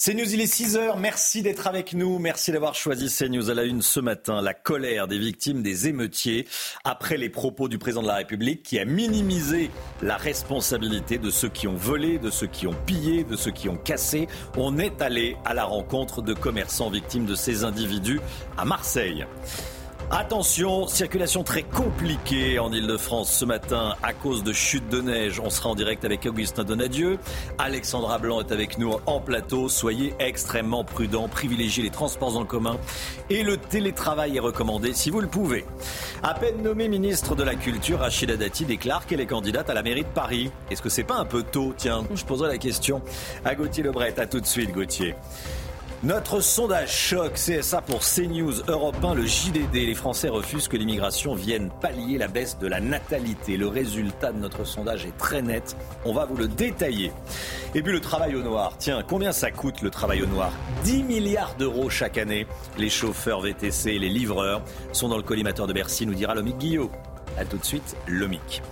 CNews, il est 6h. Merci d'être avec nous. Merci d'avoir choisi CNews à la une ce matin. La colère des victimes des émeutiers après les propos du président de la République qui a minimisé la responsabilité de ceux qui ont volé, de ceux qui ont pillé, de ceux qui ont cassé. On est allé à la rencontre de commerçants victimes de ces individus à Marseille. Attention, circulation très compliquée en Ile-de-France ce matin à cause de chute de neige. On sera en direct avec Augustin Donadieu. Alexandra Blanc est avec nous en plateau. Soyez extrêmement prudents, privilégiez les transports en commun et le télétravail est recommandé si vous le pouvez. À peine nommée ministre de la Culture, Rachida Dati déclare qu'elle est candidate à la mairie de Paris. Est-ce que c'est pas un peu tôt? Tiens, je poserai la question à Gauthier Lebret. À tout de suite, Gauthier. Notre sondage choc CSA pour CNews Europe 1, le JDD. Les Français refusent que l'immigration vienne pallier la baisse de la natalité. Le résultat de notre sondage est très net. On va vous le détailler. Et puis le travail au noir. Tiens, combien ça coûte le travail au noir? 10 milliards d'euros chaque année. Les chauffeurs VTC, les livreurs sont dans le collimateur de Bercy, nous dira Lomic Guillot. A tout de suite, Lomic.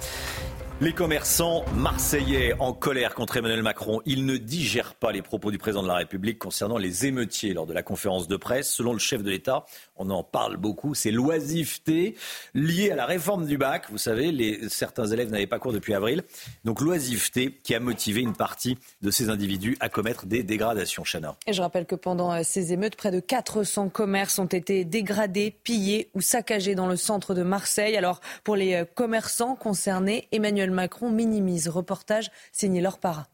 Les commerçants marseillais en colère contre Emmanuel Macron, ils ne digèrent pas les propos du président de la République concernant les émeutiers lors de la conférence de presse. Selon le chef de l'État, on en parle beaucoup, c'est l'oisiveté liée à la réforme du bac. Vous savez, les, certains élèves n'avaient pas cours depuis avril. Donc l'oisiveté qui a motivé une partie de ces individus à commettre des dégradations. Chana. Et je rappelle que pendant euh, ces émeutes, près de 400 commerces ont été dégradés, pillés ou saccagés dans le centre de Marseille. Alors pour les euh, commerçants concernés, Emmanuel Macron minimise. Reportage signé Laure Para.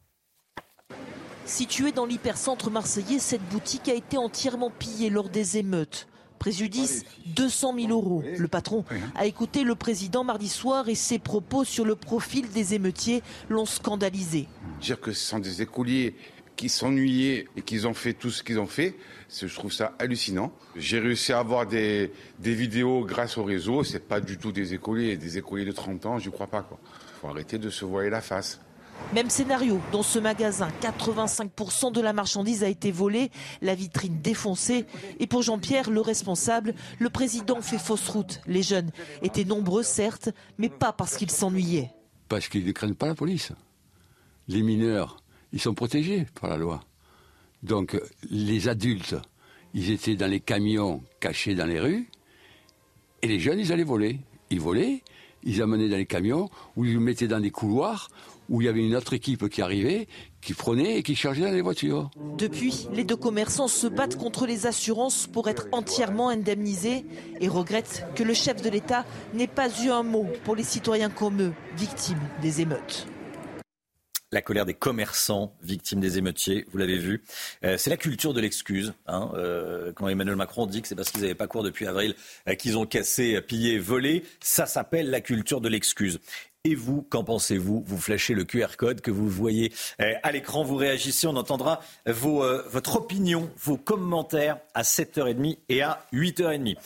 Située dans l'hypercentre marseillais, cette boutique a été entièrement pillée lors des émeutes. Préjudice 200 000 euros. Le patron a écouté le président mardi soir et ses propos sur le profil des émeutiers l'ont scandalisé. Dire que ce sont des écoliers qui s'ennuyaient et qu'ils ont fait tout ce qu'ils ont fait, je trouve ça hallucinant. J'ai réussi à avoir des, des vidéos grâce au réseau. C'est pas du tout des écoliers, des écoliers de 30 ans, je crois pas. Quoi faut arrêter de se voiler la face. Même scénario dans ce magasin. 85% de la marchandise a été volée, la vitrine défoncée. Et pour Jean-Pierre, le responsable, le président fait fausse route. Les jeunes étaient nombreux, certes, mais pas parce qu'ils s'ennuyaient. Parce qu'ils ne craignent pas la police. Les mineurs, ils sont protégés par la loi. Donc les adultes, ils étaient dans les camions cachés dans les rues. Et les jeunes, ils allaient voler. Ils volaient, ils amenaient dans les camions, ou ils mettaient dans des couloirs, où il y avait une autre équipe qui arrivait, qui prenait et qui chargeait dans les voitures. Depuis, les deux commerçants se battent contre les assurances pour être entièrement indemnisés et regrettent que le chef de l'État n'ait pas eu un mot pour les citoyens comme eux, victimes des émeutes la colère des commerçants victimes des émeutiers, vous l'avez vu. Euh, c'est la culture de l'excuse. Hein, euh, quand Emmanuel Macron dit que c'est parce qu'ils n'avaient pas cours depuis avril euh, qu'ils ont cassé, pillé, volé, ça s'appelle la culture de l'excuse. Et vous, qu'en pensez-vous Vous flashez le QR code que vous voyez à l'écran, vous réagissez, on entendra vos, votre opinion, vos commentaires à 7h30 et à 8h30.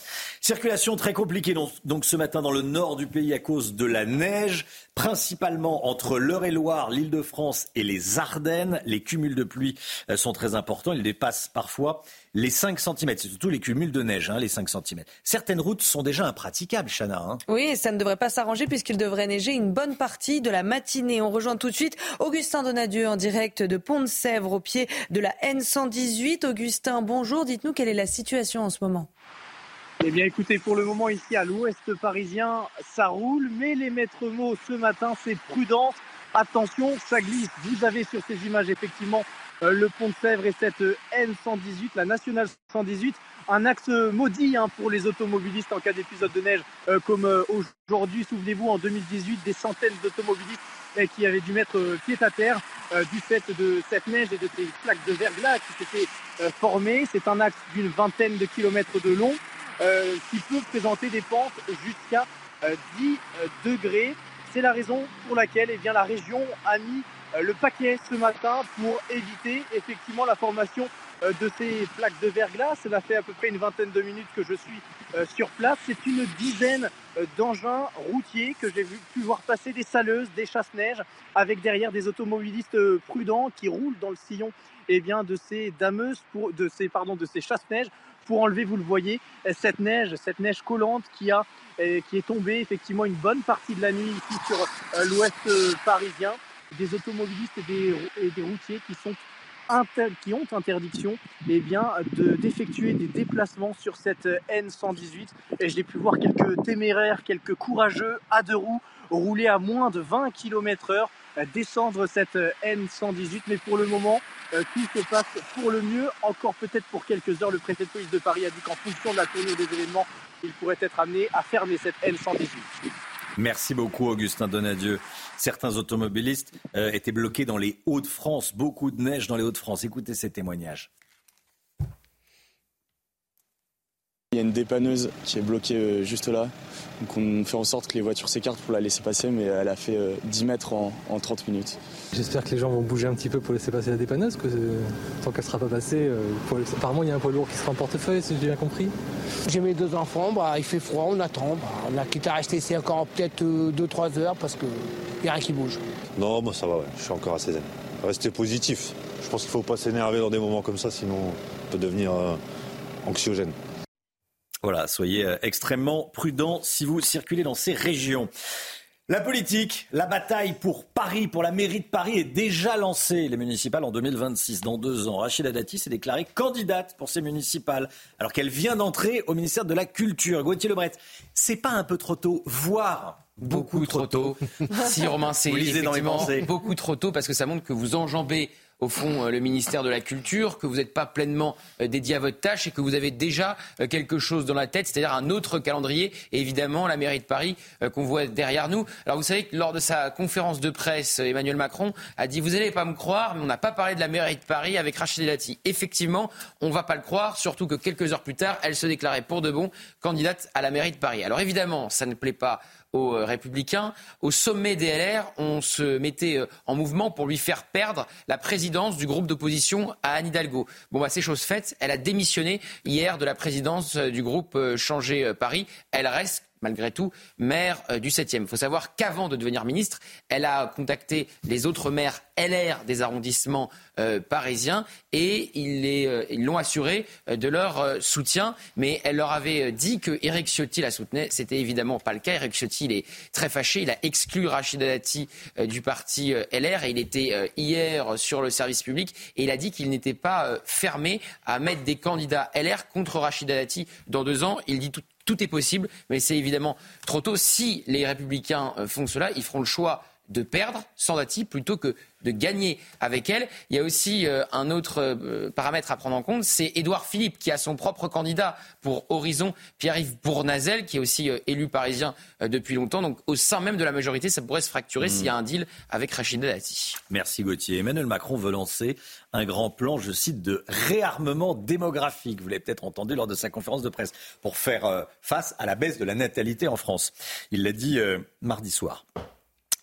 Circulation très compliquée donc, ce matin dans le nord du pays à cause de la neige principalement entre l'Eure-et-Loire, l'Île-de-France et les Ardennes. Les cumuls de pluie euh, sont très importants. Ils dépassent parfois les 5 cm. C'est surtout les cumuls de neige, hein, les 5 cm. Certaines routes sont déjà impraticables, Chana. Hein. Oui, ça ne devrait pas s'arranger puisqu'il devrait neiger bonne partie de la matinée. On rejoint tout de suite Augustin Donadieu en direct de Pont-de-Sèvres au pied de la N118. Augustin, bonjour. Dites-nous quelle est la situation en ce moment. Eh bien écoutez, pour le moment ici à l'ouest parisien, ça roule, mais les maîtres mots ce matin, c'est prudence. Attention, ça glisse. Vous avez sur ces images effectivement le pont de Sèvres et cette N118, la nationale 118 un axe maudit hein, pour les automobilistes en cas d'épisode de neige comme aujourd'hui. Souvenez-vous, en 2018, des centaines d'automobilistes qui avaient dû mettre pied à terre du fait de cette neige et de ces plaques de verglas qui s'étaient formées. C'est un axe d'une vingtaine de kilomètres de long qui peut présenter des pentes jusqu'à 10 degrés. C'est la raison pour laquelle eh bien, la région a mis euh, le paquet ce matin pour éviter effectivement la formation euh, de ces plaques de verglas. Cela fait à peu près une vingtaine de minutes que je suis euh, sur place. C'est une dizaine d'engins routiers que j'ai pu voir passer des saleuses, des chasse-neige, avec derrière des automobilistes prudents qui roulent dans le sillon eh bien, de ces dameuses, pour, de ces, pardon, de ces chasse-neige pour enlever, vous le voyez, cette neige, cette neige collante qui a qui est tombée effectivement une bonne partie de la nuit ici sur l'ouest parisien des automobilistes et des, routiers qui sont qui ont interdiction eh bien, d'effectuer des déplacements sur cette N118. Et j'ai pu voir quelques téméraires, quelques courageux à deux roues rouler à moins de 20 km heure, descendre cette N118. Mais pour le moment, euh, tout se passe pour le mieux. Encore peut-être pour quelques heures, le préfet de police de Paris a dit qu'en fonction de la tournure des événements, il pourrait être amené à fermer cette N118. Merci beaucoup, Augustin Donadieu. Certains automobilistes euh, étaient bloqués dans les Hauts-de-France. Beaucoup de neige dans les Hauts-de-France. Écoutez ces témoignages. Il y a une dépanneuse qui est bloquée euh, juste là. Donc on fait en sorte que les voitures s'écartent pour la laisser passer, mais elle a fait 10 euh, mètres en, 30 minutes. J'espère que les gens vont bouger un petit peu pour laisser passer la dépanneuse, que tant qu'elle ne sera pas passée. apparemment, il y a un poids lourd qui sera en portefeuille, si j'ai bien compris. J'ai mes deux enfants, bah, il fait froid, on attend. Bah, on a quitte à rester ici encore peut-être 2-3 heures parce qu'il n'y a rien qui bouge. Non, moi ça va, je suis encore à zen. Restez positif. Je pense qu'il ne faut pas s'énerver dans des moments comme ça, sinon on peut devenir anxiogène. Voilà, soyez euh, extrêmement prudents si vous circulez dans ces régions. La politique, la bataille pour Paris, pour la mairie de Paris est déjà lancée. Les municipales en 2026, dans deux ans. Rachida Dati s'est déclarée candidate pour ces municipales, alors qu'elle vient d'entrer au ministère de la Culture. Gauthier Lebret, c'est pas un peu trop tôt, voire beaucoup, trop, tôt. si Romain, c'est effectivement beaucoup trop tôt parce que ça montre que vous enjambez au fond, euh, le ministère de la Culture, que vous n'êtes pas pleinement euh, dédié à votre tâche et que vous avez déjà euh, quelque chose dans la tête, c'est-à-dire un autre calendrier et évidemment la mairie de Paris qu'on voit derrière nous. Alors vous savez que lors de sa conférence de presse, Emmanuel Macron a dit Vous n'allez pas me croire, mais on n'a pas parlé de la mairie de Paris avec Rachid Dati. Effectivement, on ne va pas le croire, surtout que quelques heures plus tard, elle se déclarait pour de bon candidate à la mairie de Paris. Alors évidemment, ça ne plaît pas aux euh, Républicains. Au sommet des on se mettait euh, en mouvement pour lui faire perdre la présidence du groupe d'opposition à Anne Hidalgo. Bon, bah, c'est chose faite. Elle a démissionné hier de la présidence euh, du groupe Changer Paris. Elle reste malgré tout, maire euh, du 7e. Il faut savoir qu'avant de devenir ministre, elle a contacté les autres maires LR des arrondissements euh, parisiens et euh, ils l'ont assuré de leur soutien. Mais elle leur avait dit que Éric Ciotti la soutenait. C'était évidemment pas le cas. Éric Ciotti, est très fâché. Il a exclu Rachida Dati du parti LR et il était hier sur le service public et il a dit qu'il n'était pas fermé à mettre des candidats LR contre Rachida Dati dans deux ans. Il dit tout tout est possible, mais c'est évidemment trop tôt. Si les républicains euh, font cela, ils feront le choix de perdre sans Dati plutôt que de gagner avec elle. Il y a aussi euh, un autre euh, paramètre à prendre en compte, c'est Édouard Philippe qui a son propre candidat pour Horizon, Pierre-Yves Bournazel, qui est aussi euh, élu parisien depuis longtemps. Donc au sein même de la majorité, ça pourrait se fracturer s'il y a un deal avec Rachida Dati. Merci Gauthier. Emmanuel Macron veut lancer un grand plan, je cite, de réarmement démographique. Vous l'avez peut-être entendu lors de sa conférence de presse, pour faire face à la baisse de la natalité en France. Il l'a dit mardi soir.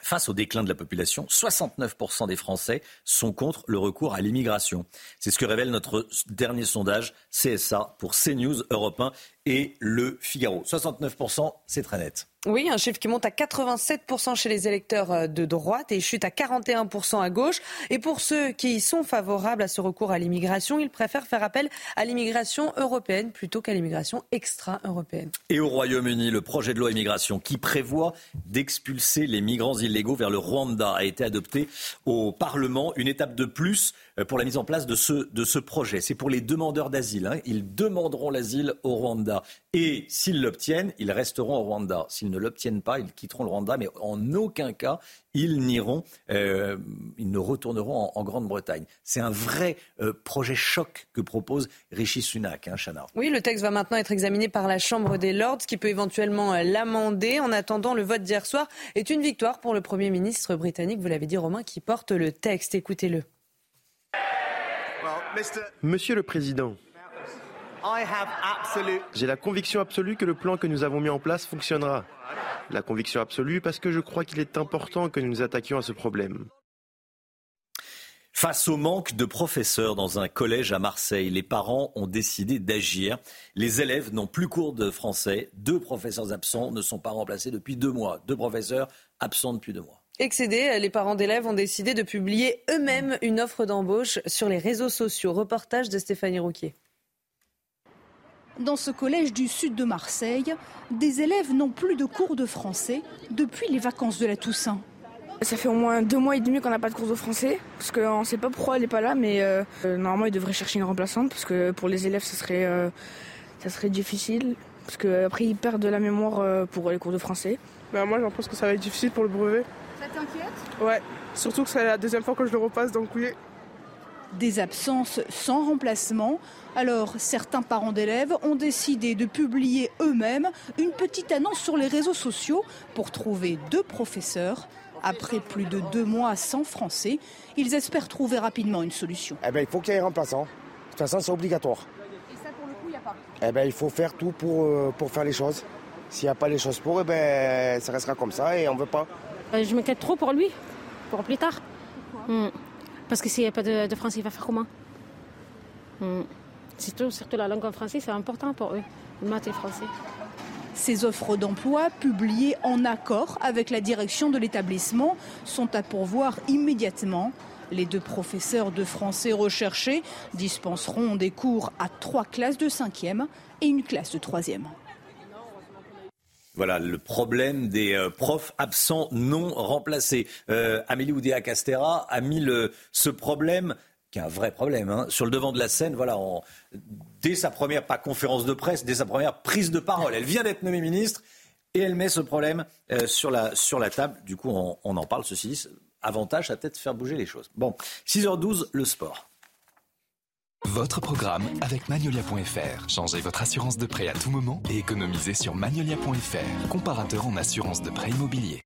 Face au déclin de la population, 69% des Français sont contre le recours à l'immigration. C'est ce que révèle notre dernier sondage CSA pour CNews Europe 1 et Le Figaro. 69%, c'est très net. Oui, un chiffre qui monte à 87% chez les électeurs euh, de droite et chute à 41% à gauche. Et pour ceux qui sont favorables à ce recours à l'immigration, ils préfèrent faire appel à l'immigration européenne plutôt qu'à l'immigration extra-européenne. Et au Royaume-Uni, le projet de loi immigration qui prévoit d'expulser les migrants illégaux vers le Rwanda a été adopté au Parlement. Une étape de plus euh, pour la mise en place de ce, de ce projet. C'est pour les demandeurs d'asile. Hein. Ils demanderont l'asile au Rwanda Rwanda. Et s'ils l'obtiennent, ils resteront au Rwanda. S'ils ne l'obtiennent pas, ils quitteront le Rwanda, mais en aucun cas, ils n'iront, euh, ils ne retourneront en, Grande-Bretagne. C'est un vrai euh, projet choc que propose Rishi Sunak, hein, Chana. Oui, le texte va maintenant être examiné par la Chambre des Lords, qui peut éventuellement euh, l'amender. En attendant, le vote d'hier soir est une victoire pour le Premier ministre britannique, vous l'avez dit Romain, qui porte le texte. Écoutez-le. Monsieur le Président, j'ai la conviction absolue que le plan que nous avons mis en place fonctionnera. La conviction absolue parce que je crois qu'il est important que nous nous attaquions à ce problème. Face au manque de professeurs dans un collège à Marseille, les parents ont décidé d'agir. Les élèves n'ont plus cours de français. Deux professeurs absents ne sont pas remplacés depuis deux mois. Deux professeurs absents depuis deux mois. Excédés, les parents d'élèves ont décidé de publier eux-mêmes une offre d'embauche sur les réseaux sociaux. Reportage de Stéphanie Rouquier. Dans ce collège du sud de Marseille, des élèves n'ont plus de cours de français depuis les vacances de la Toussaint. Ça fait au moins deux mois et demi qu'on n'a pas de cours de français, parce qu'on ne sait pas pourquoi elle n'est pas là, mais euh, normalement ils devraient chercher une remplaçante, parce que pour les élèves ça serait, euh, ça serait difficile, parce qu'après ils perdent de la mémoire euh, pour les cours de français. Ben, moi j'en pense que ça va être difficile pour le brevet. Ça t'inquiète? Ouais, surtout que c'est la deuxième fois que je le repasse, donc oui. Des absences sans remplacement. Alors, certains parents d'élèves ont décidé de publier eux-mêmes une petite annonce sur les réseaux sociaux pour trouver deux professeurs. Après plus de deux mois sans français, ils espèrent trouver rapidement une solution. Eh ben, il faut qu'il y ait un remplaçant. De toute façon, c'est obligatoire. Et ça, pour le coup, il n'y a pas Eh ben, il faut faire tout pour, euh, pour faire les choses. S'il n'y a pas les choses pour, eh ben, ça restera comme ça et on ne veut pas. Euh, je m'inquiète trop pour lui, pour plus tard. Hmm. Parce que s'il n'y a pas de, français, il va faire comment? Hmm. surtout, surtout la langue en français, c'est important pour eux, le maths et français. Ces offres d'emploi, publiées en accord avec la direction de l'établissement, sont à pourvoir immédiatement. Les deux professeurs de français recherchés dispenseront des cours à trois classes de cinquième et une classe de troisième. Voilà le problème des euh, profs absents non remplacés. Euh, Amélie Oudéa-Castera a mis le, ce problème qui est un vrai problème, hein, sur le devant de la scène, voilà, dès sa première, pas conférence de presse, dès sa première prise de parole. Elle vient d'être nommée ministre et elle met ce problème euh, sur, la, sur la table. Du coup, on, on en parle, ceci dit, avantage à peut-être faire bouger les choses. Bon, 6h12, le sport. Votre programme avec Magnolia.fr. Changez votre assurance de prêt à tout moment et économisez sur Magnolia.fr, comparateur en assurance de prêt immobilier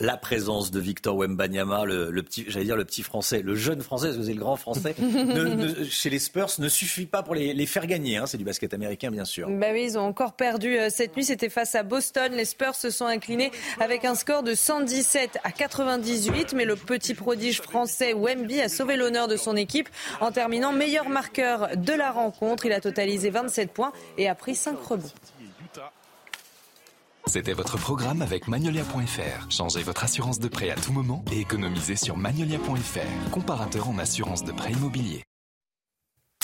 la présence de Victor Wembanyama, le, le petit, j'allais dire le petit français, le jeune français, parce que c'est le grand français, chez les Spurs ne suffit pas pour les, faire gagner. Hein, c'est du basket américain, bien sûr. Bah oui, ils ont encore perdu euh, cette nuit. C'était face à Boston. Les Spurs se sont inclinés avec un score de 117 à 98. Mais le petit prodige français Wemby a sauvé l'honneur de son équipe en terminant meilleur marqueur de la rencontre. Il a totalisé 27 points et a pris 5 rebonds. C'était votre programme avec Magnolia.fr. Changez votre assurance de prêt à tout moment et économisez sur Magnolia.fr, comparateur en assurance de prêt immobilier.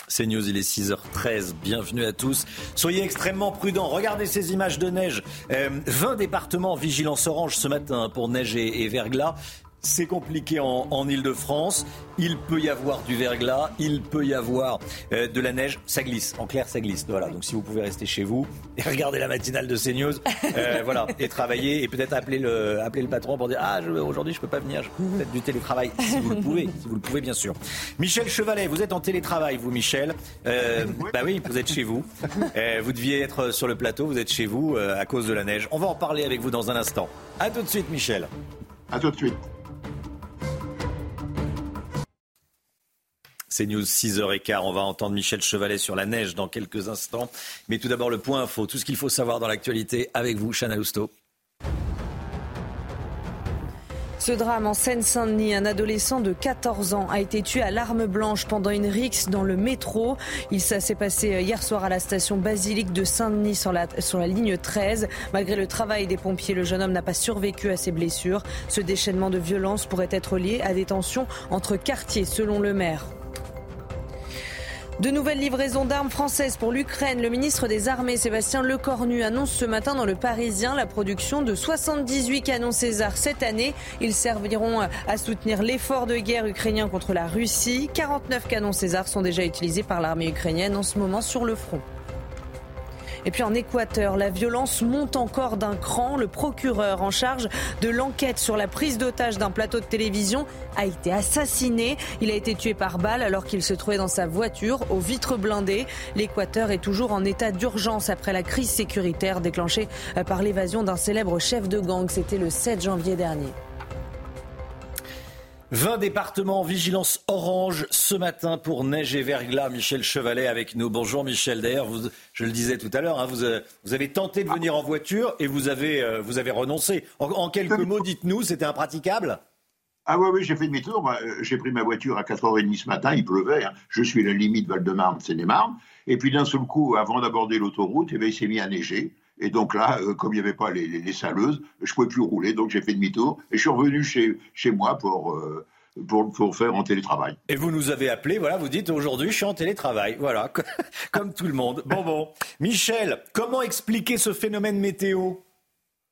C'est News, il est 6h13. Bienvenue à tous. Soyez extrêmement prudents. Regardez ces images de neige. 20 euh, départements vigilance orange ce matin pour neige et verglas. C'est compliqué en, en Ile-de-France. Il peut y avoir du verglas, il peut y avoir euh, de la neige. Ça glisse, en clair, ça glisse. Voilà, donc si vous pouvez rester chez vous et regarder la matinale de CNews, euh, voilà, et travailler et peut-être appeler le, appeler le patron pour dire Ah, aujourd'hui, je peux pas venir, je peux faire du télétravail, si vous le pouvez, si vous le pouvez, bien sûr. Michel Chevalet, vous êtes en télétravail, vous, Michel. Euh, bah oui, vous êtes chez vous. Euh, vous deviez être sur le plateau, vous êtes chez vous euh, à cause de la neige. On va en parler avec vous dans un instant. À tout de suite, Michel. À tout de suite. C'est News 6h15. On va entendre Michel Chevalet sur la neige dans quelques instants. Mais tout d'abord, le point info. Tout ce qu'il faut savoir dans l'actualité avec vous, Chana Lousteau. Ce drame en Seine-Saint-Denis, un adolescent de 14 ans a été tué à l'arme blanche pendant une rixe dans le métro. Il s'est passé hier soir à la station Basilique de Saint-Denis sur la, sur la ligne 13. Malgré le travail des pompiers, le jeune homme n'a pas survécu à ses blessures. Ce déchaînement de violence pourrait être lié à des tensions entre quartiers, selon le maire. De nouvelles livraisons d'armes françaises pour l'Ukraine. Le ministre des Armées, Sébastien Lecornu, annonce ce matin dans Le Parisien la production de 78 canons César cette année. Ils serviront à soutenir l'effort de guerre ukrainien contre la Russie. 49 canons César sont déjà utilisés par l'armée ukrainienne en ce moment sur le front. Et puis en Équateur, la violence monte encore d'un cran. Le procureur en charge de l'enquête sur la prise d'otage d'un plateau de télévision a été assassiné. Il a été tué par balle alors qu'il se trouvait dans sa voiture aux vitres blindées. L'Équateur est toujours en état d'urgence après la crise sécuritaire déclenchée par l'évasion d'un célèbre chef de gang. C'était le 7 janvier dernier. 20 départements en vigilance orange ce matin pour neige et verglas. Michel Chevalet avec nous. Bonjour Michel. D'ailleurs, je le disais tout à l'heure, hein, euh, vous, avez tenté de venir en voiture et vous avez, euh, vous avez renoncé. En, quelques mots, dites-nous, c'était impraticable? Ah oui, oui, j'ai fait demi-tour. Euh, j'ai pris ma voiture à 4h30 ce matin, il pleuvait. Hein. Je suis à la limite Val-de-Marne, Seine-et-Marne. Et puis d'un seul coup, avant d'aborder l'autoroute, eh il s'est mis à neiger. Et donc là, comme il n'y avait pas les, saleuses, je ne pouvais plus rouler, donc j'ai fait demi-tour. Et je suis revenu chez, chez moi pour, pour, faire en télétravail. Et vous nous avez appelé, voilà, vous dites aujourd'hui je suis en télétravail, voilà, comme tout le monde. Bon, bon. Michel, comment expliquer ce phénomène météo?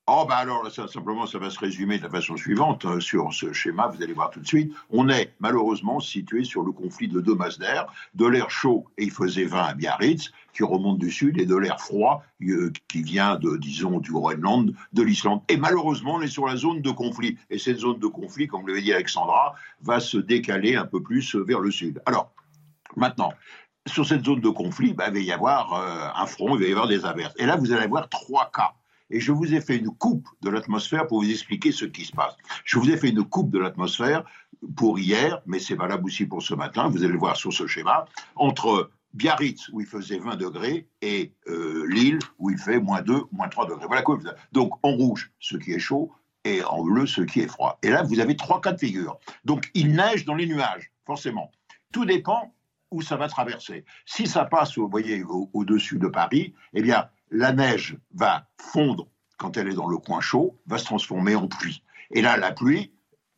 Oh, bah alors, ça, simplement, ça va se résumer de la façon suivante. Euh, sur ce schéma, vous allez voir tout de suite. On est malheureusement situé sur le conflit de deux masses d'air, de l'air chaud, et il faisait 20 à Biarritz, qui remonte du sud, et de l'air froid, euh, qui vient de, disons, du Groenland, de l'Islande. Et malheureusement, on est sur la zone de conflit. Et cette zone de conflit, comme l'avait dit Alexandra, va se décaler un peu plus vers le sud. Alors, maintenant, sur cette zone de conflit, bah, il va y avoir euh, un front, il va y avoir des averses. Et là, vous allez avoir trois cas et je vous ai fait une coupe de l'atmosphère pour vous expliquer ce qui se passe. Je vous ai fait une coupe de l'atmosphère pour hier, mais c'est valable aussi pour ce matin, vous allez le voir sur ce schéma, entre Biarritz, où il faisait 20 degrés, et euh, Lille, où il fait moins 2, moins 3 degrés. Voilà quoi. Donc en rouge, ce qui est chaud, et en bleu, ce qui est froid. Et là, vous avez trois cas de figure. Donc il neige dans les nuages, forcément. Tout dépend où ça va traverser. Si ça passe, vous voyez, au-dessus de Paris, eh bien, la neige va fondre quand elle est dans le coin chaud, va se transformer en pluie. Et là, la pluie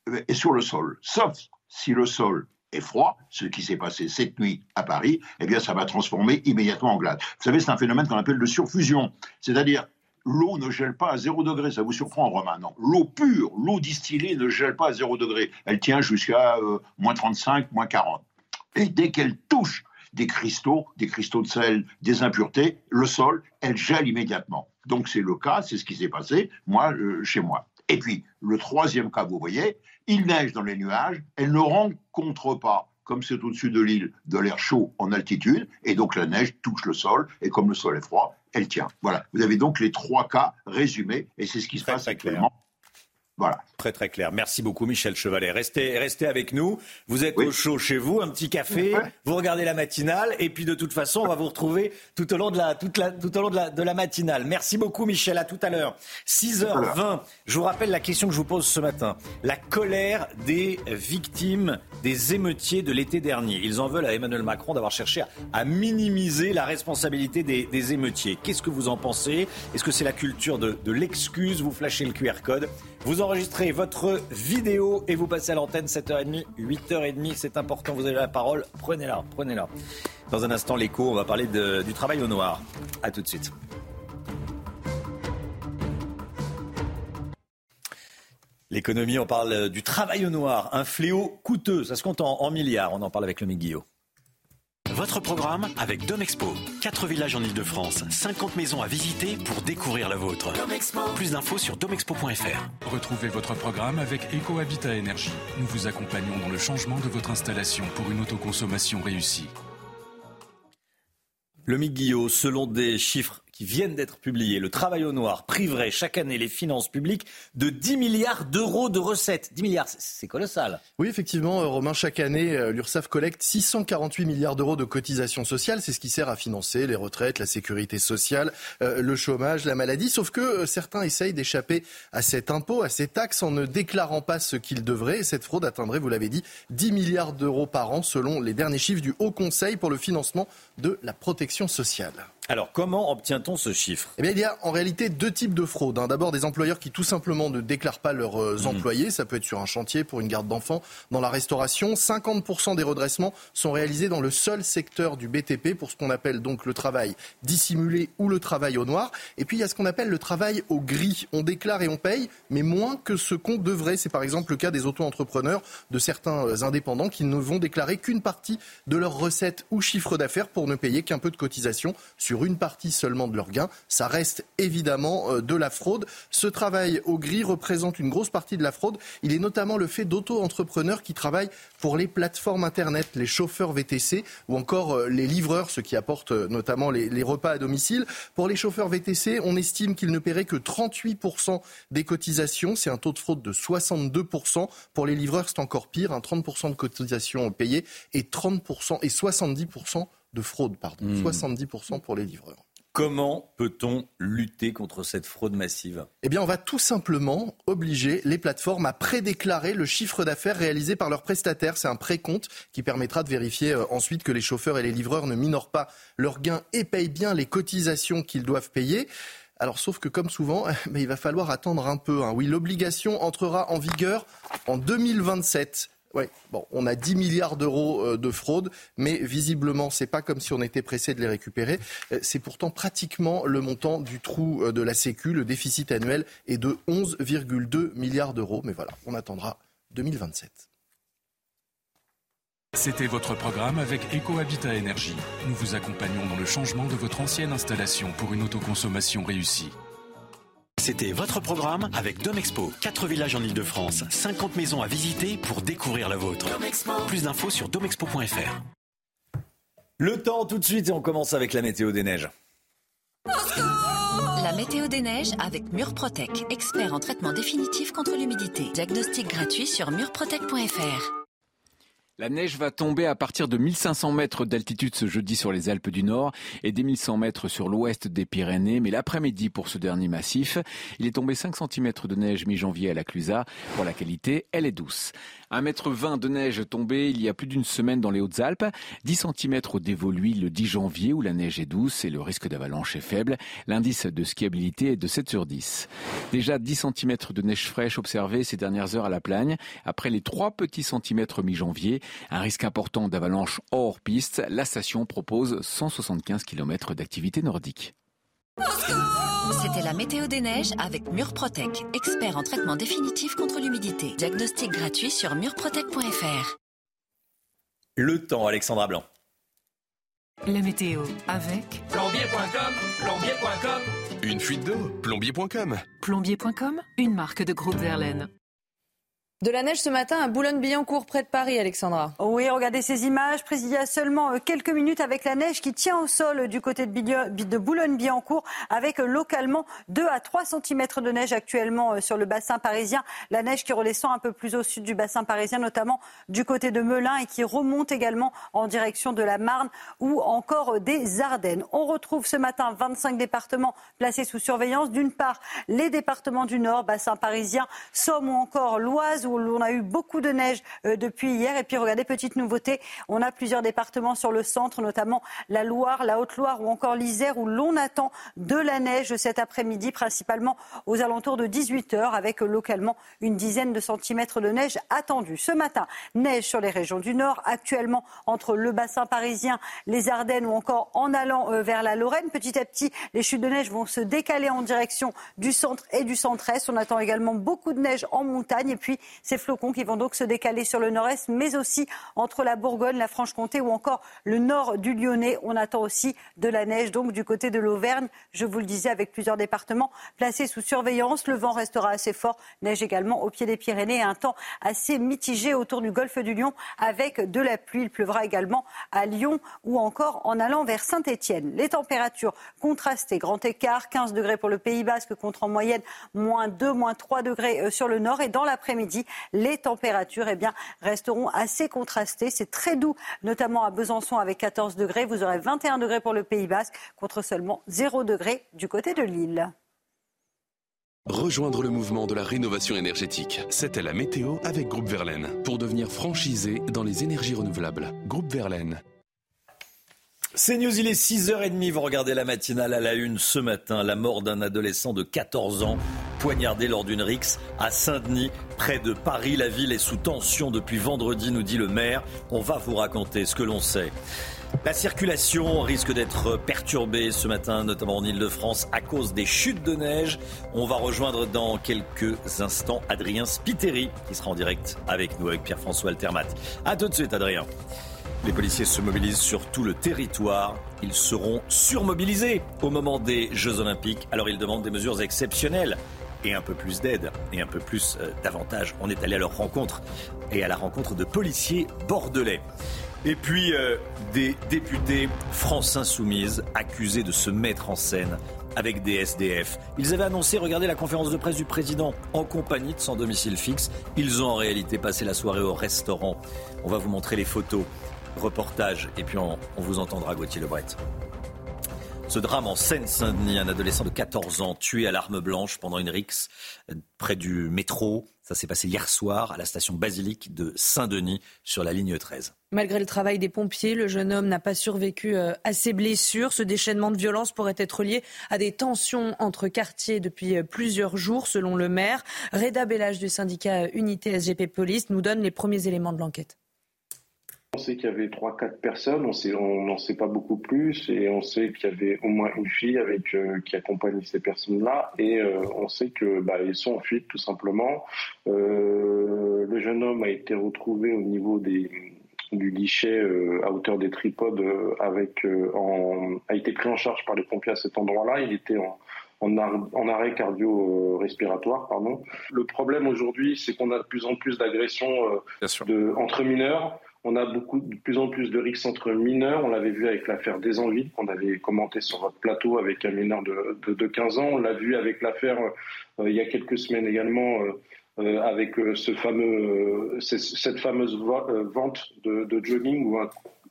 euh, est sur le sol. Sauf si le sol froid, ce qui s'est passé cette nuit à Paris, eh bien, ça va transformer immédiatement en glace. Vous savez, c'est un phénomène qu'on appelle de surfusion. C'est-à-dire, l'eau ne gèle pas à 0 degré. Ça vous surprend, Romain Non? L'eau pure, l'eau distillée ne gèle pas à 0 degré. Elle tient jusqu'à euh, moins 35, moins 40. Et dès qu'elle touche des cristaux, des cristaux de sel, des impuretés, le sol, elle gèle immédiatement. Donc c'est le cas, c'est ce qui s'est passé, moi, euh, chez moi. Et puis, le troisième cas, vous voyez, il neige dans les nuages, elle ne rencontre pas, comme c'est au-dessus de l'île, de l'air chaud en altitude, et donc la neige touche le sol, et comme le sol est froid, elle tient. Voilà, vous avez donc les trois cas résumés, et c'est ce qui se passe actuellement voilà. Très très clair. Merci beaucoup Michel Chevalet. Restez, restez avec nous. Vous êtes au chaud chez vous, un petit café, vous regardez la matinale et puis de toute façon on va vous retrouver tout au long de la, toute la, tout au long de la, de la matinale. Merci beaucoup Michel, à tout à l'heure. 6h20, je vous rappelle la question que je vous pose ce matin. La colère des victimes des émeutiers de l'été dernier. Ils en veulent à Emmanuel Macron d'avoir cherché à, minimiser la responsabilité des, des émeutiers. Qu'est-ce que vous en pensez? Est-ce que c'est la culture de, de l'excuse? Vous flashez le QR code vous enregistrez votre vidéo et vous passez à l'antenne 7h30, 8h30. C'est important, vous avez la parole. Prenez-la, prenez-la. Dans un instant, l'écho, on va parler du travail au noir. A tout de suite. L'économie, on parle du travail au noir, un fléau coûteux. Ça se compte en, milliards. On en parle avec le Guillot. Votre programme avec Domexpo. 4 villages en Ile-de-France, 50 maisons à visiter pour découvrir la vôtre. Plus d'infos sur domexpo.fr. Retrouvez votre programme avec EcoHabitat Énergie. Nous vous accompagnons dans le changement de votre installation pour une autoconsommation réussie. Le Guillot, selon des chiffres qui viennent d'être publiés, le travail au noir priverait chaque année les finances publiques de 10 milliards d'euros de recettes. 10 milliards, c'est colossal. Oui, effectivement, euh, Romain, chaque année, euh, l'URSSAF collecte 648 milliards d'euros de cotisations sociales. C'est ce qui sert à financer les retraites, la sécurité sociale, euh, le chômage, la maladie. Sauf que certains essayent d'échapper à cet impôt, à ces taxes, en ne déclarant pas ce qu'ils devraient. Et cette fraude atteindrait, vous l'avez dit, 10 milliards d'euros par an, selon les derniers chiffres du Haut Conseil pour le financement de la protection sociale. Alors, comment obtient-on ce chiffre? Eh bien, Il y a en réalité deux types de fraudes. Hein. D'abord, des employeurs qui tout simplement ne déclarent pas leurs euh, mmh. employés. Ça peut être sur un chantier, pour une garde d'enfants, dans la restauration. 50% des redressements sont réalisés dans le seul secteur du BTP, pour ce qu'on appelle donc le travail dissimulé ou le travail au noir. Et puis, il y a ce qu'on appelle le travail au gris. On déclare et on paye, mais moins que ce qu'on devrait. C'est par exemple le cas des auto-entrepreneurs, de certains euh, indépendants qui ne vont déclarer qu'une partie de leurs recettes ou chiffre d'affaires pour ne payer qu'un peu de cotisation sur sur une partie seulement de leurs gains. Ça reste évidemment euh, de la fraude. Ce travail au gris représente une grosse partie de la fraude. Il est notamment le fait d'auto-entrepreneurs qui travaillent pour les plateformes Internet, les chauffeurs VTC ou encore euh, les livreurs, ceux qui apportent euh, notamment les, repas à domicile. Pour les chauffeurs VTC, on estime qu'ils ne paieraient que 38% des cotisations. C'est un taux de fraude de 62%. Pour les livreurs, c'est encore pire, un 30% de cotisations payées et 30% et 70% de fraude, pardon. 70% hmm. pour les livreurs. Comment peut-on lutter contre cette fraude massive? Eh bien, on va tout simplement obliger les plateformes à prédéclarer le chiffre d'affaires réalisé par leurs prestataires. C'est un précompte qui permettra de vérifier euh, ensuite que les chauffeurs et les livreurs ne minorent pas leurs gains et payent bien les cotisations qu'ils doivent payer. Alors, sauf que comme souvent, mais il va falloir attendre un peu. Hein. Oui, l'obligation entrera en vigueur en 2027. Oui, bon, on a 10 milliards d'euros euh, de fraude, mais visiblement, c'est pas comme si on était pressé de les récupérer. Euh, c'est pourtant pratiquement le montant du trou euh, de la Sécu. Le déficit annuel est de 11,2 milliards d'euros. Mais voilà, on attendra 2027. C'était votre programme avec EcoHabitat Énergie. Nous vous accompagnons dans le changement de votre ancienne installation pour une autoconsommation réussie. C'était votre programme avec Domexpo. 4 villages en Ile-de-France, 50 maisons à visiter pour découvrir la vôtre. Plus d'infos sur domexpo.fr. Le temps tout de suite et on commence avec la météo des neiges. La météo des neiges avec Murprotec, expert en traitement définitif contre l'humidité. Diagnostic gratuit sur murprotec.fr. La neige va tomber à partir de 1500 mètres d'altitude ce jeudi sur les Alpes du Nord et des 1100 mètres sur l'ouest des Pyrénées. Mais l'après-midi pour ce dernier massif, il est tombé 5 cm de neige mi-janvier à la Clusaz. Pour la qualité, elle est douce. 1,20 m de neige tombée il y a plus d'une semaine dans les Hautes-Alpes, 10 cm au Dévoluy le 10 janvier où la neige est douce et le risque d'avalanche est faible. L'indice de skiabilité est de 7 sur 10. Déjà 10 cm de neige fraîche observés ces dernières heures à la Plagne. Après les 3 petits centimètres mi-janvier, un risque important d'avalanche hors piste, la station propose 175 km d'activité nordique. C'était la météo des neiges avec Murprotec, expert en traitement définitif contre l'humidité. Diagnostic gratuit sur murprotec.fr. Le temps, Alexandra Blanc. La météo avec plombier.com, plombier.com. Une fuite d'eau, plombier.com. Plombier.com, une marque de groupe Verlaine. De la neige ce matin à Boulogne-Billancourt, près de Paris, Alexandra. Oui, regardez ces images prises seulement euh, quelques minutes avec la neige qui tient au sol du côté de Boulogne-Billancourt, avec euh, localement 2 à 3 cm de neige actuellement euh, sur le bassin parisien. La neige qui redescend un peu plus au sud du bassin parisien, notamment du côté de Melun et qui remonte également en direction de la Marne ou encore des Ardennes. On retrouve ce matin 25 départements placés sous surveillance. D'une part, les départements du Nord, bassin parisien, Somme ou encore l'Oise où on a eu beaucoup de neige euh, depuis hier. Et puis regardez, petite nouveauté, on a plusieurs départements sur le centre, notamment la Loire, la Haute-Loire ou encore l'Isère, où l'on attend de la neige cet après-midi, principalement aux alentours de 18 heures, avec localement une dizaine de centimètres de neige attendue. Ce matin, neige sur les régions du Nord, actuellement entre le bassin parisien, les Ardennes ou encore en allant euh, vers la Lorraine. Petit à petit, les chutes de neige vont se décaler en direction du centre et du centre-est. On attend également beaucoup de neige en montagne. Et puis, ces flocons qui vont donc se décaler sur le nord-est, mais aussi entre la Bourgogne, la Franche-Comté ou encore le nord du Lyonnais. On attend aussi de la neige donc du côté de l'Auvergne. Je vous le disais, avec plusieurs départements placés sous surveillance. Le vent restera assez fort. Neige également au pied des Pyrénées un temps assez mitigé autour du golfe du Lion avec de la pluie. Il pleuvra également à Lyon ou encore en allant vers Saint-Étienne. Les températures contrastées, grand écart, 15 degrés pour le Pays Basque contre en moyenne moins 2, moins 3 degrés euh, sur le nord. Et dans l'après-midi, les températures eh bien, resteront assez contrastées. C'est très doux, notamment à Besançon avec 14 degrés. Vous aurez 21 degrés pour le Pays Basque contre seulement 0 degrés du côté de Lille. Rejoindre le mouvement de la rénovation énergétique. C'était la météo avec Groupe Verlaine pour devenir franchisé dans les énergies renouvelables. Groupe Verlaine. C'est News, il est 6h30, vous regardez la matinale à la une ce matin, la mort d'un adolescent de 14 ans poignardé lors d'une rixe à Saint-Denis, près de Paris. La ville est sous tension depuis vendredi, nous dit le maire. On va vous raconter ce que l'on sait. La circulation risque d'être perturbée ce matin, notamment en Ile-de-France, à cause des chutes de neige. On va rejoindre dans quelques instants Adrien Spiteri, qui sera en direct avec nous, avec Pierre-François Altermat. A tout de suite, Adrien. Les policiers se mobilisent sur tout le territoire. Ils seront surmobilisés au moment des Jeux Olympiques. Alors ils demandent des mesures exceptionnelles et un peu plus d'aide et un peu plus euh, d'avantages. On est allé à leur rencontre et à la rencontre de policiers bordelais. Et puis euh, des députés France Insoumise accusés de se mettre en scène avec des SDF. Ils avaient annoncé, regardez la conférence de presse du président, en compagnie de son domicile fixe. Ils ont en réalité passé la soirée au restaurant. On va vous montrer les photos reportage. Et puis on, vous entendra, Gauthier Lebret. Ce drame en Seine-Saint-Denis, un adolescent de 14 ans tué à l'arme blanche pendant une rixe euh, près du métro. Ça s'est passé hier soir à la station basilique de Saint-Denis sur la ligne 13. Malgré le travail des pompiers, le jeune homme n'a pas survécu euh, à ses blessures. Ce déchaînement de violence pourrait être lié à des tensions entre quartiers depuis euh, plusieurs jours, selon le maire. Reda Bellage du syndicat Unité SGP Police nous donne les premiers éléments de l'enquête. On sait qu'il y avait trois, quatre personnes, on n'en sait pas beaucoup plus, et on sait qu'il y avait au moins une fille avec euh, qui accompagne ces personnes-là, et euh, on sait que bah, ils sont en fuite tout simplement. Euh, le jeune homme a été retrouvé au niveau des, du guichet à hauteur des tripodes, avec en, a été pris en charge par les pompiers à cet endroit-là. Il était en, en, arrêt cardio-respiratoire. Pardon. Le problème aujourd'hui, c'est qu'on a de plus en plus d'agressions entre mineurs. On a beaucoup, de plus en plus de rixes entre mineurs. On l'avait vu avec l'affaire des Envies, qu'on avait commenté sur votre plateau avec un mineur de, de, 15 ans. On l'a vu avec l'affaire euh, il y a quelques semaines également euh, euh, avec cette fameuse vente de, jogging où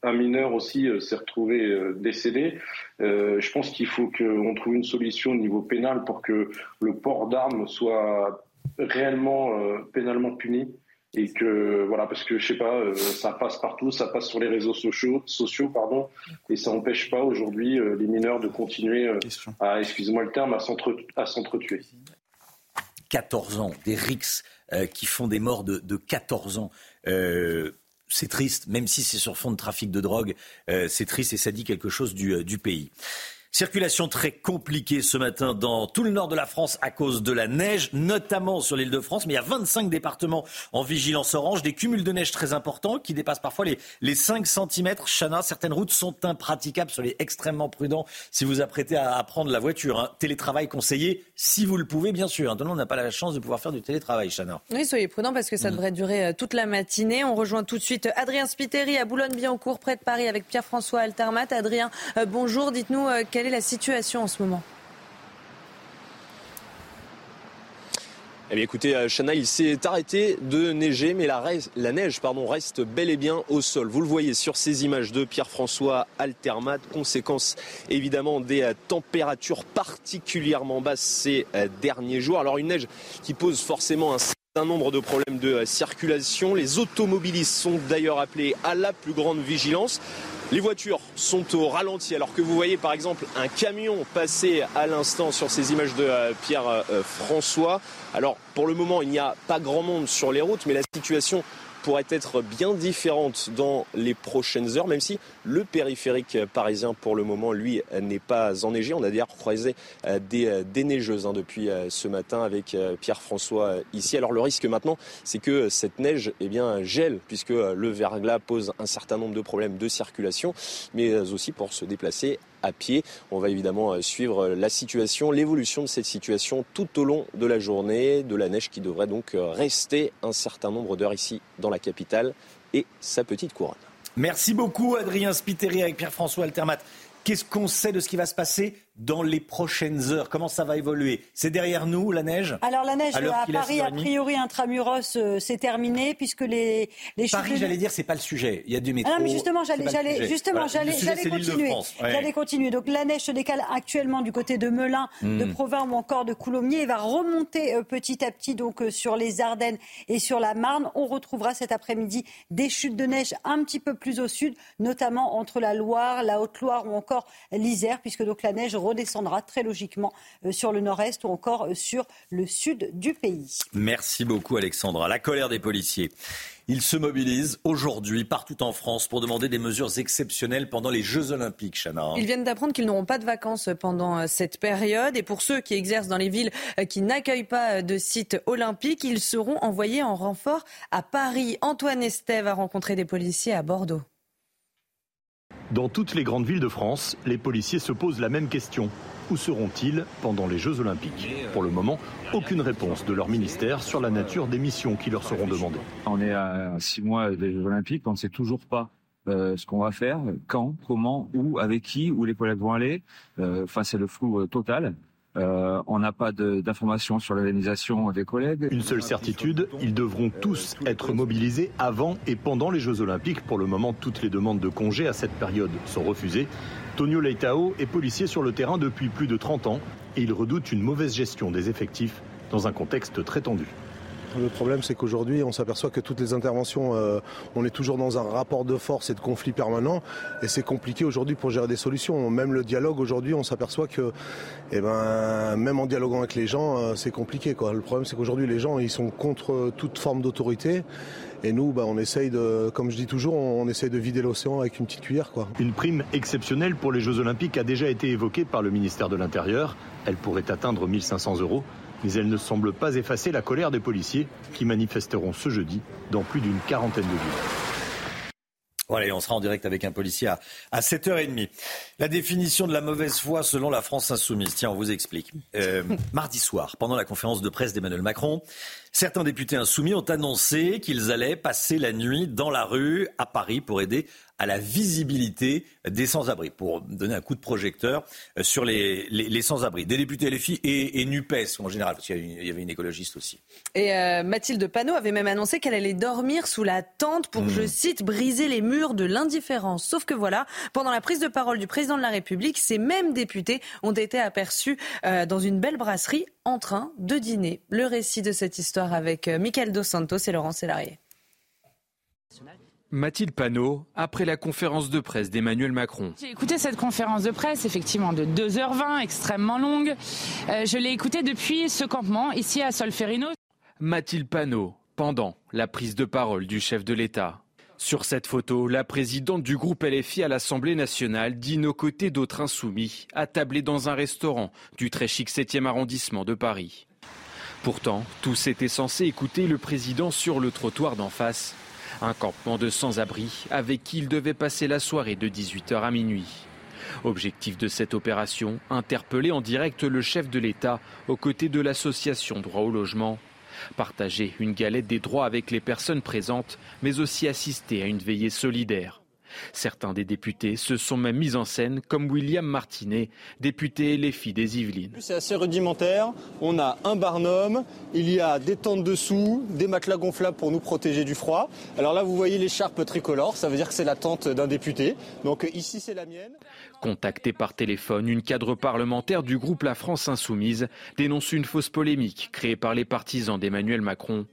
un, mineur aussi s'est retrouvé décédé. je pense qu'il faut qu'on trouve une solution au niveau pénal pour que le port d'armes soit réellement pénalement puni et que voilà parce que je sais pas euh, ça passe partout ça passe sur les réseaux sociaux sociaux pardon. Et ça n'empêche pas aujourd'hui euh, les mineurs de continuer euh, à excusez-moi le terme à s'entretuer. 14 ans des rixes qui font des morts de, de 14 ans. C'est triste, même si c'est sur fond de trafic de drogue, c'est triste et ça dit quelque chose du, du pays. Circulation très compliquée ce matin dans tout le nord de la France à cause de la neige, notamment sur l'île de France. Mais il y a 25 départements en vigilance orange, des cumuls de neige très importants qui dépassent parfois les, les 5 cm. Chana, certaines routes sont impraticables, soyez extrêmement prudents si vous apprêtez à, prendre la voiture. Hein. Télétravail conseillé, si vous le pouvez, bien sûr. Hein. on n'a pas la chance de pouvoir faire du télétravail, Chana. Oui, soyez prudents parce que ça mm. devrait durer euh, toute la matinée. On rejoint tout de suite Adrien Spiteri à Boulogne-Billancourt, près de Paris, avec Pierre-François Altermat. Adrien, euh, bonjour. Dites-nous euh, quelle est la situation en ce moment Eh bien écoutez, Chana, euh, il s'est arrêté de neiger, mais la, la, neige pardon, reste bel et bien au sol. Vous le voyez sur ces images de Pierre-François Altermat, conséquence évidemment des euh, températures particulièrement basses ces euh, derniers jours. Alors une neige qui pose forcément un certain nombre de problèmes de circulation. Les automobilistes sont d'ailleurs appelés à la plus grande vigilance. Les voitures sont au ralenti alors que vous voyez par exemple un camion passer à l'instant sur ces images de euh, Pierre euh, François. Alors pour le moment il n'y a pas grand monde sur les routes mais la situation pourrait être bien différente dans les prochaines heures, même si le périphérique parisien, pour le moment, lui, n'est pas enneigé. On a d'ailleurs croisé euh, des, euh, des neigeuses hein, depuis euh, ce matin avec Pierre-François ici. Alors le risque maintenant, c'est que cette neige eh bien, gèle, puisque le verglas pose un certain nombre de problèmes de circulation, mais aussi pour se déplacer à pied. On va évidemment suivre la situation, l'évolution de cette situation tout au long de la journée, de la neige qui devrait donc rester un certain nombre d'heures ici dans la capitale et sa petite couronne. Merci beaucoup Adrien Spiteri avec Pierre-François Altermat. Qu'est-ce qu'on sait de ce qui va se passer dans les prochaines heures Comment ça va évoluer? C'est derrière nous la neige? Alors la neige à, Paris, a priori, intramuros, euh, c'est terminé puisque les les Paris, j'allais dire, c'est pas le sujet. Il y a du métro. Ah mais justement, j'allais, j'allais, justement, j'allais, j'allais continuer. J'allais continuer. Donc la neige se décale actuellement du côté de Melun, hmm. de Provins ou encore de Coulommiers et va remonter euh, petit à petit donc euh, sur les Ardennes et sur la Marne. On retrouvera cet après-midi des chutes de neige un petit peu plus au sud, notamment entre la Loire, la Haute-Loire ou encore l'Isère, puisque donc la neige redescendra très logiquement euh, sur le nord-est ou encore euh, sur le sud du pays. Merci beaucoup Alexandra. La colère des policiers. Ils se mobilisent aujourd'hui partout en France pour demander des mesures exceptionnelles pendant les Jeux Olympiques, Chana. Ils viennent d'apprendre qu'ils n'auront pas de vacances pendant euh, cette période. Et pour ceux qui exercent dans les villes qui n'accueillent pas de sites olympiques, ils seront envoyés en renfort à Paris. Antoine Estève a rencontré des policiers à Bordeaux. Dans toutes les grandes villes de France, les policiers se posent la même question. Où seront-ils pendant les Jeux Olympiques? Pour le moment, aucune réponse de leur ministère sur la nature des missions qui leur seront demandées. On est à six mois des Jeux Olympiques, on ne sait toujours pas euh, ce qu'on va faire, quand, comment, où, avec qui, où les collègues vont aller. Euh, enfin, c'est le flou euh, total. Euh, on n'a pas d'informations sur l'organisation des collègues. Une seule certitude, ils devront tous être mobilisés avant et pendant les Jeux Olympiques. Pour le moment, toutes les demandes de congés à cette période sont refusées. Tonio Leitao est policier sur le terrain depuis plus de 30 ans et il redoute une mauvaise gestion des effectifs dans un contexte très tendu. Le problème, c'est qu'aujourd'hui, on s'aperçoit que toutes les interventions, euh, on est toujours dans un rapport de force et de conflit permanent, et c'est compliqué aujourd'hui pour gérer des solutions. Même le dialogue, aujourd'hui, on s'aperçoit que, eh ben, même en dialoguant avec les gens, euh, c'est compliqué. Quoi. Le problème, c'est qu'aujourd'hui, les gens, ils sont contre toute forme d'autorité. Et nous, bah, on essaye de, comme je dis toujours, on essaye de vider l'océan avec une petite cuillère. Quoi. Une prime exceptionnelle pour les Jeux Olympiques a déjà été évoquée par le ministère de l'Intérieur. Elle pourrait atteindre 1500 euros mais elle ne semble pas effacer la colère des policiers qui manifesteront ce jeudi dans plus d'une quarantaine de villes. Voilà, on sera en direct avec un policier à, 7h30. La définition de la mauvaise foi selon la France insoumise. Tiens, on vous explique. Euh, mardi soir, pendant la conférence de presse d'Emmanuel Macron, certains députés insoumis ont annoncé qu'ils allaient passer la nuit dans la rue à Paris pour aider à la visibilité des sans-abri, pour donner un coup de projecteur euh, sur les, les, sans-abri. Des députés LFI et, et NUPES en général, parce qu'il y avait une écologiste aussi. Et euh, Mathilde Panot avait même annoncé qu'elle allait dormir sous la tente pour, je hmm. cite, briser les murs de l'indifférence. Sauf que voilà, pendant la prise de parole du président de la République, ces mêmes députés ont été aperçus euh, dans une belle brasserie en train de dîner. Le récit de cette histoire avec Michael Dos Santos et Laurent Sélarié. Mathilde Panot, après la conférence de presse d'Emmanuel Macron. J'ai écouté cette conférence de presse, effectivement de 2h20, extrêmement longue. Euh, je l'ai écoutée depuis ce campement, ici à Solferino. Mathilde Panot, pendant la prise de parole du chef de l'État. Sur cette photo, la présidente du groupe LFI à l'Assemblée nationale dîne aux côtés d'autres insoumis, attablés dans un restaurant du très chic 7e arrondissement de Paris. Pourtant, tous étaient censés écouter le président sur le trottoir d'en face un campement de sans-abri avec qui il devait passer la soirée de 18h à minuit. Objectif de cette opération, interpeller en direct le chef de l'État aux côtés de l'association Droit au logement. Partager une galette des droits avec les personnes présentes, mais aussi assister à une veillée solidaire. Certains des députés se sont même mis en scène, comme William Martinet, député Les Filles des Yvelines. C'est assez rudimentaire. On a un barnum, il y a des tentes dessous, des matelas gonflables pour nous protéger du froid. Alors là, vous voyez l'écharpe tricolore, ça veut dire que c'est la tente d'un député. Donc ici, c'est la mienne. Contactée par téléphone, une cadre parlementaire du groupe La France Insoumise dénonce une fausse polémique créée par les partisans d'Emmanuel Macron.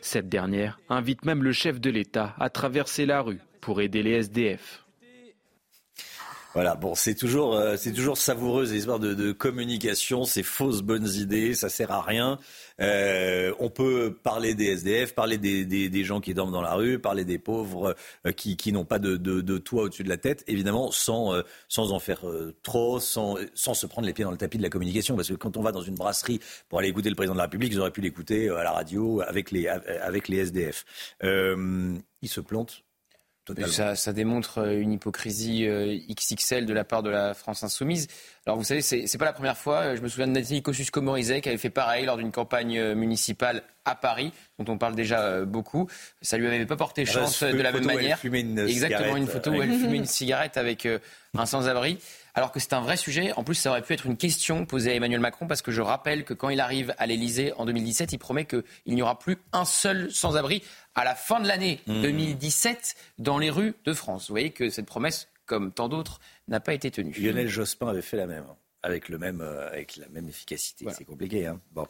Cette dernière invite même le chef de l'État à traverser la rue pour aider les SDF. Voilà, bon, c'est toujours, euh, c'est toujours savoureuse l'histoire de, communication, ces fausses bonnes idées, ça sert à rien. Euh, on peut parler des SDF, parler des, gens qui dorment dans la rue, parler des pauvres euh, qui, n'ont pas de toit au-dessus de la tête, évidemment, sans, euh, sans en faire trop, sans, sans se prendre les pieds dans le tapis de la communication. Parce que quand on va dans une brasserie pour aller écouter le président de la République, ils auraient pu l'écouter à la radio avec les, avec les SDF. ils se plantent ça, ça, démontre euh, une hypocrisie euh, XXL de la part de la France insoumise. Alors vous savez, c'est, c'est pas la première fois. Euh, je me souviens de Nathalie Kosciusko-Morizet qui avait fait pareil lors d'une campagne municipale à Paris, dont on parle déjà beaucoup. Ça lui avait pas porté chance de la même manière. Exactement, une photo où elle fumait une cigarette avec un sans-abri alors que c'est un vrai sujet. En plus, ça aurait pu être une question posée à Emmanuel Macron, parce que je rappelle que quand il arrive à l'Elysée en 2017, il promet qu'il n'y aura plus un seul sans-abri à la fin de l'année 2017 mmh. dans les rues de France. Vous voyez que cette promesse, comme tant d'autres, n'a pas été tenue. Lionel Jospin avait fait la même avec le même euh, avec la même efficacité. C'est compliqué. Hein bon,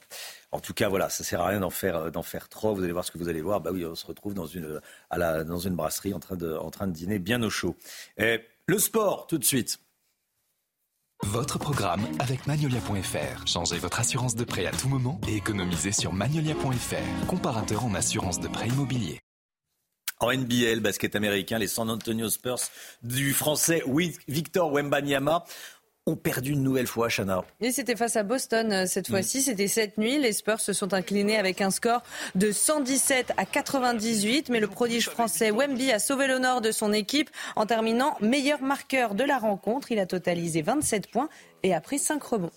en tout cas, voilà, ça sert à rien d'en faire euh, d'en faire trop. Vous allez voir ce que vous allez voir. Bah oui, on se retrouve dans une à la dans une brasserie en train de en train de dîner bien au chaud. Et le sport, tout de suite. Votre programme avec Magnolia.fr. Changez votre assurance de prêt à tout moment et économisez sur Magnolia.fr, comparateur en assurance de prêt immobilier. En NBL, basket américain, les San Antonio Spurs du français Victor Wembanyama ont perdu une nouvelle fois, Chana. Et c'était face à Boston euh, cette mm. fois-ci. C'était cette nuit. Les Spurs se sont inclinés avec un score de 117 à 98. Mais le prodige français Wemby a sauvé l'honneur de son équipe en terminant meilleur marqueur de la rencontre. Il a totalisé 27 points et a pris 5 rebonds.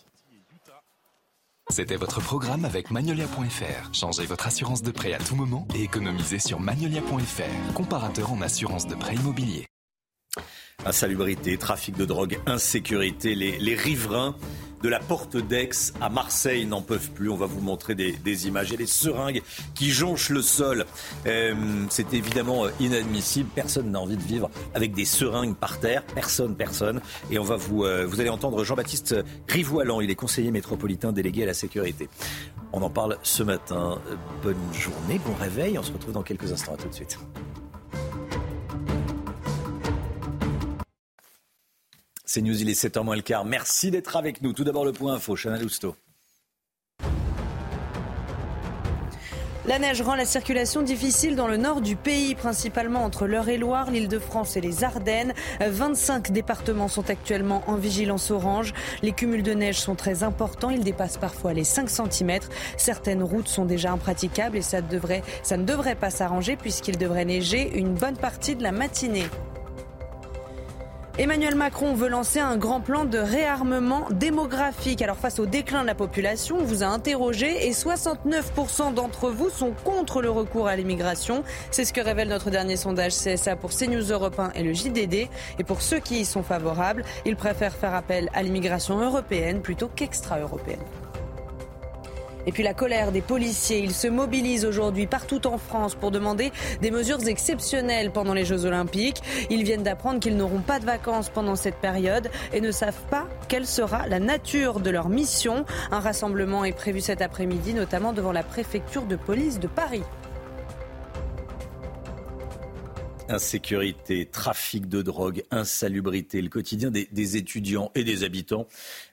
C'était votre programme avec Magnolia.fr. Changez votre assurance de prêt à tout moment et économisez sur Magnolia.fr, comparateur en assurance de prêt immobilier. Insalubrité, trafic de drogue, insécurité, les, riverains de la porte d'Aix à Marseille n'en peuvent plus. On va vous montrer des, images. et des seringues qui jonchent le sol. Euh, c'est évidemment euh, inadmissible. Personne n'a envie de vivre avec des seringues par terre. Personne, personne. Et on va vous, euh, vous allez entendre Jean-Baptiste Rivoilan. Il est conseiller métropolitain délégué à la sécurité. On en parle ce matin. Bonne journée, bon réveil. On se retrouve dans quelques instants. À tout de suite. C'est News, il est 7h moins le quart. Merci d'être avec nous. Tout d'abord le point info, Chana Lousteau. La neige rend la circulation difficile dans le nord du pays, principalement entre l'Eure-et-Loire, l'Île-de-France et les Ardennes. 25 départements sont actuellement en vigilance orange. Les cumuls de neige sont très importants, ils dépassent parfois les 5 cm. Certaines routes sont déjà impraticables et ça, ça ne devrait pas s'arranger puisqu'il devrait neiger une bonne partie de la matinée. Emmanuel Macron veut lancer un grand plan de réarmement démographique. Alors face au déclin de la population, on vous a interrogé et 69% d'entre vous sont contre le recours à l'immigration. C'est ce que révèle notre dernier sondage CSA pour CNews Europe 1 et le JDD. Et pour ceux qui y sont favorables, ils préfèrent faire appel à l'immigration européenne plutôt qu'extra-européenne. Et puis la colère des policiers, ils se mobilisent aujourd'hui partout en France pour demander des mesures exceptionnelles pendant les Jeux Olympiques. Ils viennent d'apprendre qu'ils n'auront pas de vacances pendant cette période et ne savent pas quelle sera la nature de leur mission. Un rassemblement est prévu cet après-midi, notamment devant la préfecture de police de Paris. Insécurité, trafic de drogue, insalubrité, le quotidien des, étudiants et des habitants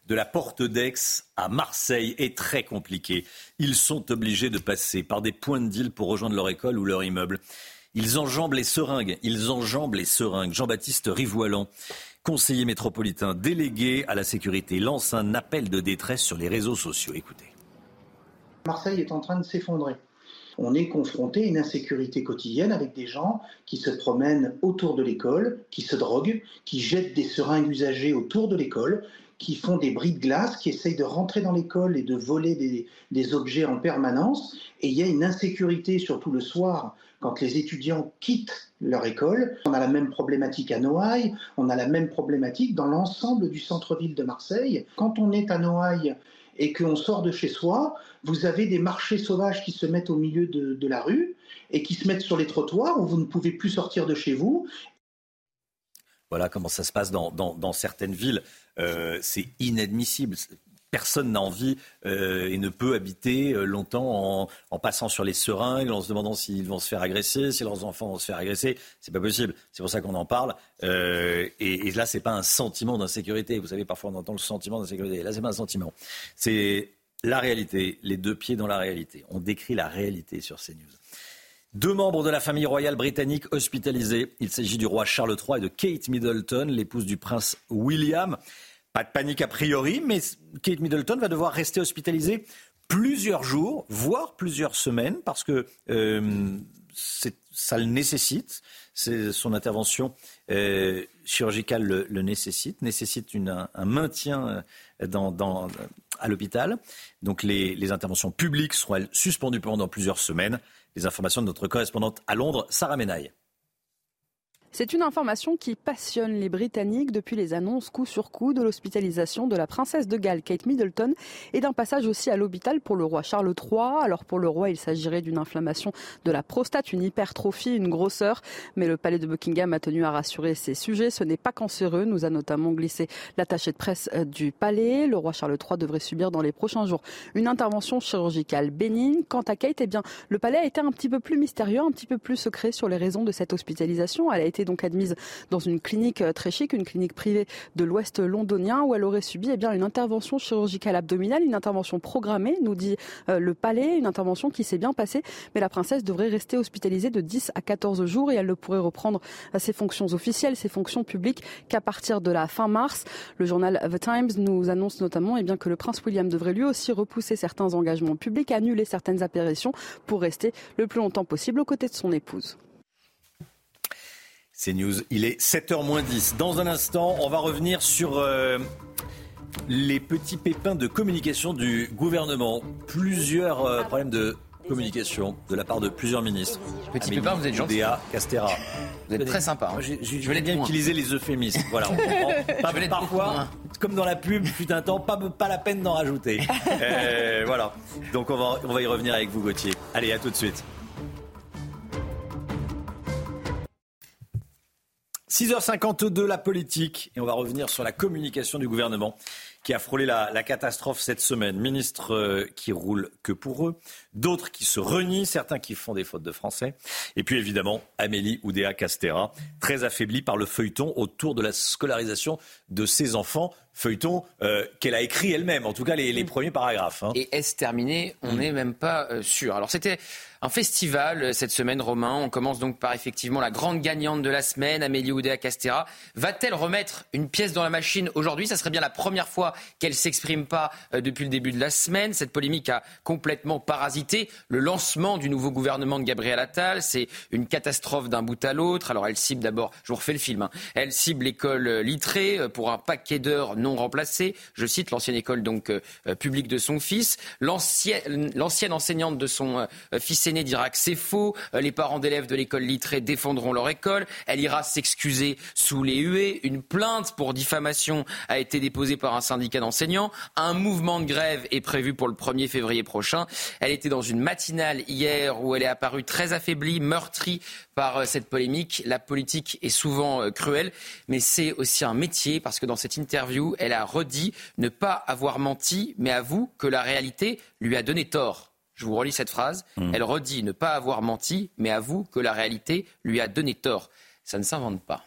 de la porte d'Aix à Marseille est très compliqué. Ils sont obligés de passer par des points de deal pour rejoindre leur école ou leur immeuble. Ils enjambent les seringues. Jean-Baptiste Rivoilan, conseiller métropolitain délégué à la sécurité, lance un appel de détresse sur les réseaux sociaux. Écoutez. Marseille est en train de s'effondrer on est confronté à une insécurité quotidienne avec des gens qui se promènent autour de l'école, qui se droguent, qui jettent des seringues usagées autour de l'école, qui font des bris de glace, qui essayent de rentrer dans l'école et de voler des, objets en permanence. Et il y a une insécurité, surtout le soir, quand les étudiants quittent leur école. On a la même problématique à Noailles, on a la même problématique dans l'ensemble du centre-ville de Marseille. Quand on est à Noailles et qu'on sort de chez soi, vous avez des marchés sauvages qui se mettent au milieu de, la rue et qui se mettent sur les trottoirs où vous ne pouvez plus sortir de chez vous. Voilà comment ça se passe dans, certaines villes. Euh, c'est inadmissible personne n'a envie euh, et ne peut habiter euh, longtemps en, passant sur les seringues, en se demandant s'ils vont se faire agresser, si leurs enfants vont se faire agresser. C'est pas possible. C'est pour ça qu'on en parle. Et, et, là, c'est pas un sentiment d'insécurité. Vous savez, parfois on entend le sentiment d'insécurité. Là, c'est pas un sentiment. C'est la réalité, les deux pieds dans la réalité. On décrit la réalité sur CNews. Deux membres de la famille royale britannique hospitalisés. Il s'agit du roi Charles III et de Kate Middleton, l'épouse du prince William. Pas de panique a priori, mais Kate Middleton va devoir rester hospitalisée plusieurs jours, voire plusieurs semaines, parce que euh, ça le nécessite. Son intervention euh, chirurgicale le, nécessite, nécessite une, un, maintien euh, dans, à l'hôpital. Donc les, les, interventions publiques seront suspendues pendant plusieurs semaines. Les informations de notre correspondante à Londres, Sarah Menaille. C'est une information qui passionne les Britanniques depuis les annonces coup sur coup de l'hospitalisation de la princesse de Galles, Kate Middleton, et d'un passage aussi à l'hôpital pour le roi Charles III. Alors pour le roi, il s'agirait d'une inflammation de la prostate, une hypertrophie, une grosseur. Mais le palais de Buckingham a tenu à rassurer ses sujets. Ce n'est pas cancéreux, nous a notamment glissé l'attaché de presse euh, du palais. Le roi Charles III devrait subir dans les prochains jours une intervention chirurgicale bénigne. Quant à Kate, eh bien, le palais a été un petit peu plus mystérieux, un petit peu plus secret sur les raisons de cette hospitalisation. Donc admise dans une clinique très chic, une clinique privée de l'Ouest londonien, où elle aurait subi eh une intervention chirurgicale abdominale, une intervention programmée, nous dit le palais, une intervention qui s'est bien passée, mais la princesse devrait rester hospitalisée de 10 à 14 jours et elle ne pourrait reprendre ses fonctions officielles, ses fonctions publiques qu'à partir de la fin mars. Le journal The Times nous annonce notamment eh que le prince William devrait lui aussi repousser certains engagements publics, annuler certaines apparitions pour rester le plus longtemps possible aux côtés de son épouse. C'est News, il est 7h 10. Dans un instant, on va revenir sur euh, les petits pépins de communication du gouvernement. Plusieurs euh, problèmes de communication de la part de plusieurs ministres. Petit pépin, vous êtes gentil. Castera. Vous êtes très sympa. Hein. Je, je, vais bien utiliser les euphémismes. Voilà. pas, parfois, comme dans la pub, fut un temps, pas, pas la peine d'en rajouter. Euh, voilà. Donc on va, on va y revenir avec vous, Gauthier. Allez, à tout de suite. 6h52, la politique. Et on va revenir sur la communication du gouvernement qui a frôlé la, catastrophe cette semaine. Ministres euh, qui roulent que pour eux, d'autres qui se renient, certains qui font des fautes de français. Et puis évidemment, Amélie Oudéa Castera, très affaiblie par le feuilleton autour de la scolarisation de ses enfants feuilleton euh, qu'elle a écrit elle-même, en tout cas les, premiers paragraphes. Hein. Et est-ce terminé? On n'est même pas euh, sûr. Alors c'était un festival euh, cette semaine, Romain. On commence donc par effectivement la grande gagnante de la semaine, Amélie Oudéa Castera. Va-t-elle remettre une pièce dans la machine aujourd'hui? Ça serait bien la première fois qu'elle s'exprime pas depuis le début de la semaine. Cette polémique a complètement parasité le lancement du nouveau gouvernement de Gabriel Attal. C'est une catastrophe d'un bout à l'autre. Alors elle cible d'abord, je vous refais le film, hein. elle cible l'école littrée pour un paquet d'heures non remplacé. Je cite l'ancienne école donc euh, euh, publique de son fils. L'ancienne enseignante de son euh, fils aîné dira que c'est faux. les parents d'élèves de l'école littrée défendront leur école. Elle ira s'excuser sous les huées. Une plainte pour diffamation a été déposée par un syndicat d'enseignants. Un mouvement de grève est prévu pour le 1er février prochain. Elle était dans une matinale hier où elle est apparue très affaiblie, meurtrie par cette polémique. La politique est souvent cruelle, mais c'est aussi un métier parce que dans cette interview, elle a redit ne pas avoir menti, mais avoue que la réalité lui a donné tort. Je vous relis cette phrase. Mmh. Elle redit ne pas avoir menti, mais avoue que la réalité lui a donné tort. Ça ne s'invente pas.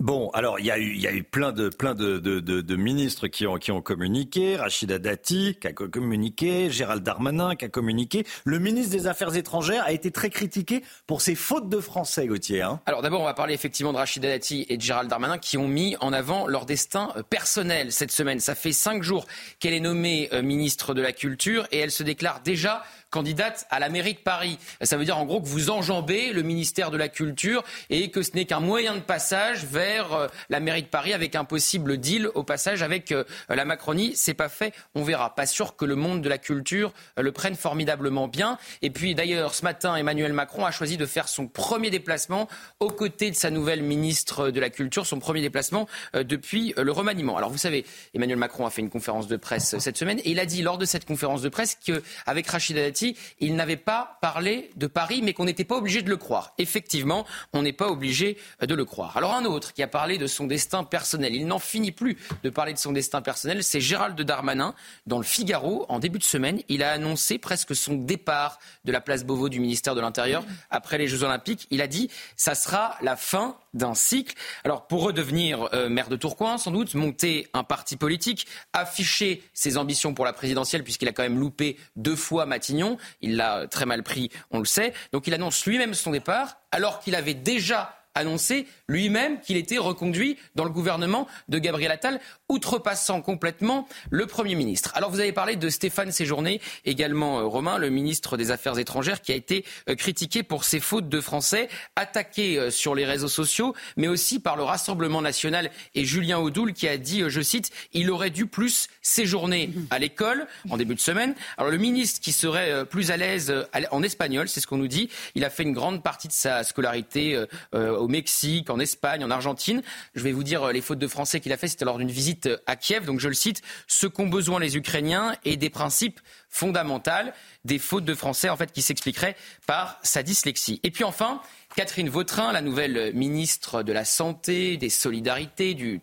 Bon, alors il y a eu, plein de, plein de, ministres qui ont, qui ont communiqué. Rachida Dati qui a communiqué, Gérald Darmanin qui a communiqué. Le ministre des Affaires étrangères a été très critiqué pour ses fautes de français, Gauthier. Hein. alors d'abord, on va parler effectivement de Rachida Dati et de Gérald Darmanin qui ont mis en avant leur destin euh, personnel cette semaine. Ça fait cinq jours qu'elle est nommée euh, ministre de la Culture et elle se déclare déjà candidate à la mairie de Paris. Ça veut dire en gros que vous enjambez le ministère de la Culture et que ce n'est qu'un moyen de passage vers euh, la mairie de Paris avec un possible deal au passage avec euh, la Macronie. C'est pas fait, on verra. Pas sûr que le monde de la culture euh, le prenne formidablement bien. Et puis d'ailleurs, ce matin, Emmanuel Macron a choisi de faire son premier déplacement aux côtés de sa nouvelle ministre de la Culture, son premier déplacement depuis le remaniement. Alors vous savez, Emmanuel Macron a fait une conférence de presse cette semaine et il a dit lors de cette conférence de presse qu'avec Rachida Dati, il n'avait pas parlé de Paris, mais qu'on n'était pas obligé de le croire. Effectivement, on n'est pas obligé de le croire. Alors un autre qui a parlé de son destin personnel, il n'en finit plus de parler de son destin personnel, c'est Gérald Darmanin. Dans le Figaro, en début de semaine, il a annoncé presque son départ de la place Beauvau du ministère de l'Intérieur après les Jeux Olympiques. Il a dit ça sera la fin d'un cycle. Alors pour redevenir euh, maire de Tourcoing, sans doute, monter un parti politique, afficher ses ambitions pour la présidentielle, puisqu'il a quand même loupé deux fois Matignon, il l'a très mal pris, on le sait. Donc il annonce lui-même son départ, alors qu'il avait déjà annoncé lui-même qu'il était reconduit dans le gouvernement de Gabriel Attal, outrepassant complètement le Premier ministre. Alors vous avez parlé de Stéphane Séjourné, également euh, Romain, le ministre des Affaires étrangères, qui a été euh, critiqué pour ses fautes de français, attaqué euh, sur les réseaux sociaux, mais aussi par le Rassemblement national et Julien Audoul qui a dit, je cite, il aurait dû plus séjourner à l'école en début de semaine. Alors le ministre qui serait plus à l'aise en espagnol, c'est ce qu'on nous dit, il a fait une grande partie de sa scolarité au Mexique, en Espagne, en Argentine. Je vais vous dire les fautes de français qu'il a fait, c'était lors d'une visite à Kiev. Donc je le cite, ce qu'ont besoin les Ukrainiens et des principes fondamentaux, des fautes de français en fait qui s'expliqueraient par sa dyslexie. Et puis enfin, Catherine Vautrin, la nouvelle ministre de la Santé, des Solidarités, du,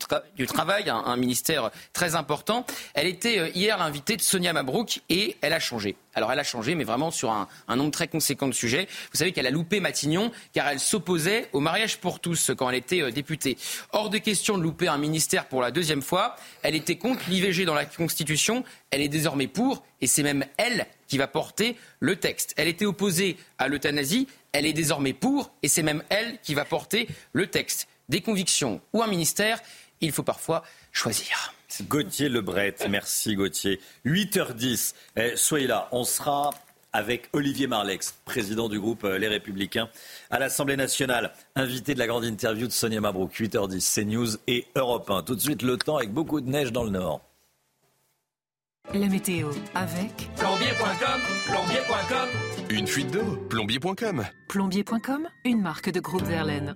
Travail, un, ministère très important. Elle était euh, hier l'invitée de Sonia Mabrouk et elle a changé. Alors elle a changé, mais vraiment sur un, nombre très conséquent de sujets. Vous savez qu'elle a loupé Matignon car elle s'opposait au mariage pour tous quand elle était euh, députée. Hors de question de louper un ministère pour la deuxième fois. Elle était contre l'IVG dans la Constitution. Elle est désormais pour et c'est même elle qui va porter le texte. Elle était opposée à l'euthanasie elle est désormais pour, et c'est même elle qui va porter le texte. Des convictions ou un ministère, il faut parfois choisir. Gauthier Lebret, merci Gauthier. 8h10, eh, soyez là, on sera avec Olivier Marlex, président du groupe euh, Les Républicains, à l'Assemblée nationale, invité de la grande interview de Sonia Mabrouk, 8h10, CNews et Europe 1. Tout de suite, le temps avec beaucoup de neige dans le nord. La météo avec plombier.com, plombier.com. Une fuite d'eau, plombier.com. Plombier.com, une marque de groupe Verlaine.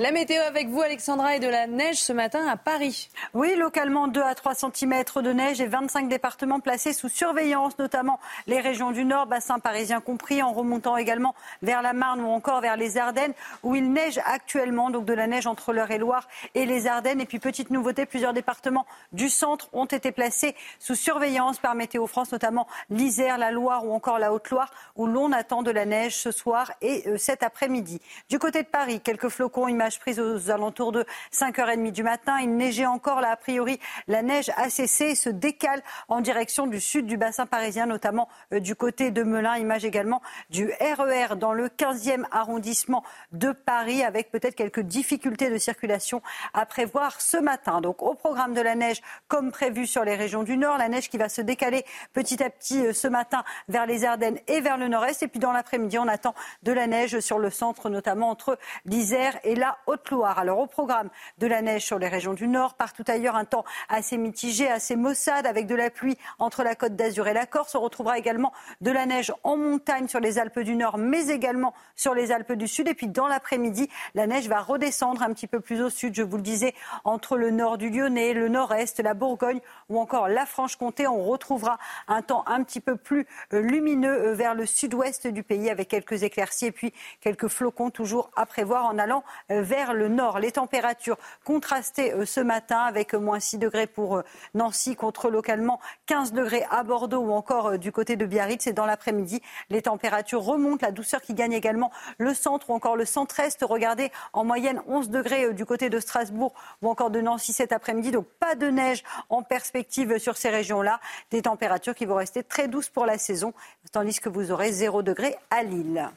La météo avec vous, Alexandra, et de la neige ce matin à Paris. Oui, localement 2 à 3 cm de neige et 25 départements placés sous surveillance, notamment les régions du Nord, bassin parisien compris, en remontant également vers la Marne ou encore vers les Ardennes, où il neige actuellement, donc de la neige entre l'Eure et Loire et les Ardennes. Et puis, petite nouveauté, plusieurs départements du centre ont été placés sous surveillance par Météo France, notamment l'Isère, la Loire ou encore la Haute-Loire, où l'on attend de la neige ce soir et euh, cet après-midi. Du côté de Paris, quelques flocons prise aux alentours de 5h30 du matin. Il neigeait encore là, a priori, la neige a cessé et se décale en direction du sud du bassin parisien, notamment euh, du côté de Melun. Image également du RER e dans le 15e arrondissement de Paris, avec peut-être quelques difficultés de circulation à prévoir ce matin. Donc au programme de la neige, comme prévu sur les régions du Nord, la neige qui va se décaler petit à petit euh, ce matin vers les Ardennes et vers le Nord-Est. Et puis dans l'après-midi, on attend de la neige sur le centre, notamment entre l'Isère et la Haute-Loire. Alors au programme de la neige sur les régions du Nord, partout ailleurs un temps assez mitigé, assez maussade, avec de la pluie entre la Côte d'Azur et la Corse. On retrouvera également de la neige en montagne sur les Alpes du Nord, mais également sur les Alpes du Sud. Et puis dans l'après-midi, la neige va redescendre un petit peu plus au sud, je vous le disais, entre le nord du Lyonnais, le nord-est, la Bourgogne ou encore la Franche-Comté. On retrouvera un temps un petit peu plus euh, lumineux euh, vers le sud-ouest du pays avec quelques éclaircies et puis quelques flocons toujours à prévoir en allant euh, vers le nord. Les températures contrastées euh, ce matin avec euh, moins 6 degrés pour Nancy contre localement 15 degrés à Bordeaux ou encore du côté de Biarritz. Et dans l'après-midi, les températures remontent. La douceur qui gagne également le centre ou encore le centre-est. Regardez, en moyenne 11 degrés du côté de Strasbourg ou encore de Nancy cet après-midi. Donc pas de neige en perspective sur ces régions-là. Des températures qui vont rester très douces pour la saison, tandis que vous aurez 0 degré à Lille.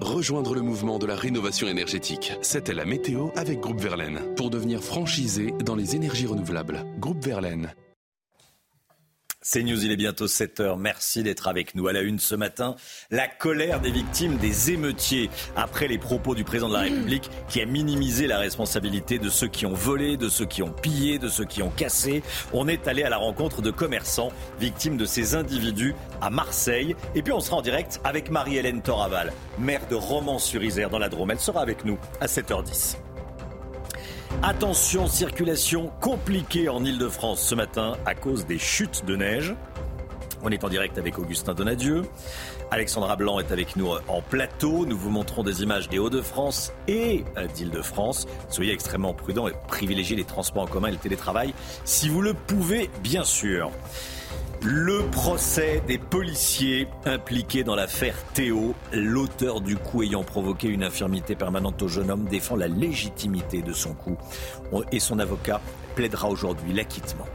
Rejoindre le mouvement de la rénovation énergétique. C'était la météo avec Groupe Verlaine. Pour devenir franchisé dans les énergies renouvelables. Groupe Verlaine. C'est News, il est bientôt 7 heures. Merci d'être avec nous. À la une ce matin, la colère des victimes des émeutiers après les propos du président de la République qui a minimisé la responsabilité de ceux qui ont volé, de ceux qui ont pillé, de ceux qui ont cassé. On est allé à la rencontre de commerçants victimes de ces individus à Marseille. Et puis on sera en direct avec Marie-Hélène Toraval, maire de Romans-sur-Isère dans la Drôme. Elle sera avec nous à 7h10. Attention, circulation compliquée en Ile-de-France ce matin à cause des chutes de neige. On est en direct avec Augustin Donadieu. Alexandra Blanc est avec nous en plateau. Nous vous montrons des images des Hauts-de-France et d'Île-de-France. Soyez extrêmement prudents et privilégiez les transports en commun et le télétravail si vous le pouvez, bien sûr. Le procès des policiers impliqués dans l'affaire Théo, l'auteur du coup ayant provoqué une infirmité permanente au jeune homme, défend la légitimité de son coup et son avocat plaidera aujourd'hui l'acquittement.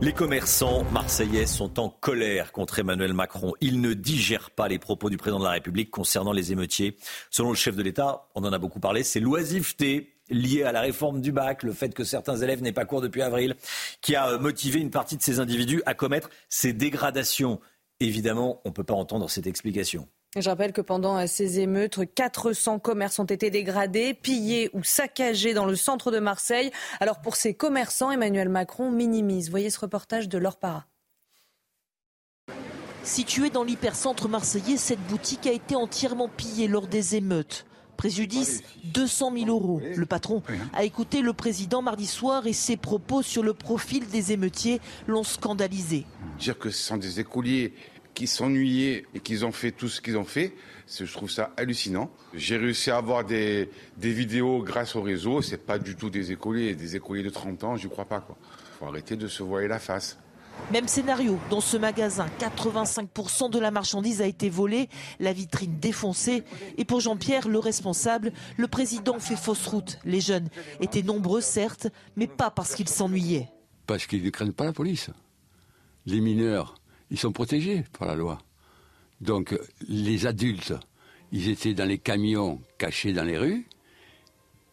Les commerçants marseillais sont en colère contre Emmanuel Macron. Ils ne digèrent pas les propos du président de la République concernant les émeutiers. Selon le chef de l'État, on en a beaucoup parlé, c'est l'oisiveté lié à la réforme du bac, le fait que certains élèves n'aient pas cours depuis avril, qui a euh, motivé une partie de ces individus à commettre ces dégradations. Évidemment, on ne peut pas entendre cette explication. Je rappelle que pendant euh, ces émeutes, 400 commerces ont été dégradés, pillés ou saccagés dans le centre de Marseille. Alors pour ces commerçants, Emmanuel Macron minimise. Voyez ce reportage de Laure Para. Située dans l'hypercentre marseillais, cette boutique a été entièrement pillée lors des émeutes. Préjudice 200 000 euros. Le patron a écouté le président mardi soir et ses propos sur le profil des émeutiers l'ont scandalisé. Dire que ce sont des écoliers qui s'ennuyaient et qu'ils ont fait tout ce qu'ils ont fait. Je trouve ça hallucinant. J'ai réussi à avoir des, des vidéos grâce au réseau. C'est pas du tout des écoliers, des écoliers de 30 ans, je crois pas quoi. Faut arrêter de se voiler la face. Même scénario dans ce magasin. 85% de la marchandise a été volée, la vitrine défoncée. Et pour Jean-Pierre, le responsable, le président fait fausse route. Les jeunes étaient nombreux, certes, mais pas parce qu'ils s'ennuyaient. Parce qu'ils ne craignent pas la police. Les mineurs, ils sont protégés par la loi. Donc les adultes, ils étaient dans les camions cachés dans les rues,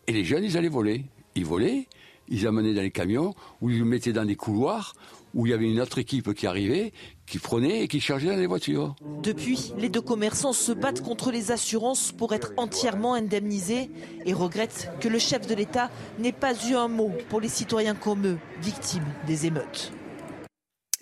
et les jeunes, ils allaient voler. Ils volaient, ils amenaient dans les camions, ou ils les mettaient dans des couloirs, où il y avait une autre équipe qui arrivait, qui prenait et qui chargeait les voitures. Depuis, les deux commerçants se battent contre les assurances pour être entièrement indemnisés et regrettent que le chef de l'État n'ait pas eu un mot pour les citoyens comme eux, victimes des émeutes.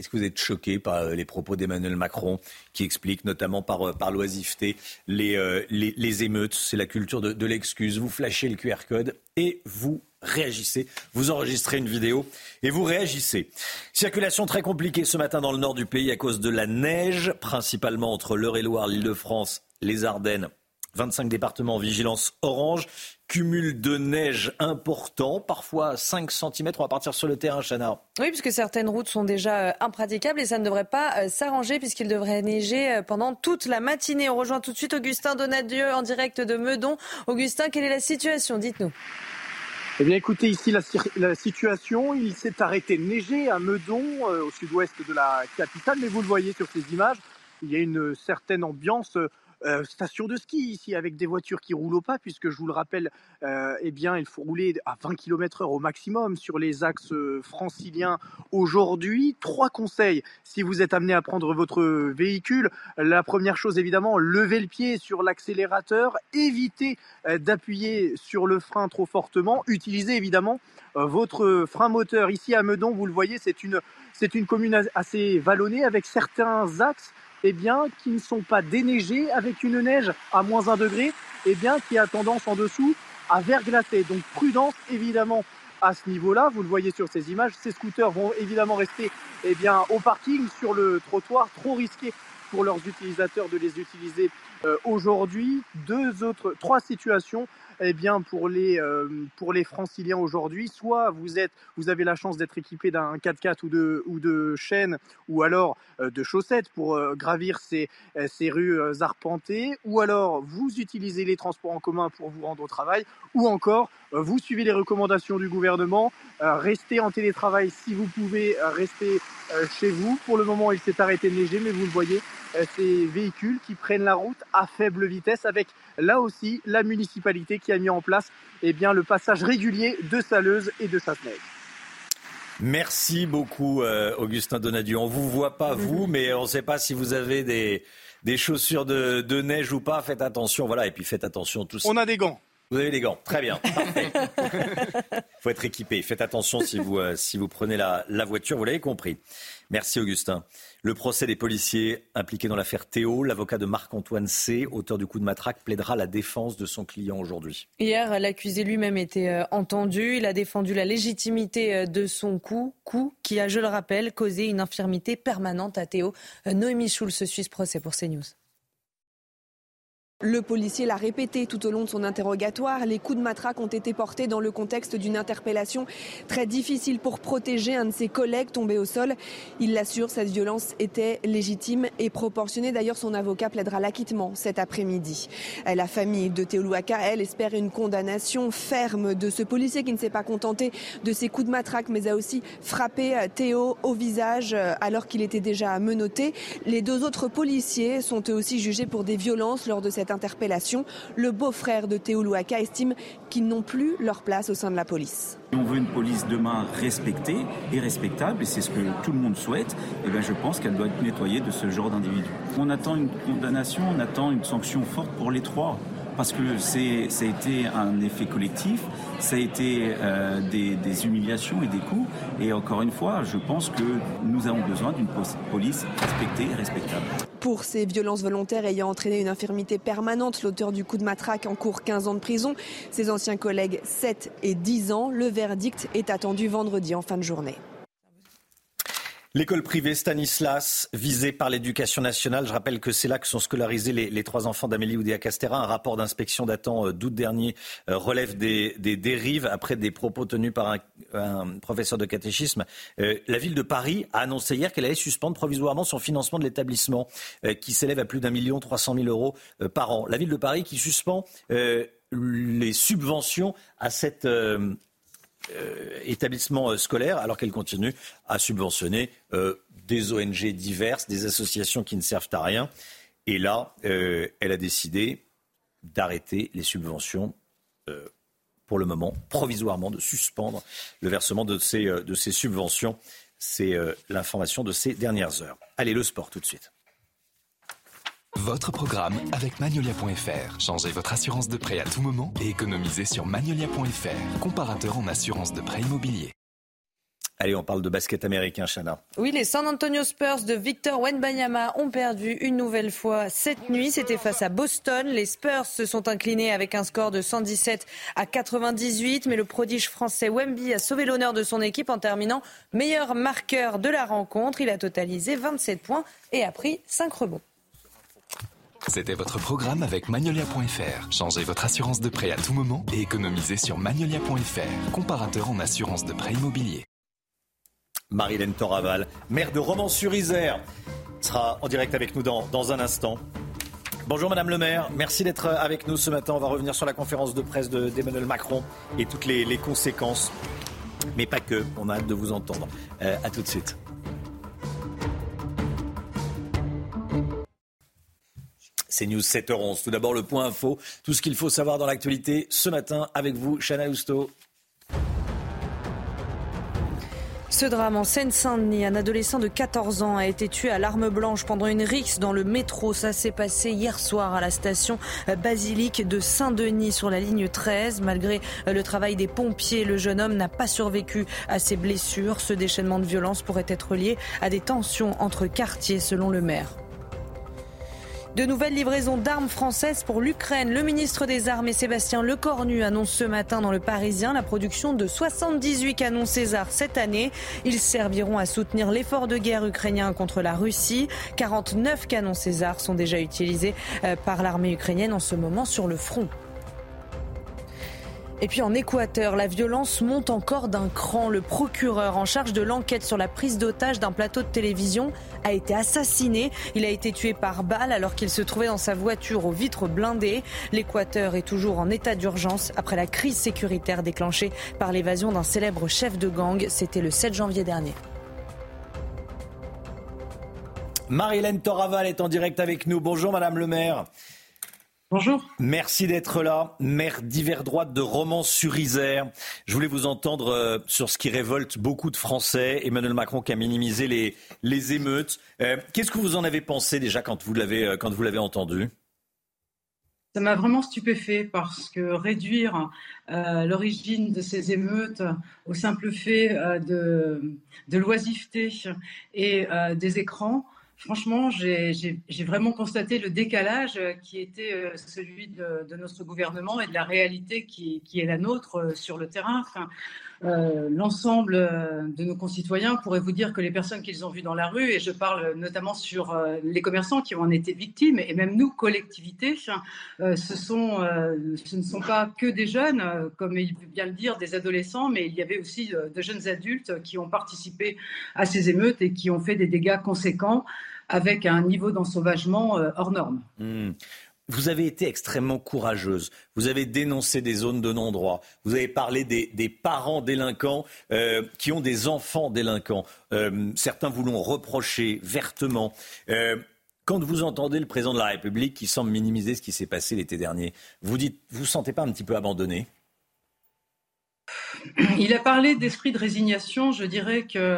Est-ce que vous êtes choqué par euh, les propos d'Emmanuel Macron qui explique notamment par, euh, l'oisiveté les, euh, les, émeutes? C'est la culture de, de l'excuse. Vous flashez le QR code et vous réagissez. Vous enregistrez une vidéo et vous réagissez. Circulation très compliquée ce matin dans le nord du pays à cause de la neige, principalement entre l'Eure-et-Loire, l'Île-de-France, les Ardennes 25 départements en vigilance orange. Cumul de neige important, parfois 5 cm. On va partir sur le terrain, Chana. Oui, puisque certaines routes sont déjà euh, impraticables et ça ne devrait pas euh, s'arranger puisqu'il devrait neiger euh, pendant toute la matinée. On rejoint tout de suite Augustin Donadieu en direct de Meudon. Augustin, quelle est la situation? Dites-nous. Eh bien, écoutez, ici, la, la situation, il s'est arrêté de neiger à Meudon, euh, au sud-ouest de la capitale, mais vous le voyez sur ces images, il y a une certaine ambiance euh, station de ski ici avec des voitures qui roulent au pas puisque je vous le rappelle euh, eh bien il faut rouler à 20 km heure au maximum sur les axes euh, franciliens. Aujourd'hui trois conseils si vous êtes amené à prendre votre véhicule. La première chose évidemment levez le pied sur l'accélérateur évitez euh, d'appuyer sur le frein trop fortement. Utilisez évidemment votre frein moteur. Ici à Meudon vous le voyez c'est une c'est une commune assez vallonnée avec certains axes eh bien, qui ne sont pas déneigés avec une neige à moins 1 degré, eh bien, qui a tendance en dessous à verglacer. Donc prudence évidemment à ce niveau-là. Vous le voyez sur ces images. Ces scooters vont évidemment rester eh bien, au parking, sur le trottoir. Trop risqué pour leurs utilisateurs de les utiliser euh, aujourd'hui. Deux autres, trois situations eh bien, pour les, euh, pour les franciliens aujourd'hui, soit vous, êtes, vous avez la chance d'être équipé d'un 4x4 ou de, ou de chaînes, ou alors euh, de chaussettes pour euh, gravir ces, ces rues arpentées, ou alors vous utilisez les transports en commun pour vous rendre au travail, ou encore vous suivez les recommandations du gouvernement, restez en télétravail si vous pouvez, rester euh, chez vous. Pour le moment, il s'est arrêté de neiger, mais vous le voyez, ces véhicules qui prennent la route à faible vitesse avec là aussi la municipalité qui a mis en place eh bien, le passage régulier de Saleuse et de Sasseneuil. Merci beaucoup, euh, Augustin Donadieu. On vous voit pas, vous, mais on ne sait pas si vous avez des, des chaussures de, de neige ou pas. Faites attention, voilà. Et puis faites attention tous. On a des gants. Vous avez des gants, très bien, parfait. faut être équipé. Faites attention si vous, euh, si vous prenez la, la voiture, vous l'avez compris. Merci Augustin. Le procès des policiers impliqués dans l'affaire Théo, l'avocat de Marc-Antoine C., auteur du coup de matraque, plaidera la défense de son client aujourd'hui. Hier, l'accusé lui-même était euh, entendu. Il a défendu la légitimité euh, de son coup, coup qui a, je le rappelle, causé une infirmité permanente à Théo. Euh, Noémie Schulz suit ce procès pour CNews. Le policier l'a répété tout au long de son interrogatoire. Les coups de matraque ont été portés dans le contexte d'une interpellation très difficile pour protéger un de ses collègues tombé au sol. Il l'assure, cette violence était légitime et proportionnée. D'ailleurs, son avocat plaidera l'acquittement cet après-midi. La famille de Théo Louaka, elle, espère une condamnation ferme de ce policier qui ne s'est pas contenté de ses coups de matraque, mais a aussi frappé Théo au visage alors qu'il était déjà menotté. Les deux autres policiers sont eux aussi jugés pour des violences lors de cette interpellation. Le beau-frère de Théo Louaka estime qu'ils n'ont plus leur place au sein de la police. On veut une police demain respectée et respectable, et c'est ce que tout le monde souhaite. Et bien je pense qu'elle doit être nettoyée de ce genre d'individus. On attend une condamnation, on attend une sanction forte pour les trois. Parce que c'est, ça a été un effet collectif, ça a été euh, des, des, humiliations et des coups. Et encore une fois, je pense que nous avons besoin d'une police respectée et respectable. Pour ces violences volontaires ayant entraîné une infirmité permanente, l'auteur du coup de matraque encourt 15 ans de prison. Ses anciens collègues 7 et 10 ans. Le verdict est attendu vendredi en fin de journée. L'école privée Stanislas, visée par l'éducation nationale. Je rappelle que c'est là que sont scolarisés les, trois enfants d'Amélie Oudéa Castera. Un rapport d'inspection datant euh, d'août dernier euh, relève des, dérives après des propos tenus par un, professeur de catéchisme. Euh, la ville de Paris a annoncé hier qu'elle allait suspendre provisoirement son financement de l'établissement, qui s'élève à plus d'un million trois cent mille euros par an. La ville de Paris qui suspend les subventions à cette établissements euh, scolaires, alors qu'elle continue à subventionner euh, des ONG diverses, des associations qui ne servent à rien. Et là, elle a décidé d'arrêter les subventions pour le moment, provisoirement, de suspendre le versement de ces subventions. C'est l'information de ces dernières heures. Allez, le sport tout de suite. Votre programme avec Magnolia.fr. Changez votre assurance de prêt à tout moment et économisez sur Magnolia.fr, comparateur en assurance de prêt immobilier. Allez, on parle de basket américain, Chana. Oui, les San Antonio Spurs de Victor Wenbanyama ont perdu une nouvelle fois cette nuit. C'était face à Boston. Les Spurs se sont inclinés avec un score de 117 à 98, mais le prodige français Wemby a sauvé l'honneur de son équipe en terminant meilleur marqueur de la rencontre. Il a totalisé 27 points et a pris 5 rebonds. C'était votre programme avec Magnolia.fr. Changez votre assurance de prêt à tout moment et économisez sur Magnolia.fr, comparateur en assurance de prêt immobilier. Marilène Toraval, maire de Romans-sur-Isère, sera en direct avec nous dans, un instant. Bonjour Madame le maire, merci d'être avec nous ce matin. On va revenir sur la conférence de presse d'Emmanuel Macron et toutes les, conséquences. Mais pas que, on a hâte de vous entendre. Euh, à tout de suite. C'est News 7h11. Tout d'abord, le point info. Tout ce qu'il faut savoir dans l'actualité ce matin avec vous, Chana Housteau. Ce drame en Seine-Saint-Denis, un adolescent de 14 ans a été tué à l'arme blanche pendant une rixe dans le métro. Ça s'est passé hier soir à la station basilique de Saint-Denis sur la ligne 13. Malgré le travail des pompiers, le jeune homme n'a pas survécu à ses blessures. Ce déchaînement de violence pourrait être lié à des tensions entre quartiers selon le maire. De nouvelles livraisons d'armes françaises pour l'Ukraine. Le ministre des Armées Sébastien Lecornu annonce ce matin dans le Parisien la production de 78 canons César cette année. Ils serviront à soutenir l'effort de guerre ukrainien contre la Russie. 49 canons César sont déjà utilisés euh, par l'armée ukrainienne en ce moment sur le front. Et puis en Équateur, la violence monte encore d'un cran. Le procureur en charge de l'enquête sur la prise d'otage d'un plateau de télévision a été assassiné. Il a été tué par balle alors qu'il se trouvait dans sa voiture aux vitres blindées. L'Équateur est toujours en état d'urgence après la crise sécuritaire déclenchée par l'évasion d'un célèbre chef de gang. C'était le 7 janvier dernier. Marilène Toraval est en direct avec nous. Bonjour Madame le maire. Bonjour. Merci d'être là, maire d'hiver droite de Romans-sur-Isère. Je voulais vous entendre euh, sur ce qui révolte beaucoup de Français. Emmanuel Macron qui a minimisé les, les émeutes. Euh, qu'est-ce que vous en avez pensé déjà quand vous l'avez, euh, quand vous l'avez entendu? Ça m'a vraiment stupéfait parce que réduire l'origine de ces émeutes au simple fait de, de l'oisiveté et des écrans, franchement, j'ai vraiment constaté le décalage qui était euh, celui de, notre gouvernement et de la réalité qui, est la nôtre euh, sur le terrain. Euh, l'ensemble de nos concitoyens pourraient vous dire que les personnes qu'ils ont vues dans la rue, et je parle notamment sur les commerçants qui en été victimes, et même nous, collectivités, ce, ce ne sont pas que des jeunes, comme il veut bien le dire, des adolescents, mais il y avait aussi de jeunes adultes qui ont participé à ces émeutes et qui ont fait des dégâts conséquents avec un niveau d'ensauvagement euh, hors norme. Hmm. Vous avez été extrêmement courageuse. Vous avez dénoncé des zones de non-droit. Vous avez parlé des, parents délinquants euh, qui ont des enfants délinquants. Euh, certains vous l'ont reproché vertement. quand vous entendez le président de la République qui semble minimiser ce qui s'est passé l'été dernier, vous dites, vous sentez pas un petit peu abandonné? Il a parlé d'esprit de résignation. Je dirais que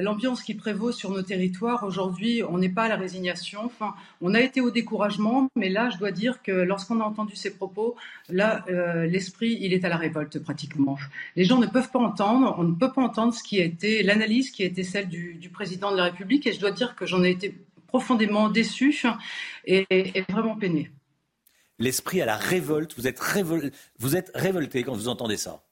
l'ambiance qui prévaut sur nos territoires aujourd'hui, on n'est pas à la résignation. Enfin, on a été au découragement, mais là, je dois dire que lorsqu'on a entendu ces propos, là, euh, l'esprit, il est à la révolte pratiquement. Les gens ne peuvent pas entendre, on ne peut pas entendre ce qui a été l'analyse qui a été celle du, président de la République, et je dois dire que j'en ai été profondément déçu et, vraiment peiné. L'esprit à la révolte, vous êtes, vous êtes révolté quand vous entendez ça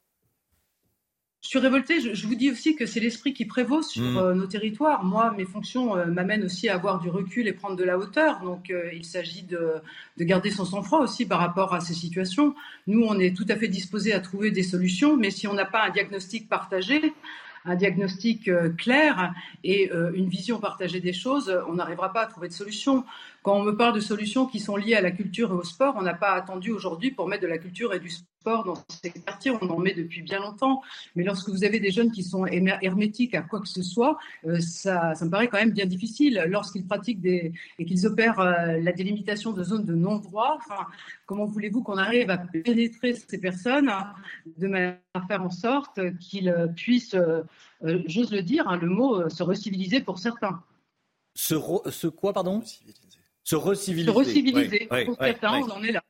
Je suis révoltée. Je, vous dis aussi que c'est l'esprit qui prévaut sur Mm. euh, nos territoires. Moi, mes fonctions euh, m'amènent aussi à avoir du recul et prendre de la hauteur. Donc, euh, il s'agit de, de garder son sang-froid aussi par rapport à ces situations. Nous, on est tout à fait disposés à trouver des solutions, mais si on n'a pas un diagnostic partagé, un diagnostic clair et une vision partagée des choses, on n'arrivera pas à trouver de solution. Quand on me parle de solutions qui sont liées à la culture et au sport, on n'a pas attendu aujourd'hui pour mettre de la culture et du sport dans ces quartiers. On en met depuis bien longtemps. Mais lorsque vous avez des jeunes qui sont hermétiques à quoi que ce soit, euh, ça, ça me paraît quand même bien difficile. Lorsqu'ils pratiquent des, et qu'ils opèrent euh, la délimitation de zones de non-droit, enfin, comment voulez-vous qu'on arrive à pénétrer ces personnes de manière à faire en sorte qu'ils puissent, euh, j'ose le dire, hein, le mot, se reciviliser pour certains? Ce quoi, pardon? Se reciviliser. Se reciviliser. Ouais, pour ouais, certains, ouais. on en est là.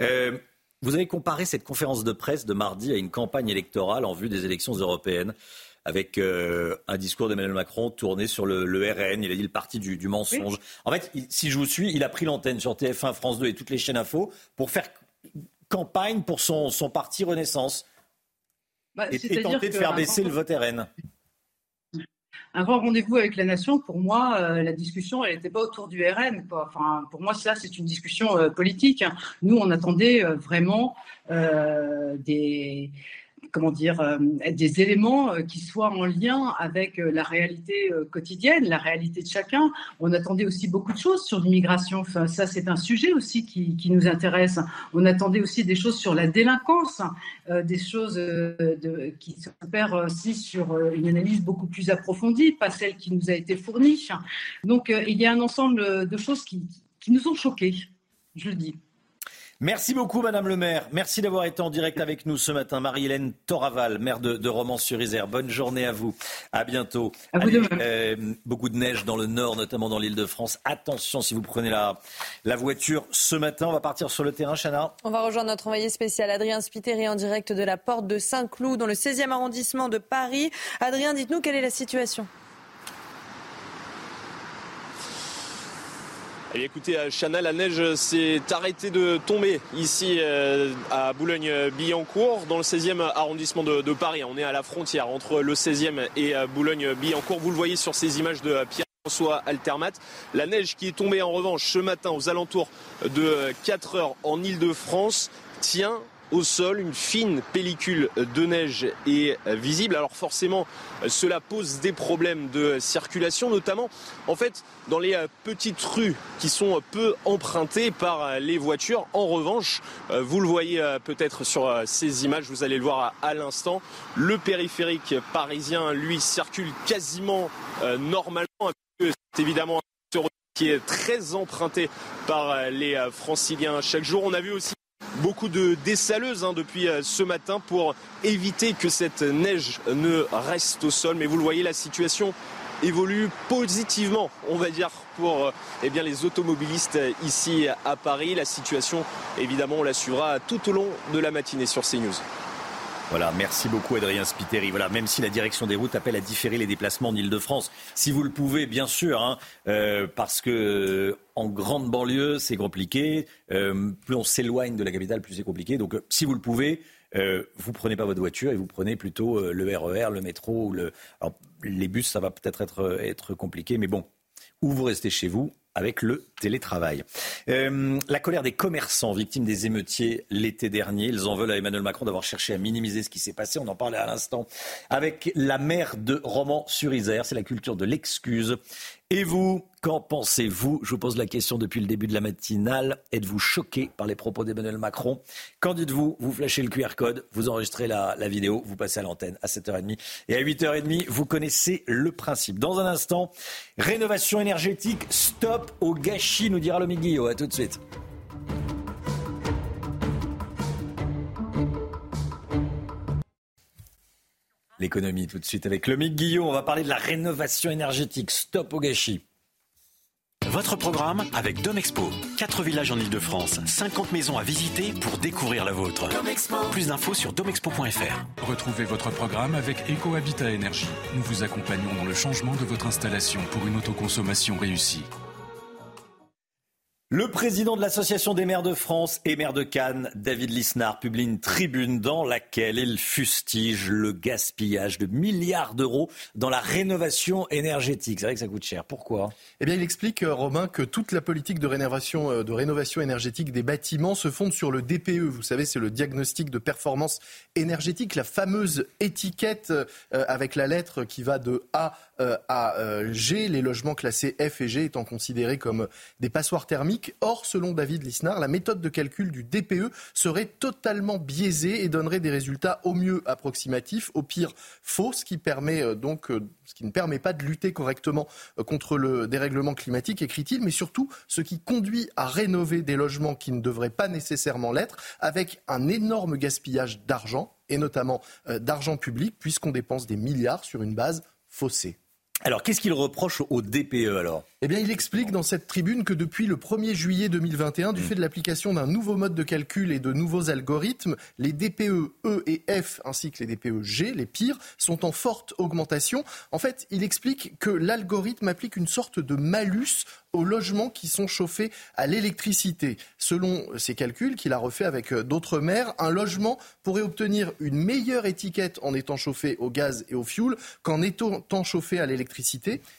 Euh, vous avez comparé cette conférence de presse de mardi à une campagne électorale en vue des élections européennes avec euh, un discours d'Emmanuel Macron tourné sur le, le RN. Il a dit le parti du, du mensonge. En fait, il- si je vous suis, il a pris l'antenne sur TF1, France 2 et toutes les chaînes info pour faire campagne pour son, son parti Renaissance Bah, et, et tenter de faire baisser le vote RN. Un grand rendez-vous avec la nation, pour moi, euh, la discussion, elle n'était pas autour du RN. Enfin, pour moi, ça, c'est une discussion euh, politique. Nous, on attendait euh, vraiment des, comment dire, euh, des éléments euh, qui soient en lien avec euh, la réalité quotidienne, la réalité de chacun. On attendait aussi beaucoup de choses sur l'immigration. Enfin, ça, c'est un sujet aussi qui, nous intéresse. On attendait aussi des choses sur la délinquance, des choses de, qui s'opèrent aussi sur une analyse beaucoup plus approfondie, pas celle qui nous a été fournie. Donc, il y a un ensemble de choses qui, qui nous ont choqués, je le dis. Merci beaucoup, Madame le maire. Merci d'avoir été en direct avec nous ce matin. Marie-Hélène Toraval, maire de, de Romans-sur-Isère. Bonne journée à vous. À bientôt. À vous euh, beaucoup de neige dans le nord, notamment dans l'île de France. Attention si vous prenez la, la voiture ce matin. On va partir sur le terrain, Chana. On va rejoindre notre envoyé spécial Adrien Spiteri en direct de la porte de Saint-Cloud dans le 16e arrondissement de Paris. Adrien, dites-nous quelle est la situation Eh bien, écoutez, Chana, la neige s'est arrêtée de tomber ici euh, à Boulogne-Billancourt, dans le 16e arrondissement de, Paris. On est à la frontière entre le 16e et euh, Boulogne-Billancourt. Vous le voyez sur ces images de euh, Pierre. François Altermat. La neige qui est tombée en revanche ce matin aux alentours de 4 heures en Ile-de-France tient au sol, une fine pellicule de neige est visible. Alors forcément, cela pose des problèmes de circulation, notamment en fait dans les petites rues qui sont peu empruntées par les voitures. En revanche, vous le voyez peut-être sur ces images, vous allez le voir à l'instant, le périphérique parisien, lui, circule quasiment normalement. C'est évidemment un qui est très emprunté par les franciliens chaque jour. On a vu aussi beaucoup de dessaleuses hein, depuis euh, ce matin pour éviter que cette neige ne reste au sol. Mais vous le voyez, la situation évolue positivement, on va dire, pour euh, eh bien, les automobilistes euh, ici à Paris. La situation, évidemment, on la suivra tout au long de la matinée sur CNews. Voilà, merci beaucoup Adrien Spiteri. Voilà, même si la direction des routes appelle à différer les déplacements en Ile-de-France, si vous le pouvez, bien sûr, hein, euh, parce que euh, en grande banlieue, c'est compliqué. Euh, plus on s'éloigne de la capitale, plus c'est compliqué. Donc, euh, si vous le pouvez, euh, vous prenez pas votre voiture et vous prenez plutôt euh, le RER, le métro ou le. Alors, les bus, ça va peut-être être, être compliqué, mais bon, ou vous restez chez vous avec le télétravail. Euh, la colère des commerçants victimes des émeutiers l'été dernier. Ils en veulent à Emmanuel Macron d'avoir cherché à minimiser ce qui s'est passé. On en parlait à l'instant avec la maire de Romans-sur-Isère. C'est la culture de l'excuse. Et vous, qu'en pensez-vous? Je vous pose la question depuis le début de la matinale. Êtes-vous choqué par les propos d'Emmanuel Macron? Qu'en dites-vous? Vous flashez le QR code, vous enregistrez la, vidéo, vous passez à l'antenne à 7h30. Et à 8h30, vous connaissez le principe. Dans un instant, rénovation énergétique, stop au gâchis, nous dira le Guillot. À tout de suite. L'économie tout de suite avec Lomique Guillot. On va parler de la rénovation énergétique. Stop au gâchis. Votre programme avec Domexpo. 4 villages en Ile-de-France, 50 maisons à visiter pour découvrir la vôtre. Plus d'infos sur domexpo.fr. Retrouvez votre programme avec EcoHabitat Énergie. Nous vous accompagnons dans le changement de votre installation pour une autoconsommation réussie. Le président de l'Association des maires de France et maire de Cannes, David Lisnard, publie une tribune dans laquelle il fustige le gaspillage de milliards d'euros dans la rénovation énergétique. C'est vrai que ça coûte cher. Pourquoi? Eh bien, il explique, euh, Romain, que toute la politique de rénovation, euh, de rénovation énergétique des bâtiments se fonde sur le DPE. Vous savez, c'est le diagnostic de performance énergétique, la fameuse étiquette euh, avec la lettre qui va de A à G, les logements classés F et G étant considérés comme des passoires thermiques Or, selon David Lisnard, la méthode de calcul du DPE serait totalement biaisée et donnerait des résultats au mieux approximatifs, au pire faux, ce qui euh, euh, ce qui ne permet pas de lutter correctement euh, contre le dérèglement climatique, écrit-il, mais surtout ce qui conduit à rénover des logements qui ne devraient pas nécessairement l'être, avec un énorme gaspillage d'argent, et notamment d'argent public, puisqu'on dépense des milliards sur une base faussée. Alors, qu'est-ce qu'il reproche au DPE alors? Eh bien, il explique dans cette tribune que depuis le 1er juillet 2021, du mm. fait de l'application d'un nouveau mode de calcul et de nouveaux algorithmes, les DPE E et F ainsi que les DPE G, les pires, sont en forte augmentation. En fait, il explique que l'algorithme applique une sorte de malus aux logements qui sont chauffés à l'électricité. Selon ses calculs qu'il a refait avec d'autres maires, un logement pourrait obtenir une meilleure étiquette en étant chauffé au gaz et au fioul qu'en étant chauffé à l'électricité.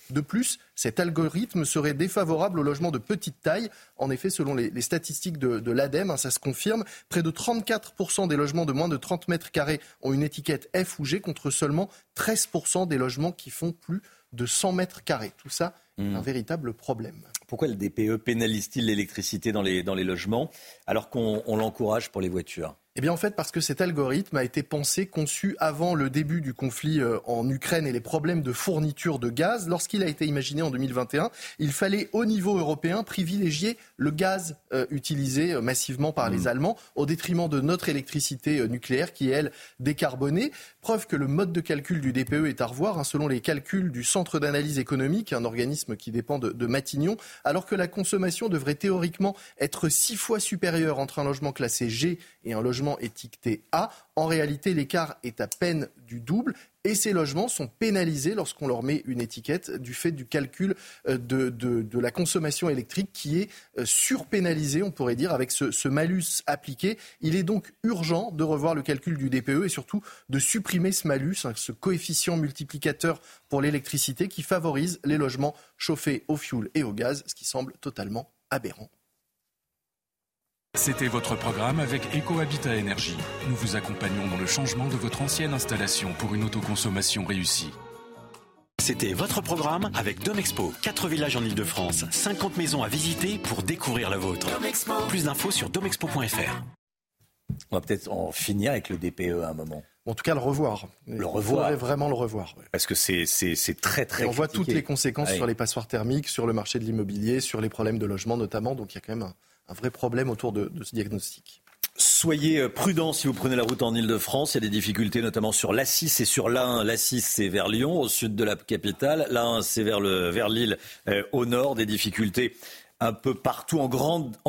De plus, cet algorithme serait défavorable aux logements de petite taille. En effet, selon les, statistiques de, l'ADEME, hein, ça se confirme, près de 34% des logements de moins de 30 mètres carrés ont une étiquette F ou G contre seulement 13% des logements qui font plus de 100 mètres carrés. Tout ça Hmm. un véritable problème. Pourquoi le DPE pénalise-t-il l'électricité dans les, dans les logements alors qu'on l'encourage pour les voitures? Eh bien en fait parce que cet algorithme a été pensé, conçu avant le début du conflit euh, en Ukraine et les problèmes de fourniture de gaz. Lorsqu'il a été imaginé en 2021, il fallait au niveau européen privilégier le gaz euh, utilisé euh, massivement par les hmm. Allemands au détriment de notre électricité nucléaire qui est elle décarbonée. Preuve que le mode de calcul du DPE est à revoir hein, selon les calculs du Centre d'analyse économique, un organisme qui dépend de, de Matignon, alors que la consommation devrait théoriquement être six fois supérieure entre un logement classé G et un logement étiqueté A. En réalité, l'écart est à peine du double et ces logements sont pénalisés lorsqu'on leur met une étiquette du fait du calcul euh, de, la consommation électrique qui est euh, surpénalisé, on pourrait dire, avec ce, malus appliqué. Il est donc urgent de revoir le calcul du DPE et surtout de supprimer ce malus, hein, ce coefficient multiplicateur pour l'électricité qui favorise les logements chauffés au fioul et au gaz, ce qui semble totalement aberrant. C'était votre programme avec EcoHabitat Énergie. Nous vous accompagnons dans le changement de votre ancienne installation pour une autoconsommation réussie. C'était votre programme avec Domexpo. 4 villages en Ile-de-France, 50 maisons à visiter pour découvrir la vôtre. Plus d'infos sur domexpo.fr. On va peut-être en finir avec le DPE à un moment. En tout cas, le revoir. Le revoir. vraiment le revoir. Parce que c'est très, très. Et on voit toutes les conséquences sur les passoires thermiques, sur le marché de l'immobilier, sur les problèmes de logement notamment. Donc il y a quand même un, un vrai problème autour de, ce diagnostic. Soyez euh, prudents si vous prenez la route en Ile-de-France. Il y a des difficultés notamment sur l'A6 et sur l'A1. L'A6, c'est vers Lyon, au sud de la capitale. L'A1, c'est vers, Lille, euh, au nord. Des difficultés un peu partout en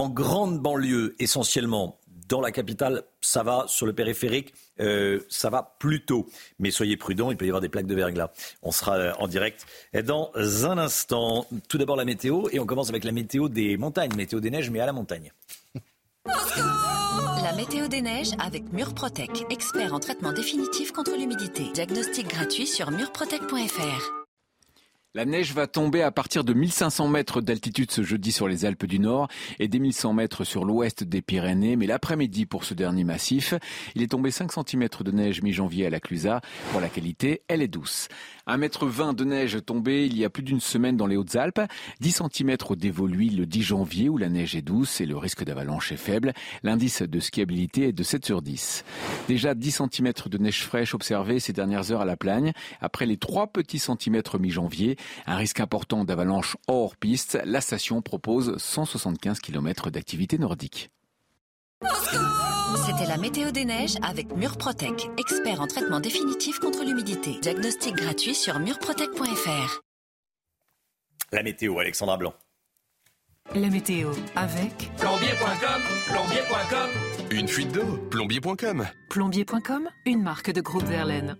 grande banlieue, essentiellement. Dans la capitale, ça va. Sur le périphérique, euh, ça va plutôt. Mais soyez prudents, il peut y avoir des plaques de verglas. On sera euh, en direct dans un instant. Tout d'abord la météo et on commence avec la météo des montagnes, météo des neiges, mais à la montagne. La météo des neiges avec Murprotec, expert en traitement définitif contre l'humidité. Diagnostic gratuit sur murprotec.fr. La neige va tomber à partir de 1500 mètres d'altitude ce jeudi sur les Alpes du Nord et des 1100 mètres sur l'ouest des Pyrénées. Mais l'après-midi pour ce dernier massif, il est tombé 5 cm de neige mi-janvier à la Clusaz. Pour la qualité, elle est douce. 1,20 m de neige tombée il y a plus d'une semaine dans les Hautes-Alpes, 10 cm au le 10 janvier où la neige est douce et le risque d'avalanche est faible. L'indice de skiabilité est de 7 sur 10. Déjà 10 cm de neige fraîche observée ces dernières heures à la Plagne. Après les 3 petits centimètres mi-janvier, un risque important d'avalanche hors piste, la station propose 175 km d'activité nordique. C'était la météo des neiges avec Murprotec, expert en traitement définitif contre l'humidité. Diagnostic gratuit sur murprotec.fr. La météo, Alexandra Blanc. La météo avec plombier.com, plombier.com. Une fuite d'eau, plombier.com. Plombier.com, une marque de groupe Verlaine.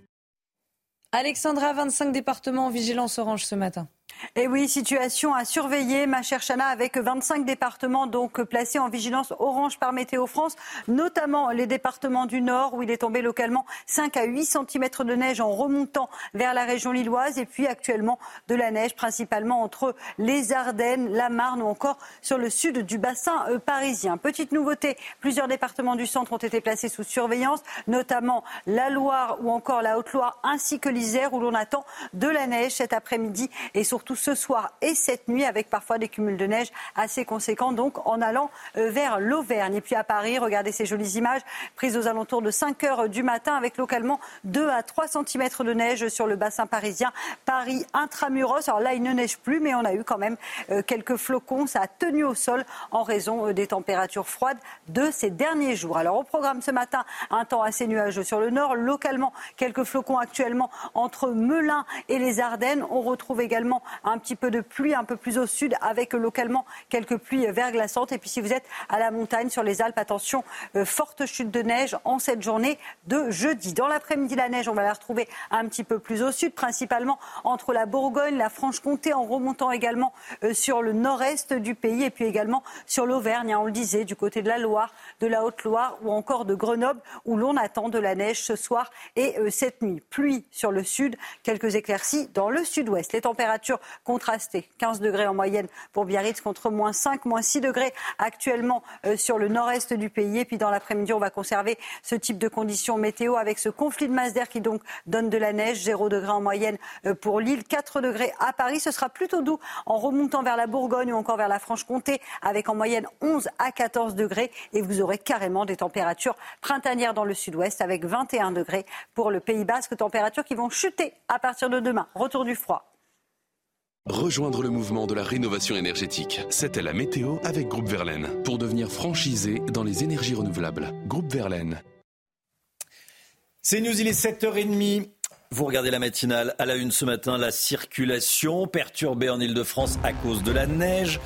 Alexandra, 25 départements en vigilance orange ce matin. Et oui, situation à surveiller, ma chère Chana, avec 25 départements donc placés en vigilance orange par Météo France, notamment les départements du Nord où il est tombé localement 5 à 8 cm de neige en remontant vers la région lilloise et puis actuellement de la neige principalement entre les Ardennes, la Marne ou encore sur le sud du bassin euh, parisien. Petite nouveauté, plusieurs départements du centre ont été placés sous surveillance, notamment la Loire ou encore la Haute-Loire ainsi que l'Isère où l'on attend de la neige cet après-midi et ce soir et cette nuit avec parfois des cumuls de neige assez conséquents donc en allant euh, vers l'Auvergne. Et puis à Paris, regardez ces jolies images prises aux alentours de 5 heures du matin avec localement 2 à 3 cm de neige sur le bassin parisien. Paris intramuros, alors là il ne neige plus mais on a eu quand même euh, quelques flocons. Ça a tenu au sol en raison euh, des températures froides de ces derniers jours. Alors au programme ce matin, un temps assez nuageux sur le nord, localement quelques flocons actuellement entre Melun et les Ardennes. On retrouve également un petit peu de pluie un peu plus au sud avec localement quelques pluies verglaçantes. Et puis si vous êtes à la montagne sur les Alpes, attention, euh, forte chute de neige en cette journée de jeudi. Dans l'après-midi, la neige, on va la retrouver un petit peu plus au sud, principalement entre la Bourgogne, la Franche-Comté, en remontant également euh, sur le nord-est du pays et puis également sur l'Auvergne, hein, on le disait, du côté de la Loire, de la Haute-Loire ou encore de Grenoble, où l'on attend de la neige ce soir et euh, cette nuit. Pluie sur le sud, quelques éclaircies dans le sud-ouest. Les températures contrasté. 15 degrés en moyenne pour Biarritz contre moins 5, moins 6 degrés actuellement euh, sur le nord-est du pays. Et puis dans l'après-midi, on va conserver ce type de conditions météo avec ce conflit de masse d'air qui donc donne de la neige. 0 degrés en moyenne euh, pour Lille, 4 degrés à Paris. Ce sera plutôt doux en remontant vers la Bourgogne ou encore vers la Franche-Comté avec en moyenne 11 à 14 degrés. Et vous aurez carrément des températures printanières dans le sud-ouest avec 21 degrés pour le Pays Basque. Températures qui vont chuter à partir de demain. Retour du froid. Rejoindre le mouvement de la rénovation énergétique. C'était la météo avec Groupe Verlaine. Pour devenir franchisé dans les énergies renouvelables. Groupe Verlaine. C'est News, il est 7h30. Vous regardez la matinale à la une ce matin, la circulation perturbée en Ile-de-France à cause de la neige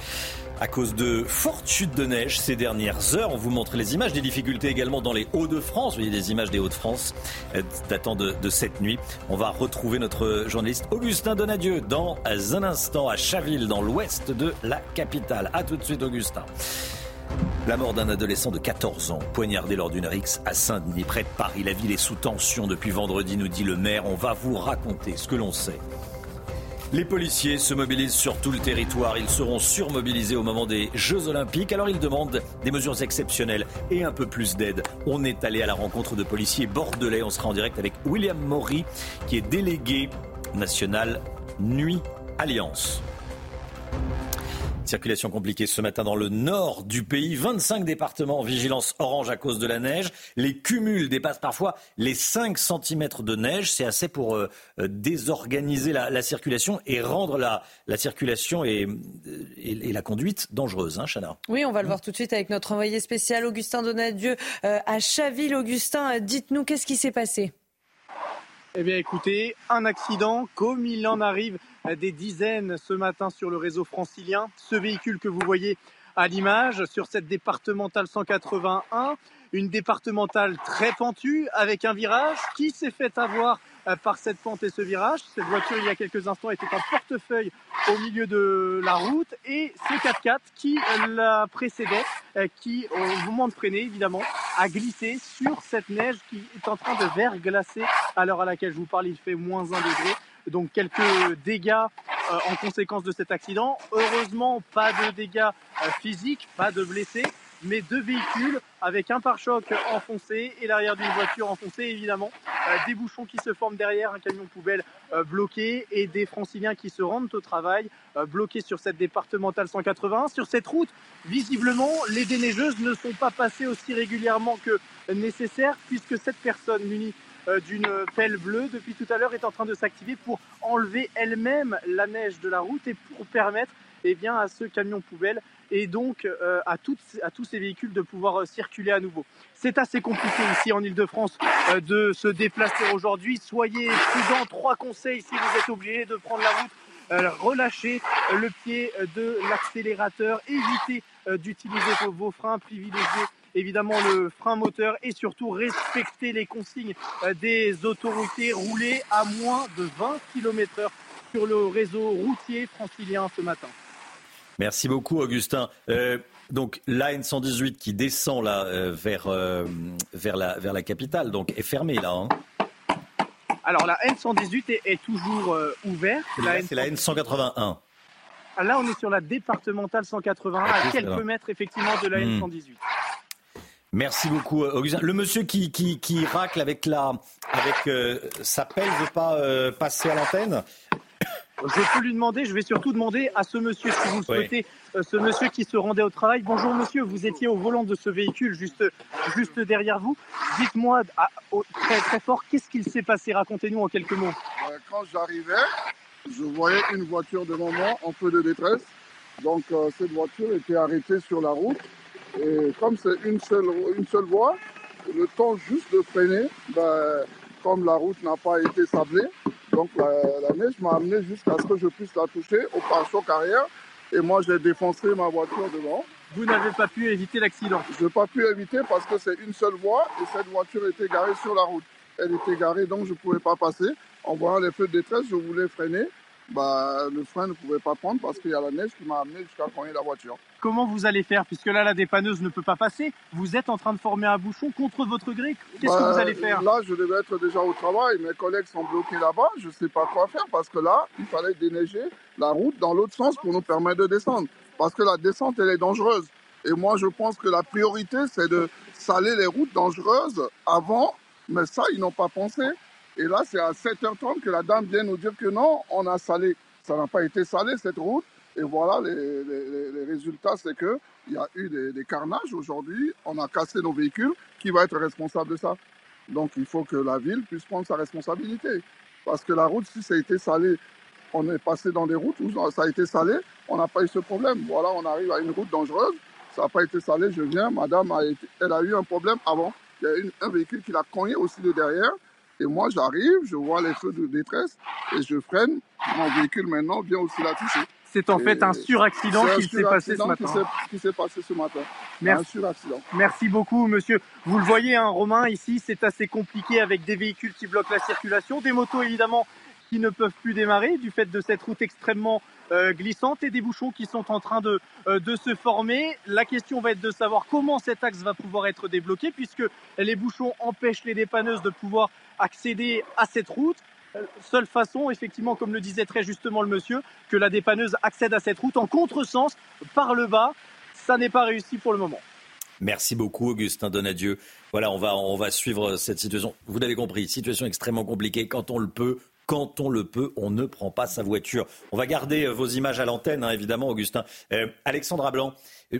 à cause de fortes chutes de neige ces dernières heures. On vous montre les images, des difficultés également dans les Hauts-de-France. Vous voyez des images des Hauts-de-France euh, datant de, de, cette nuit. On va retrouver notre journaliste Augustin Donadieu dans un instant à Chaville, dans l'ouest de la capitale. A tout de suite, Augustin. La mort d'un adolescent de 14 ans, poignardé lors d'une rixe à Saint-Denis, près de Paris. La ville est sous tension depuis vendredi, nous dit le maire. On va vous raconter ce que l'on sait. Les policiers se mobilisent sur tout le territoire. Ils seront surmobilisés au moment des Jeux Olympiques. Alors ils demandent des mesures exceptionnelles et un peu plus d'aide. On est allé à la rencontre de policiers bordelais. On sera en direct avec William Maury, qui est délégué national Nuit Alliance. Circulation compliquée ce matin dans le nord du pays. 25 départements en vigilance orange à cause de la neige. Les cumuls dépassent parfois les 5 cm de neige. C'est assez pour euh, euh, désorganiser la, la, circulation et rendre la, la circulation et, et, et, la conduite dangereuse, hein, Chana Oui, on va le voir tout de suite avec notre envoyé spécial Augustin Donadieu euh, à Chaville. Augustin, dites-nous qu'est-ce qui s'est passé? Eh bien écoutez, un accident comme il en arrive des dizaines ce matin sur le réseau francilien. Ce véhicule que vous voyez à l'image sur cette départementale 181, une départementale très pentue avec un virage qui s'est fait avoir par cette pente et ce virage. Cette voiture, il y a quelques instants, était en portefeuille au milieu de la route et ce 4x4 qui la précédait, qui, au moment de freiner, évidemment, a glissé sur cette neige qui est en train de verglacer à l'heure à laquelle je vous parle. Il fait moins 1 degré donc quelques dégâts euh, en conséquence de cet accident. Heureusement, pas de dégâts euh, physiques, pas de blessés, mais deux véhicules avec un pare-choc enfoncé et l'arrière d'une voiture enfoncée évidemment, euh, des bouchons qui se forment derrière, un camion poubelle bloqué et des franciliens qui se rendent au travail bloqués sur cette départementale 181. Sur cette route, visiblement, les déneigeuses ne sont pas passées aussi régulièrement que nécessaire puisque cette personne munie d'une pelle bleue depuis tout à l'heure est en train de s'activer pour enlever elle-même la neige de la route et pour permettre eh bien, à ce camion poubelle et donc euh, à, à, tous ces véhicules de pouvoir euh, circuler à nouveau. C'est assez compliqué ici en Ile-de-France euh, de se déplacer aujourd'hui. Soyez prudents, trois conseils si vous êtes obligé de prendre la route. Euh, relâchez le pied de l'accélérateur, évitez d'utiliser vos, vos freins, privilégiez évidemment le frein moteur et surtout respecter les consignes des autorités, rouler à moins de 20 km heure sur le réseau routier francilien ce matin. Merci beaucoup, Augustin. Euh, donc la N118 qui descend là euh, vers, euh, vers, la, vers la capitale, donc est fermée là. Hein. Alors la N118 est, toujours ouverte. C'est la N181. Ah, là, on est sur la départementale 181, à quelques mètres effectivement de la N118. Merci beaucoup, Augustin. Le monsieur qui, qui, qui racle avec, la, avec sa pelle ne veut pas passer à l'antenne je peux lui demander, je vais surtout demander à ce monsieur, si vous le souhaitez, euh, ce monsieur qui se rendait au travail. Bonjour monsieur, vous étiez au volant de ce véhicule juste, juste derrière vous. Dites-moi très, très fort, qu'est-ce qu'il s'est passé? Racontez-nous en quelques mots. Euh, quand j'arrivais, je voyais une voiture devant moi en feu de détresse. Donc euh, cette voiture était arrêtée sur la route. Et comme c'est une seule, une seule voie, le temps juste de freiner, ben, comme la route n'a pas été sablée, donc la, neige m'a amené jusqu'à ce que je puisse la toucher au pare-choc arrière. Et moi, j'ai défoncé ma voiture devant. Vous n'avez pas pu éviter l'accident Je n'ai pas pu éviter parce que c'est une seule voie et cette voiture était garée sur la route. Elle était garée donc je ne pouvais pas passer. En voyant les feux de détresse, je voulais freiner bah, le frein ne pouvait pas prendre parce qu'il y a la neige qui m'a amené jusqu'à cogner la voiture. Comment vous allez faire? Puisque là, la dépanneuse ne peut pas passer. Vous êtes en train de former un bouchon contre votre gré. Qu'est-ce que vous bah, allez faire? Là, je devais être déjà au travail. Mes collègues sont bloqués là-bas. Je ne sais pas quoi faire parce que là, il fallait déneiger la route dans l'autre sens pour nous permettre de descendre. Parce que la descente, elle est dangereuse. Et moi, je pense que la priorité, c'est de saler les routes dangereuses avant. Mais ça, ils n'ont pas pensé. Et là, c'est à 7h30 que la dame vient nous dire que non, on a salé. Ça n'a pas été salé, cette route. Et voilà, les, résultats, c'est qu'il y a eu des, carnages aujourd'hui. On a cassé nos véhicules. Qui va être responsable de ça? Donc, il faut que la ville puisse prendre sa responsabilité. Parce que la route, si ça a été salé, on est passé dans des routes où ça a été salé, on n'a pas eu ce problème. Voilà, on arrive à une route dangereuse. Ça n'a pas été salé, je viens. Madame, elle a eu un problème avant. Il y a eu un véhicule qui l'a cogné aussi de derrière. Et moi, j'arrive, je vois les feux de détresse et je freine. Mon véhicule maintenant vient aussi la toucher. C'est en fait un suraccident qui s'est passé ce matin. Qui s'est passé ce matin. Merci. Un suraccident. Merci beaucoup, monsieur. Vous le voyez, hein, Romain, ici, c'est assez compliqué avec des véhicules qui bloquent la circulation, des motos évidemment qui ne peuvent plus démarrer du fait de cette route extrêmement euh, glissante et des bouchons qui sont en train de, euh, de se former. La question va être de savoir comment cet axe va pouvoir être débloqué puisque les bouchons empêchent les dépanneuses de pouvoir accéder à cette route. Euh, seule façon, effectivement, comme le disait très justement le monsieur, que la dépanneuse accède à cette route en contresens par le bas. Ça n'est pas réussi pour le moment. Merci beaucoup, Augustin Donadieu. Voilà, on va, on va suivre cette situation. Vous l'avez compris, situation extrêmement compliquée. Quand on le peut, quand on le peut, on ne prend pas sa voiture. On va garder euh, vos images à l'antenne, hein, évidemment, Augustin. Euh, Alexandra Blanc, euh,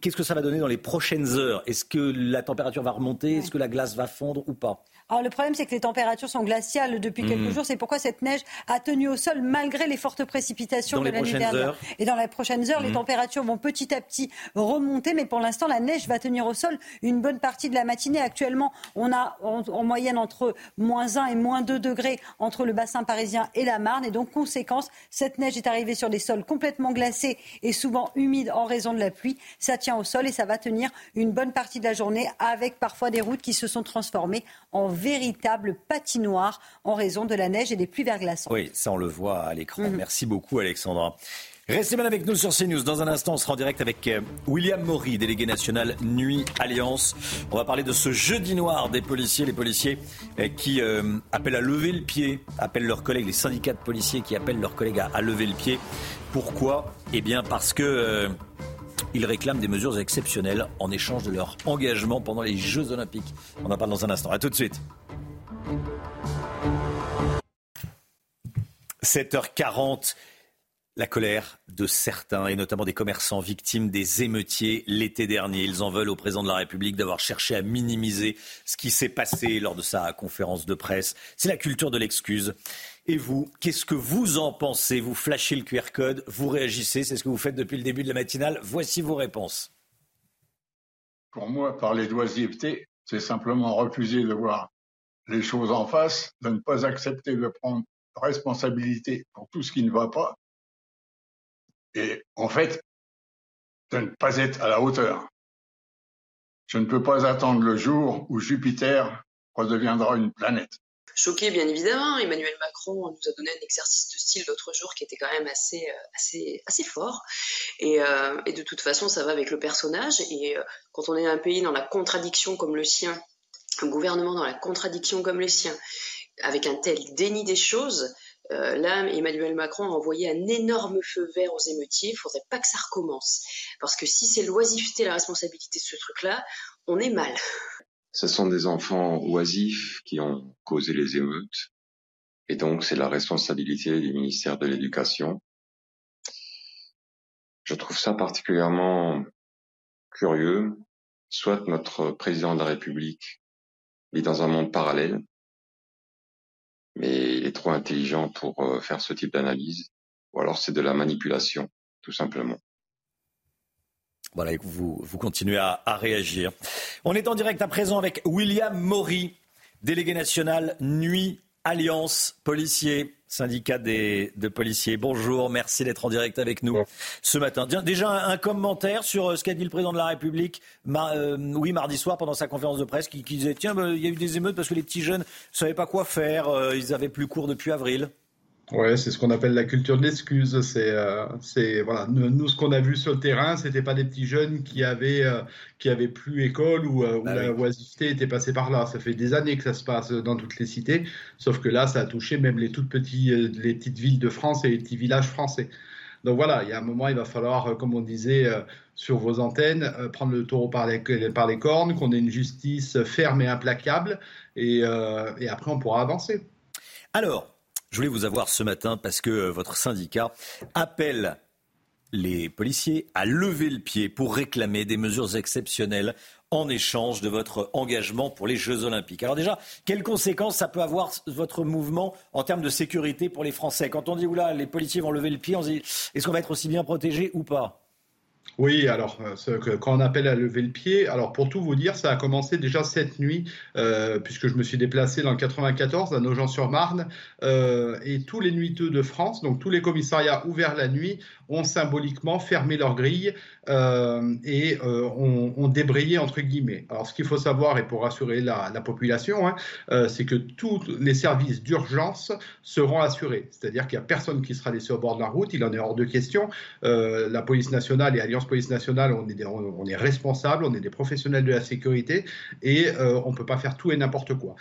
qu'est-ce que ça va donner dans les prochaines heures? Est-ce que la température va remonter? Est-ce que la glace va fondre ou pas? Alors le problème, c'est que les températures sont glaciales depuis quelques mmh. jours. C'est pourquoi cette neige a tenu au sol malgré les fortes précipitations de la nuit dernière. Et dans les prochaines heures, les mmh. températures vont petit à petit remonter. Mais pour l'instant, la neige va tenir au sol une bonne partie de la matinée. Actuellement, on a en, moyenne entre moins 1 et moins 2 degrés entre le bassin parisien et la Marne. Et donc, conséquence, cette neige est arrivée sur des sols complètement glacés et souvent humides en raison de la pluie. Ça tient au sol et ça va tenir une bonne partie de la journée avec parfois des routes qui se sont transformées en véritable patinoire en raison de la neige et des pluies verglaçantes. Oui, ça on le voit à l'écran. Mhm. Merci beaucoup Alexandra. Restez bien avec nous sur CNews. Dans un instant, on sera en direct avec euh, William Maury, délégué national Nuit Alliance. On va parler de ce jeudi noir des policiers, les policiers euh, qui euh, appellent à lever le pied, appellent leurs collègues, les syndicats de policiers qui appellent leurs collègues à, lever le pied. Pourquoi? Eh bien parce que ils réclament des mesures exceptionnelles en échange de leur engagement pendant les Jeux Olympiques. On en parle dans un instant. A tout de suite. 7h40. La colère de certains, et notamment des commerçants victimes des émeutiers l'été dernier. Ils en veulent au président de la République d'avoir cherché à minimiser ce qui s'est passé lors de sa conférence de presse. C'est la culture de l'excuse. Et vous, qu'est-ce que vous en pensez? Vous flashez le QR code, vous réagissez, c'est ce que vous faites depuis le début de la matinale. Voici vos réponses. Pour moi, parler d'oisiveté, c'est simplement refuser de voir les choses en face, de ne pas accepter de prendre responsabilité pour tout ce qui ne va pas, et en fait, de ne pas être à la hauteur. Je ne peux pas attendre le jour où Jupiter redeviendra une planète. Choqués, bien évidemment. Emmanuel Macron nous a donné un exercice de style l'autre jour qui était quand même assez, assez, assez fort. Et, et, de toute façon, ça va avec le personnage. Et quand on est un pays dans la contradiction comme le sien, un gouvernement dans la contradiction comme le sien, avec un tel déni des choses, euh, là, Emmanuel Macron a envoyé un énorme feu vert aux émeutiers. Il faudrait pas que ça recommence. Parce que si c'est l'oisiveté la responsabilité de ce truc-là, on est mal. Ce sont des enfants oisifs qui ont causé les émeutes. Et donc, c'est la responsabilité du ministère de l'Éducation. Je trouve ça particulièrement curieux. Soit notre président de la République vit dans un monde parallèle, mais il est trop intelligent pour euh, faire ce type d'analyse, ou alors c'est de la manipulation, tout simplement. Voilà, vous, vous continuez à, réagir. On est en direct à présent avec William Maury, délégué national Nuit Alliance Policier syndicat des, de policiers. Bonjour, merci d'être en direct avec nous ce matin. Déjà un, commentaire sur euh, ce qu'a dit le président de la République, euh, oui, mardi soir pendant sa conférence de presse, qui, disait tiens, bah, il y a eu des émeutes parce que les petits jeunes ne savaient pas quoi faire, euh, ils avaient plus cours depuis avril. Ouais, c'est ce qu'on appelle la culture de l'excuse. C'est, euh, c'est voilà, nous, ce qu'on a vu sur le terrain, c'était pas des petits jeunes qui avaient euh, qui avaient plus école ou euh, où bah la oisiveté était passée par là. Ça fait des années que ça se passe dans toutes les cités, sauf que là, ça a touché même les toutes petits, les petites villes de France et les petits villages français. Donc voilà, il y a un moment, il va falloir, comme on disait sur vos antennes, prendre le taureau par les, par les cornes, qu'on ait une justice ferme et implacable, et, et après on pourra avancer. Alors, je voulais vous avoir ce matin parce que euh, votre syndicat appelle les policiers à lever le pied pour réclamer des mesures exceptionnelles en échange de votre engagement pour les Jeux Olympiques. Alors déjà, quelles conséquences ça peut avoir votre mouvement en termes de sécurité pour les Français? Quand on dit, oula, les policiers vont lever le pied, on se dit, est-ce qu'on va être aussi bien protégé ou pas? Oui, alors euh, quand on appelle à lever le pied, alors pour tout vous dire, ça a commencé déjà cette nuit, euh, puisque je me suis déplacé dans le 94 à Nogent-sur-Marne, euh, et tous les nuiteux de France, donc tous les commissariats ouverts la nuit, ont symboliquement fermé leurs grilles et ont, débrayé entre guillemets. Alors ce qu'il faut savoir, et pour rassurer la, population, hein, c'est que tous les services d'urgence seront assurés. C'est-à-dire qu'il n'y a personne qui sera laissé au bord de la route, il en est hors de question. la police nationale et Alliance Police Nationale, on est, on, est responsables, on est des professionnels de la sécurité et on ne peut pas faire tout et n'importe quoi.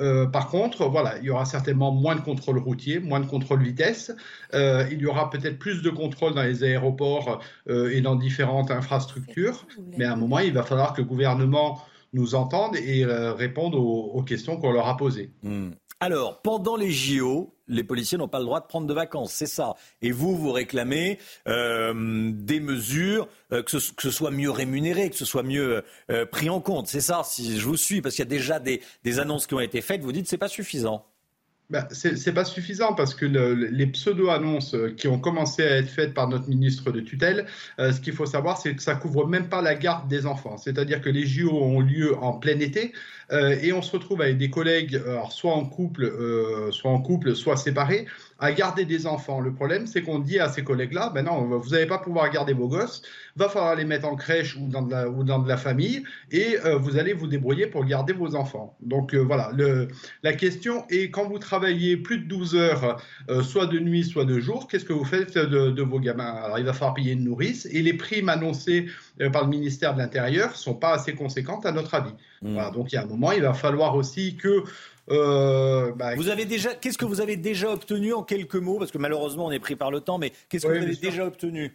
Euh, par contre, voilà, il y aura certainement moins de contrôle routier, moins de contrôle vitesse. Euh, il y aura peut-être plus de contrôle dans les aéroports euh, et dans différentes infrastructures. Mais à un moment, il va falloir que le gouvernement nous entende et réponde aux, questions qu'on leur a posées. Hmm. Alors, pendant les JO, les policiers n'ont pas le droit de prendre de vacances, c'est ça. Et vous, vous réclamez euh, des mesures, euh, que, ce, soit mieux rémunéré, que ce soit mieux euh, pris en compte, c'est ça. Si je vous suis, parce qu'il y a déjà des, annonces qui ont été faites, vous dites que c'est pas suffisant ben, c'est pas suffisant parce que le, les pseudo-annonces euh, qui ont commencé à être faites par notre ministre de tutelle, euh, ce qu'il faut savoir, c'est que ça couvre même pas la garde des enfants. C'est-à-dire que les JO ont lieu en plein été euh, et on se retrouve avec des collègues, soit en couple, soit en couple, soit séparés, à garder des enfants. Le problème, c'est qu'on dit à ces collègues-là, ben non, vous n'allez pas pouvoir garder vos gosses, va falloir les mettre en crèche ou dans de la, ou dans de la famille, et euh, vous allez vous débrouiller pour garder vos enfants. Donc euh, voilà, le, la question est, quand vous travaillez plus de 12 heures, euh, soit de nuit, soit de jour, qu'est-ce que vous faites de, de, vos gamins? Alors il va falloir payer une nourrice, et les primes annoncées par le ministère de l'Intérieur sont pas assez conséquentes à notre avis. Mmh. Voilà, donc il y a un moment, il va falloir aussi que euh, bah, vous avez déjà, qu'est-ce que vous avez déjà obtenu en quelques mots? Parce que malheureusement, on est pris par le temps, mais qu'est-ce que vous avez déjà obtenu?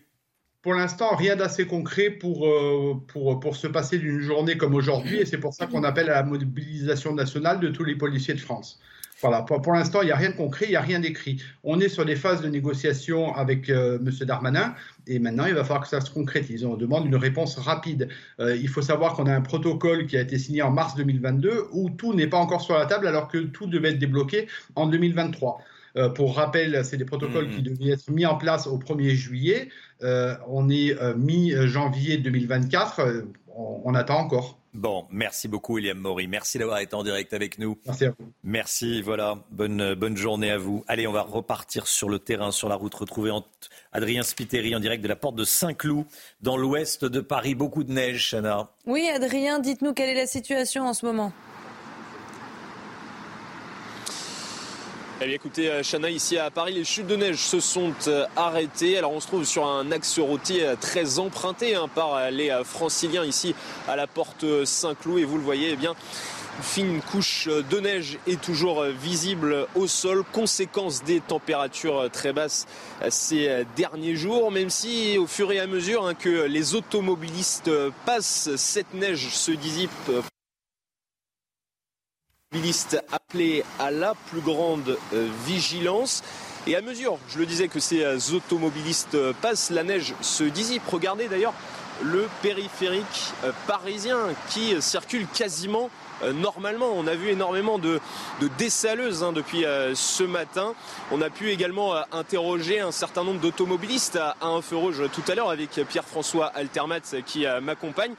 Pour l'instant, rien d'assez concret pour, euh, pour, pour se passer d'une journée comme aujourd'hui, et c'est pour ça qu'on appelle à la mobilisation nationale de tous les policiers de France. Voilà, pour, l'instant, il n'y a rien de concret, il n'y a rien d'écrit. On est sur des phases de négociation avec euh, M. Darmanin et maintenant, il va falloir que ça se concrétise. On demande une réponse rapide. Euh, il faut savoir qu'on a un protocole qui a été signé en mars 2022 où tout n'est pas encore sur la table alors que tout devait être débloqué en 2023. Euh, pour rappel, c'est des protocoles qui mmh. devaient être mis en place au 1er juillet. on est mi-janvier 2024. on attend encore. Bon, merci beaucoup William Maury. Merci d'avoir été en direct avec nous. Merci à vous. Merci, voilà. Bonne, bonne journée à vous. Allez, on va repartir sur le terrain, sur la route, retrouver Adrien Spiteri en direct de la porte de Saint-Cloud, dans l'ouest de Paris. Beaucoup de neige, Chana. Oui, Adrien, dites-nous quelle est la situation en ce moment. Eh bien, écoutez, euh, Chana, ici à Paris, les chutes de neige se sont euh, arrêtées. Alors, on se trouve sur un axe routier euh, très emprunté hein, par les franciliens ici à la porte Saint-Cloud. Et vous le voyez, eh bien, une fine couche de neige est toujours visible au sol, conséquence des températures très basses ces derniers jours, même si au fur et à mesure hein, que les automobilistes passent, cette neige se dissipe appelés à la plus grande euh, vigilance. Et à mesure, je le disais, que ces euh, automobilistes euh, passent, la neige se dissipe. Regardez d'ailleurs le périphérique parisien qui circule quasiment normalement. On a vu énormément de, dessaleuses hein, depuis ce matin. On a pu également interroger un certain nombre d'automobilistes à, un feu rouge tout à l'heure avec Pierre-François Altermat qui m'accompagne.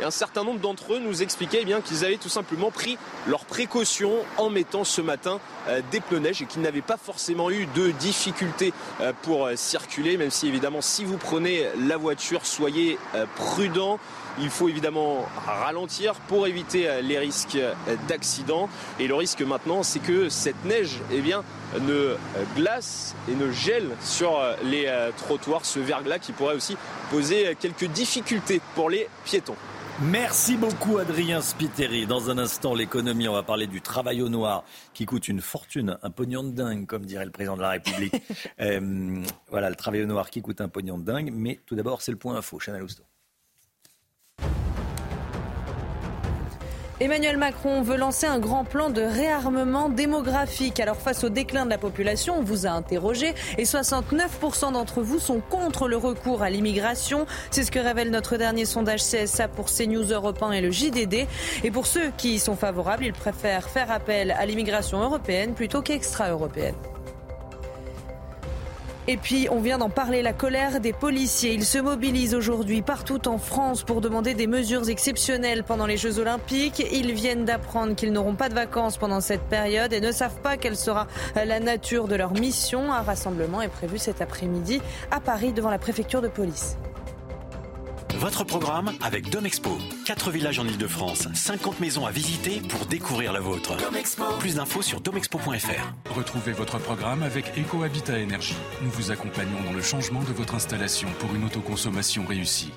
Et un certain nombre d'entre eux nous expliquaient eh bien qu'ils avaient tout simplement pris leurs précautions en mettant ce matin euh, des pneus neige et qu'ils n'avaient pas forcément eu de difficultés euh, pour euh, circuler, même si évidemment si vous prenez la voiture, soyez prudent. Il faut évidemment ralentir pour éviter les risques d'accident. Et le risque maintenant, c'est que cette neige eh bien, ne glace et ne gèle sur les trottoirs, ce verglas qui pourrait aussi poser quelques difficultés pour les piétons. Merci beaucoup Adrien Spiteri. Dans un instant, l'économie, on va parler du travail au noir qui coûte une fortune, un pognon de dingue, comme dirait le président de la République. Euh, voilà, le travail au noir qui coûte un pognon de dingue. Mais tout d'abord, c'est le point info. Chanel Housteau. Emmanuel Macron veut lancer un grand plan de réarmement démographique. Alors face au déclin de la population, on vous a interrogé et 69% d'entre vous sont contre le recours à l'immigration. C'est ce que révèle notre dernier sondage CSA pour CNews Europe 1 et le JDD. Et pour ceux qui y sont favorables, ils préfèrent faire appel à l'immigration européenne plutôt qu'extra-européenne. Et puis, on vient d'en parler, la colère des policiers. Ils se mobilisent aujourd'hui partout en France pour demander des mesures exceptionnelles pendant les Jeux Olympiques. Ils viennent d'apprendre qu'ils n'auront pas de vacances pendant cette période et ne savent pas quelle sera la nature de leur mission. Un rassemblement est prévu cet après-midi à Paris devant la préfecture de police. Votre programme avec Domexpo. 4 villages en Ile-de-France, 50 maisons à visiter pour découvrir la vôtre. Plus d'infos sur domexpo.fr. Retrouvez votre programme avec EcoHabitat Énergie. Nous vous accompagnons dans le changement de votre installation pour une autoconsommation réussie.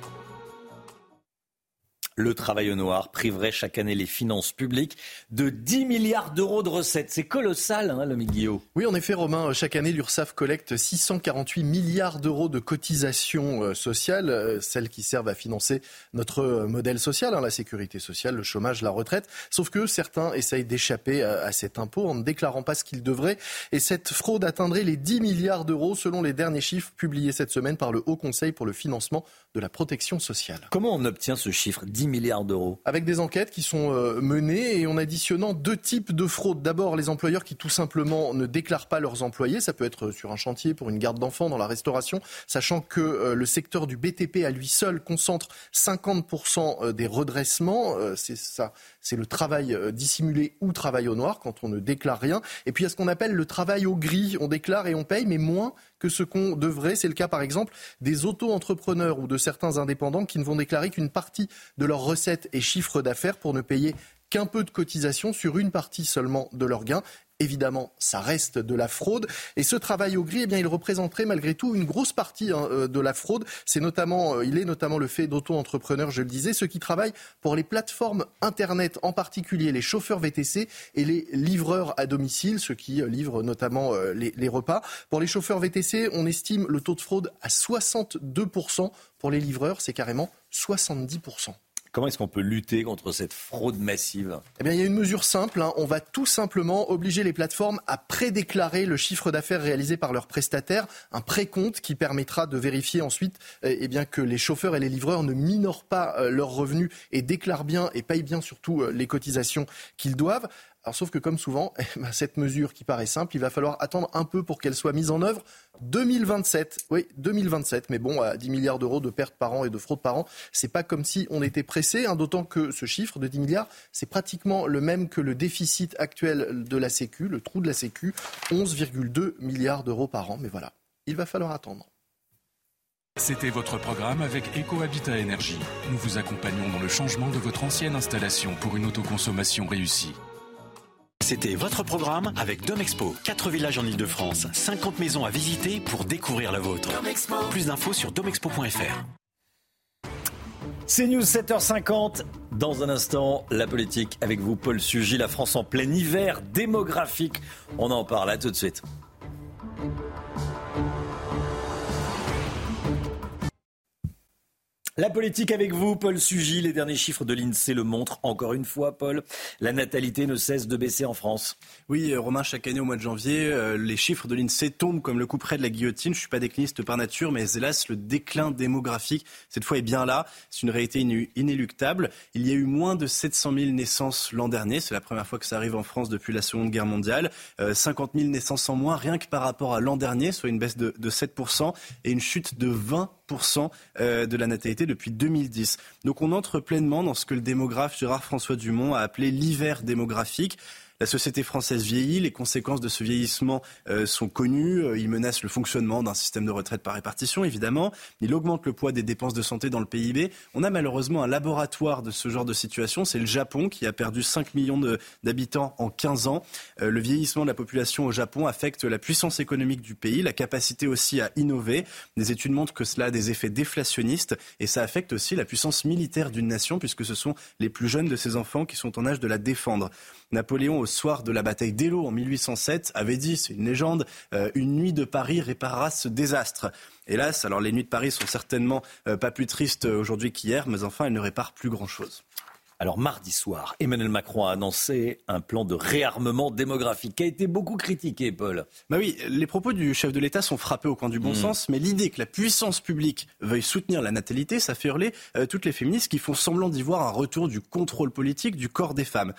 Le travail au noir priverait chaque année les finances publiques de 10 milliards d'euros de recettes. C'est colossal, hein, le Guillaume. Oui, en effet, Romain, chaque année, l'URSSAF collecte 648 milliards d'euros de cotisations euh, sociales, euh, celles qui servent à financer notre euh, modèle social, hein, la sécurité sociale, le chômage, la retraite. Sauf que certains essayent d'échapper à cet impôt en ne déclarant pas ce qu'ils devraient. Et cette fraude atteindrait les 10 milliards d'euros selon les derniers chiffres publiés cette semaine par le Haut Conseil pour le financement de la protection sociale. Comment on obtient ce chiffre? 10 milliards d'euros Avec des enquêtes qui sont euh, menées et en additionnant deux types de fraudes. D'abord, les employeurs qui tout simplement ne déclarent pas leurs employés. Ça peut être sur un chantier pour une garde d'enfants, dans la restauration, sachant que euh, le secteur du BTP à lui seul concentre 50% euh, des redressements. C'est ça, c'est le travail dissimulé ou travail au noir quand on ne déclare rien. Et puis il y a ce qu'on appelle le travail au gris. On déclare et on paye, mais moins que ce qu'on devrait. C'est le cas, par exemple, des auto-entrepreneurs ou de certains indépendants qui ne vont déclarer qu'une partie de leurs recettes et chiffres d'affaires pour ne payer qu'un peu de cotisation sur une partie seulement de leurs gains. Évidemment, ça reste de la fraude. Et ce travail au gris, eh bien, il représenterait malgré tout une grosse partie hein, euh, de la fraude. C'est notamment, euh, il est notamment le fait d'auto-entrepreneurs, je le disais, ceux qui travaillent pour les plateformes Internet, en particulier les chauffeurs VTC et les livreurs à domicile, ceux qui euh, livrent notamment les, les repas. Pour les chauffeurs VTC, on estime le taux de fraude à 62%. Pour les livreurs, c'est carrément 70%. Comment est-ce qu'on peut lutter contre cette fraude massive? Eh bien, il y a une mesure simple. Hein. On va tout simplement obliger les plateformes à prédéclarer le chiffre d'affaires réalisé par leurs prestataires, un précompte qui permettra de vérifier ensuite eh, eh bien, que les chauffeurs et les livreurs ne minorent pas euh, leurs revenus et déclarent bien et payent bien surtout euh, les cotisations qu'ils doivent. Alors, sauf que comme souvent, eh ben, cette mesure qui paraît simple, il va falloir attendre un peu pour qu'elle soit mise en œuvre. 2027, oui, 2027. Mais bon, à 10 milliards d'euros de pertes par an et de fraude par an, c'est pas comme si on était pressé. Hein, D'autant que ce chiffre de 10 milliards, c'est pratiquement le même que le déficit actuel de la Sécu, le trou de la Sécu, 11,2 milliards d'euros par an. Mais voilà, il va falloir attendre. C'était votre programme avec EcoHabitat Énergie. Nous vous accompagnons dans le changement de votre ancienne installation pour une autoconsommation réussie. C'était votre programme avec Domexpo. 4 villages en Ile-de-France, 50 maisons à visiter pour découvrir la vôtre. Plus d'infos sur domexpo.fr. C'est News 7h50. Dans un instant, la politique avec vous, Paul Sugy, la France en plein hiver démographique. On en parle à tout de suite. La politique avec vous, Paul Sugy. Les derniers chiffres de l'INSEE le montrent encore une fois, Paul. La natalité ne cesse de baisser en France. Oui, euh, Romain, chaque année au mois de janvier, euh, les chiffres de l'INSEE tombent comme le coup près de la guillotine. Je ne suis pas décliniste par nature, mais hélas, le déclin démographique, cette fois, est bien là. C'est une réalité inéluctable. Il y a eu moins de 700 000 naissances l'an dernier. C'est la première fois que ça arrive en France depuis la Seconde Guerre mondiale. 50 euh, 000 naissances en moins, rien que par rapport à l'an dernier, soit une baisse de, de 7% et une chute de 20 de la natalité depuis 2010. Donc on entre pleinement dans ce que le démographe Gérard François Dumont a appelé l'hiver démographique. La société française vieillit, les conséquences de ce vieillissement euh, sont connues. Euh, il menace le fonctionnement d'un système de retraite par répartition, évidemment. Il augmente le poids des dépenses de santé dans le PIB. On a malheureusement un laboratoire de ce genre de situation. C'est le Japon qui a perdu 5 millions d'habitants en 15 ans. Euh, le vieillissement de la population au Japon affecte la puissance économique du pays, la capacité aussi à innover. Des études montrent que cela a des effets déflationnistes et ça affecte aussi la puissance militaire d'une nation puisque ce sont les plus jeunes de ses enfants qui sont en âge de la défendre. Napoléon, soir de la bataille d'Eylau en 1807, avait dit, c'est une légende, euh, une nuit de Paris réparera ce désastre. Hélas, alors les nuits de Paris sont certainement euh, pas plus tristes aujourd'hui qu'hier, mais enfin, elles ne réparent plus grand-chose. Alors mardi soir, Emmanuel Macron a annoncé un plan de réarmement démographique qui a été beaucoup critiqué, Paul. Bah oui, les propos du chef de l'État sont frappés au coin du bon hmm. sens, mais l'idée que la puissance publique veuille soutenir la natalité, ça fait hurler euh, toutes les féministes qui font semblant d'y voir un retour du contrôle politique du corps des femmes.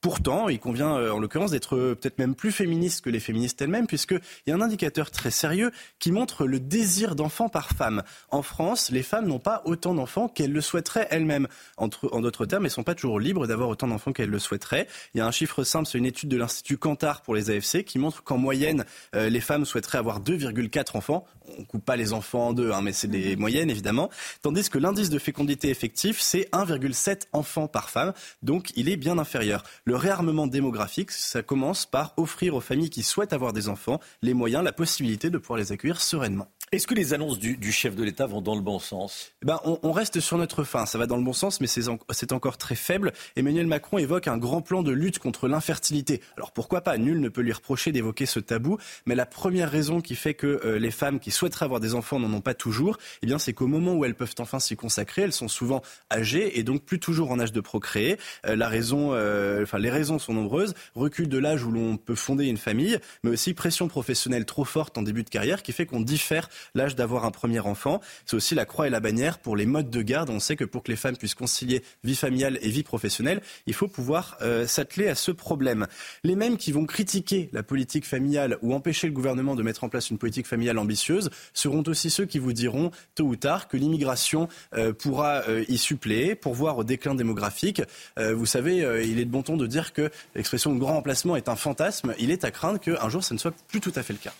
Pourtant, il convient euh, en l'occurrence d'être euh, peut-être même plus féministe que les féministes elles-mêmes, puisqu'il y a un indicateur très sérieux qui montre le désir d'enfant par femme. En France, les femmes n'ont pas autant d'enfants qu'elles le souhaiteraient elles-mêmes. En d'autres termes, elles ne sont pas toujours libres d'avoir autant d'enfants qu'elles le souhaiteraient. Il y a un chiffre simple, c'est une étude de l'Institut Cantar pour les AFC qui montre qu'en moyenne, euh, les femmes souhaiteraient avoir 2,4 enfants. On ne coupe pas les enfants en deux, hein, mais c'est des moyennes évidemment. Tandis que l'indice de fécondité effectif, c'est 1,7 enfants par femme. Donc il est bien inférieur. Le réarmement démographique, ça commence par offrir aux familles qui souhaitent avoir des enfants les moyens, la possibilité de pouvoir les accueillir sereinement. Est-ce que les annonces du, chef de l'État vont dans le bon sens? Eh ben, on, reste sur notre fin. Ça va dans le bon sens, mais c'est encore très faible. Emmanuel Macron évoque un grand plan de lutte contre l'infertilité. Alors pourquoi pas? Nul ne peut lui reprocher d'évoquer ce tabou. Mais la première raison qui fait que euh, les femmes qui souhaiteraient avoir des enfants n'en ont pas toujours, eh bien, c'est qu'au moment où elles peuvent enfin s'y consacrer, elles sont souvent âgées et donc plus toujours en âge de procréer. Euh, la raison, euh, enfin, les raisons sont nombreuses. Recul de l'âge où l'on peut fonder une famille, mais aussi pression professionnelle trop forte en début de carrière qui fait qu'on diffère l'âge d'avoir un premier enfant. C'est aussi la croix et la bannière pour les modes de garde. On sait que pour que les femmes puissent concilier vie familiale et vie professionnelle, il faut pouvoir euh, s'atteler à ce problème. Les mêmes qui vont critiquer la politique familiale ou empêcher le gouvernement de mettre en place une politique familiale ambitieuse seront aussi ceux qui vous diront tôt ou tard que l'immigration euh, pourra euh, y suppléer pour voir au déclin démographique. vous savez, il est de bon ton de dire que l'expression de grand emplacement est un fantasme. Il est à craindre qu'un jour, ça ne soit plus tout à fait le cas.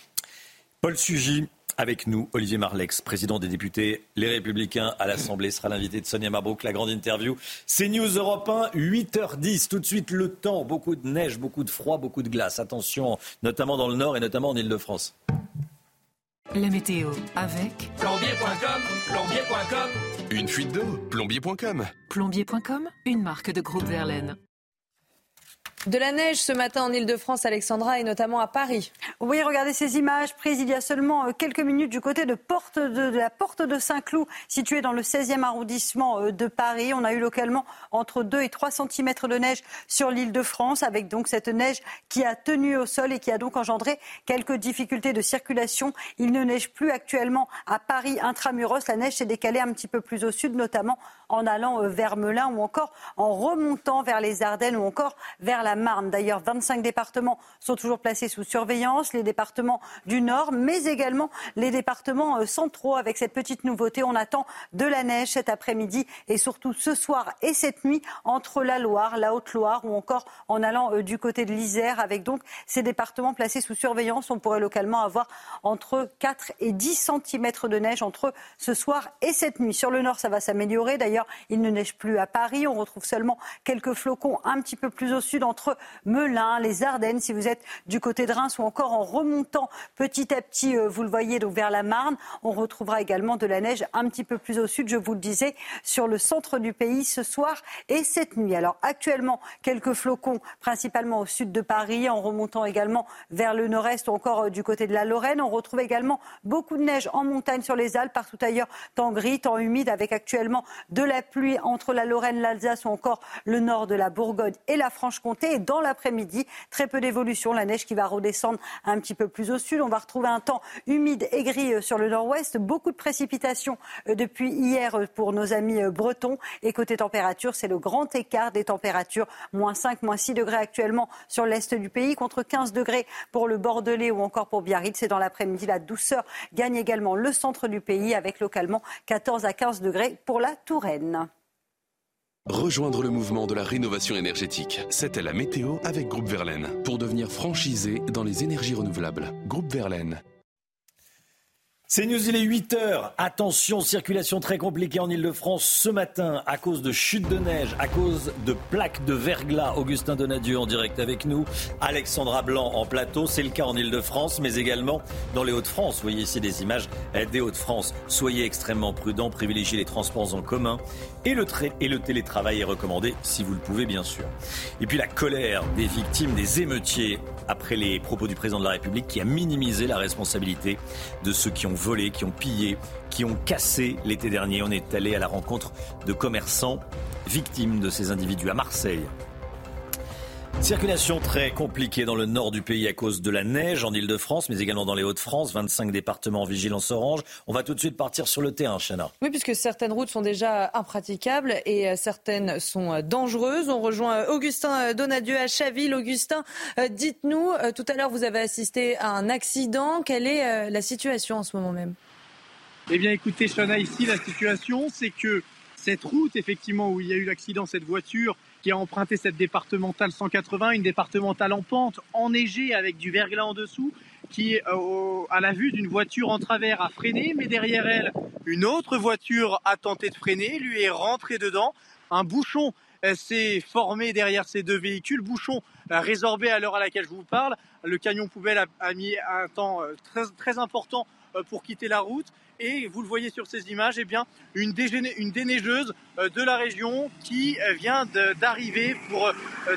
Paul Sugy, avec nous, Olivier Marlex, président des députés Les Républicains à l'Assemblée, sera l'invité de Sonia Mabrouk. La grande interview, c'est News Europe 1, 8h10. Tout de suite, le temps, beaucoup de neige, beaucoup de froid, beaucoup de glace. Attention, notamment dans le nord et notamment en Ile-de-France. La météo avec plombier.com, plombier.com. Une fuite d'eau, plombier.com. Plombier.com, une marque de groupe Verlaine. De la neige ce matin en Ile-de-France, Alexandra, et notamment à Paris. Oui, regardez ces images prises il y a seulement euh, quelques minutes du côté de, la porte de Saint-Cloud, située dans le 16e arrondissement euh, de Paris. On a eu localement entre 2 et 3 cm de neige sur l'île de France, avec donc cette neige qui a tenu au sol et qui a donc engendré quelques difficultés de circulation. Il ne neige plus actuellement à Paris intramuros. La neige s'est décalée un petit peu plus au sud, notamment en allant euh, vers Melun ou encore en remontant vers les Ardennes ou encore vers la Marne. D'ailleurs, 25 départements sont toujours placés sous surveillance, les départements du Nord, mais également les départements euh, centraux. Avec cette petite nouveauté, on attend de la neige cet après-midi et surtout ce soir et cette nuit entre la Loire, la Haute-Loire ou encore en allant euh, du côté de l'Isère. Avec donc ces départements placés sous surveillance, on pourrait localement avoir entre 4 et 10 cm de neige entre ce soir et cette nuit. Sur le Nord, ça va s'améliorer. D'ailleurs, il ne neige plus à Paris. On retrouve seulement quelques flocons un petit peu plus au sud entre entre Melun, les Ardennes, si vous êtes du côté de Reims ou encore en remontant petit à petit, euh, vous le voyez, vers la Marne. On retrouvera également de la neige un petit peu plus au sud, je vous le disais, sur le centre du pays ce soir et cette nuit. Alors actuellement, quelques flocons, principalement au sud de Paris, en remontant également vers le nord-est ou encore euh, du côté de la Lorraine. On retrouve également beaucoup de neige en montagne sur les Alpes, partout ailleurs, temps gris, temps humide, avec actuellement de la pluie entre la Lorraine, l'Alsace ou encore le nord de la Bourgogne et la Franche-Comté. Et dans l'après-midi, très peu d'évolution, la neige qui va redescendre un petit peu plus au sud. On va retrouver un temps humide et gris euh, sur le nord-ouest, beaucoup de précipitations euh, depuis hier pour nos amis bretons. Et côté température, c'est le grand écart des températures, moins 5, moins 6 degrés actuellement sur l'est du pays, contre 15 degrés pour le Bordelais ou encore pour Biarritz. C'est dans l'après-midi, la douceur gagne également le centre du pays, avec localement 14 à 15 degrés pour la Touraine. Rejoindre le mouvement de la rénovation énergétique. C'était la météo avec Groupe Verlaine. Pour devenir franchisé dans les énergies renouvelables. Groupe Verlaine. C'est News, il est 8 heures. Attention, circulation très compliquée en Ile-de-France ce matin à cause de chutes de neige, à cause de plaques de verglas. Augustin Donadieu en direct avec nous, Alexandra Blanc en plateau. C'est le cas en Ile-de-France, mais également dans les Hauts-de-France. Voyez ici des images des Hauts-de-France. Soyez extrêmement prudents, privilégiez les transports en commun et le, télétravail est recommandé si vous le pouvez, bien sûr. Et puis la colère des victimes, des émeutiers après les propos du président de la République qui a minimisé la responsabilité de ceux qui ont volé, qui ont pillé, qui ont cassé l'été dernier. On est allé à la rencontre de commerçants victimes de ces individus à Marseille. Circulation très compliquée dans le nord du pays à cause de la neige en Ile-de-France, mais également dans les Hauts-de-France. 25 départements en vigilance orange. On va tout de suite partir sur le terrain, Chana. Oui, puisque certaines routes sont déjà impraticables et euh, certaines sont euh, dangereuses. On rejoint euh, Augustin Donadieu à Chaville. Augustin, dites-nous, tout à l'heure, vous avez assisté à un accident. Quelle est la situation en ce moment même? Eh bien, écoutez, Chana, ici, la situation, c'est que cette route, effectivement, où il y a eu l'accident, cette voiture qui a emprunté cette départementale 180, une départementale en pente, enneigée avec du verglas en dessous, qui, euh, à la vue d'une voiture en travers, a freiné, mais derrière elle, une autre voiture a tenté de freiner, lui est rentré dedans. Un bouchon euh, s'est formé derrière ces deux véhicules, bouchon euh, résorbé à l'heure à laquelle je vous parle. Le camion poubelle a, mis un temps très important pour quitter la route et vous le voyez sur ces images, eh bien, une, une déneigeuse euh, de la région qui euh, vient d'arriver pour euh,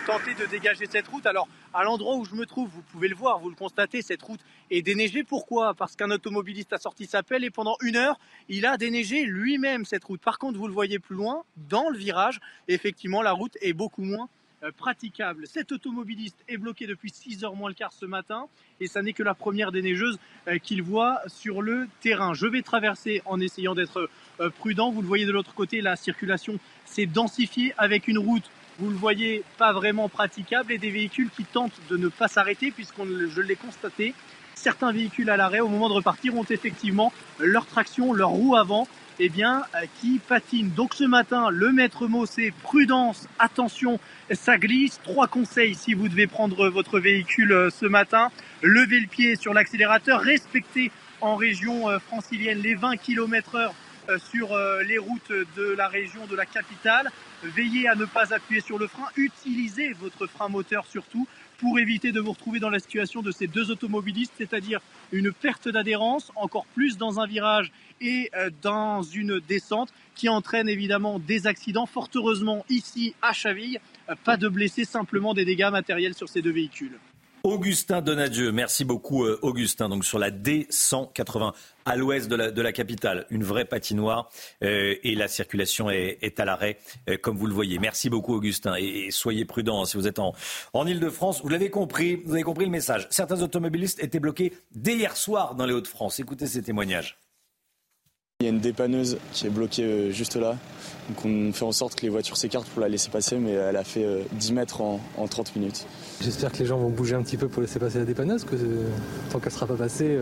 tenter de dégager cette route. Alors, à l'endroit où je me trouve, vous pouvez le voir, vous le constatez, cette route est déneigée. Pourquoi? Parce qu'un automobiliste a sorti sa pelle et pendant une heure, il a déneigé lui-même cette route. Par contre, vous le voyez plus loin, dans le virage, effectivement, la route est beaucoup moins euh, praticable. Cet automobiliste est bloqué depuis 6 heures moins le quart ce matin et ça n'est que la première des neigeuses euh, qu'il voit sur le terrain. Je vais traverser en essayant d'être euh, prudent. Vous le voyez de l'autre côté, la circulation s'est densifiée avec une route, vous le voyez, pas vraiment praticable et des véhicules qui tentent de ne pas s'arrêter puisqu'on, je l'ai constaté, certains véhicules à l'arrêt au moment de repartir ont effectivement leur traction, leur roue avant eh bien, qui patinent. Donc ce matin, le maître mot, c'est prudence, attention, ça glisse. Trois conseils si vous devez prendre votre véhicule euh, ce matin. Levez le pied sur l'accélérateur, respectez en région euh, francilienne les 20 km heure euh, sur les routes de la région de la capitale. Veillez à ne pas appuyer sur le frein. Utilisez votre frein moteur surtout pour éviter de vous retrouver dans la situation de ces deux automobilistes, c'est-à-dire une perte d'adhérence, encore plus dans un virage et dans une descente qui entraîne évidemment des accidents. Fort heureusement, ici à Chaville, pas de blessés, simplement des dégâts matériels sur ces deux véhicules. Augustin Donadieu, merci beaucoup euh, Augustin. Donc sur la D180 à l'ouest de la, capitale, une vraie patinoire euh, et la circulation est, à l'arrêt, euh, comme vous le voyez. Merci beaucoup Augustin et, soyez prudents hein, si vous êtes en, en Ile-de-France. Vous l'avez compris, vous avez compris le message. Certains automobilistes étaient bloqués dès hier soir dans les Hauts-de-France. Écoutez ces témoignages. Il y a une dépanneuse qui est bloquée juste là. Donc on fait en sorte que les voitures s'écartent pour la laisser passer, mais elle a fait 10 euh, mètres en, 30 minutes. J'espère que les gens vont bouger un petit peu pour laisser passer la dépanneuse, que euh, tant qu'elle ne sera pas passée,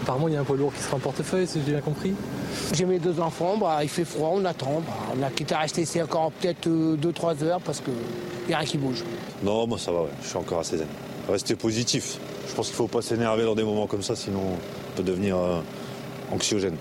apparemment il y a un poids lourd qui sera en portefeuille, si j'ai bien compris. J'ai mes deux enfants, bah, il fait froid, on attend. Bah, on a quitté à rester ici encore peut-être 2-3 heures parce qu'il n'y a rien qui bouge. Non, moi ça va, je suis encore assez zen. Restez positif. Je pense qu'il ne faut pas s'énerver dans des moments comme ça, sinon on peut devenir anxiogène.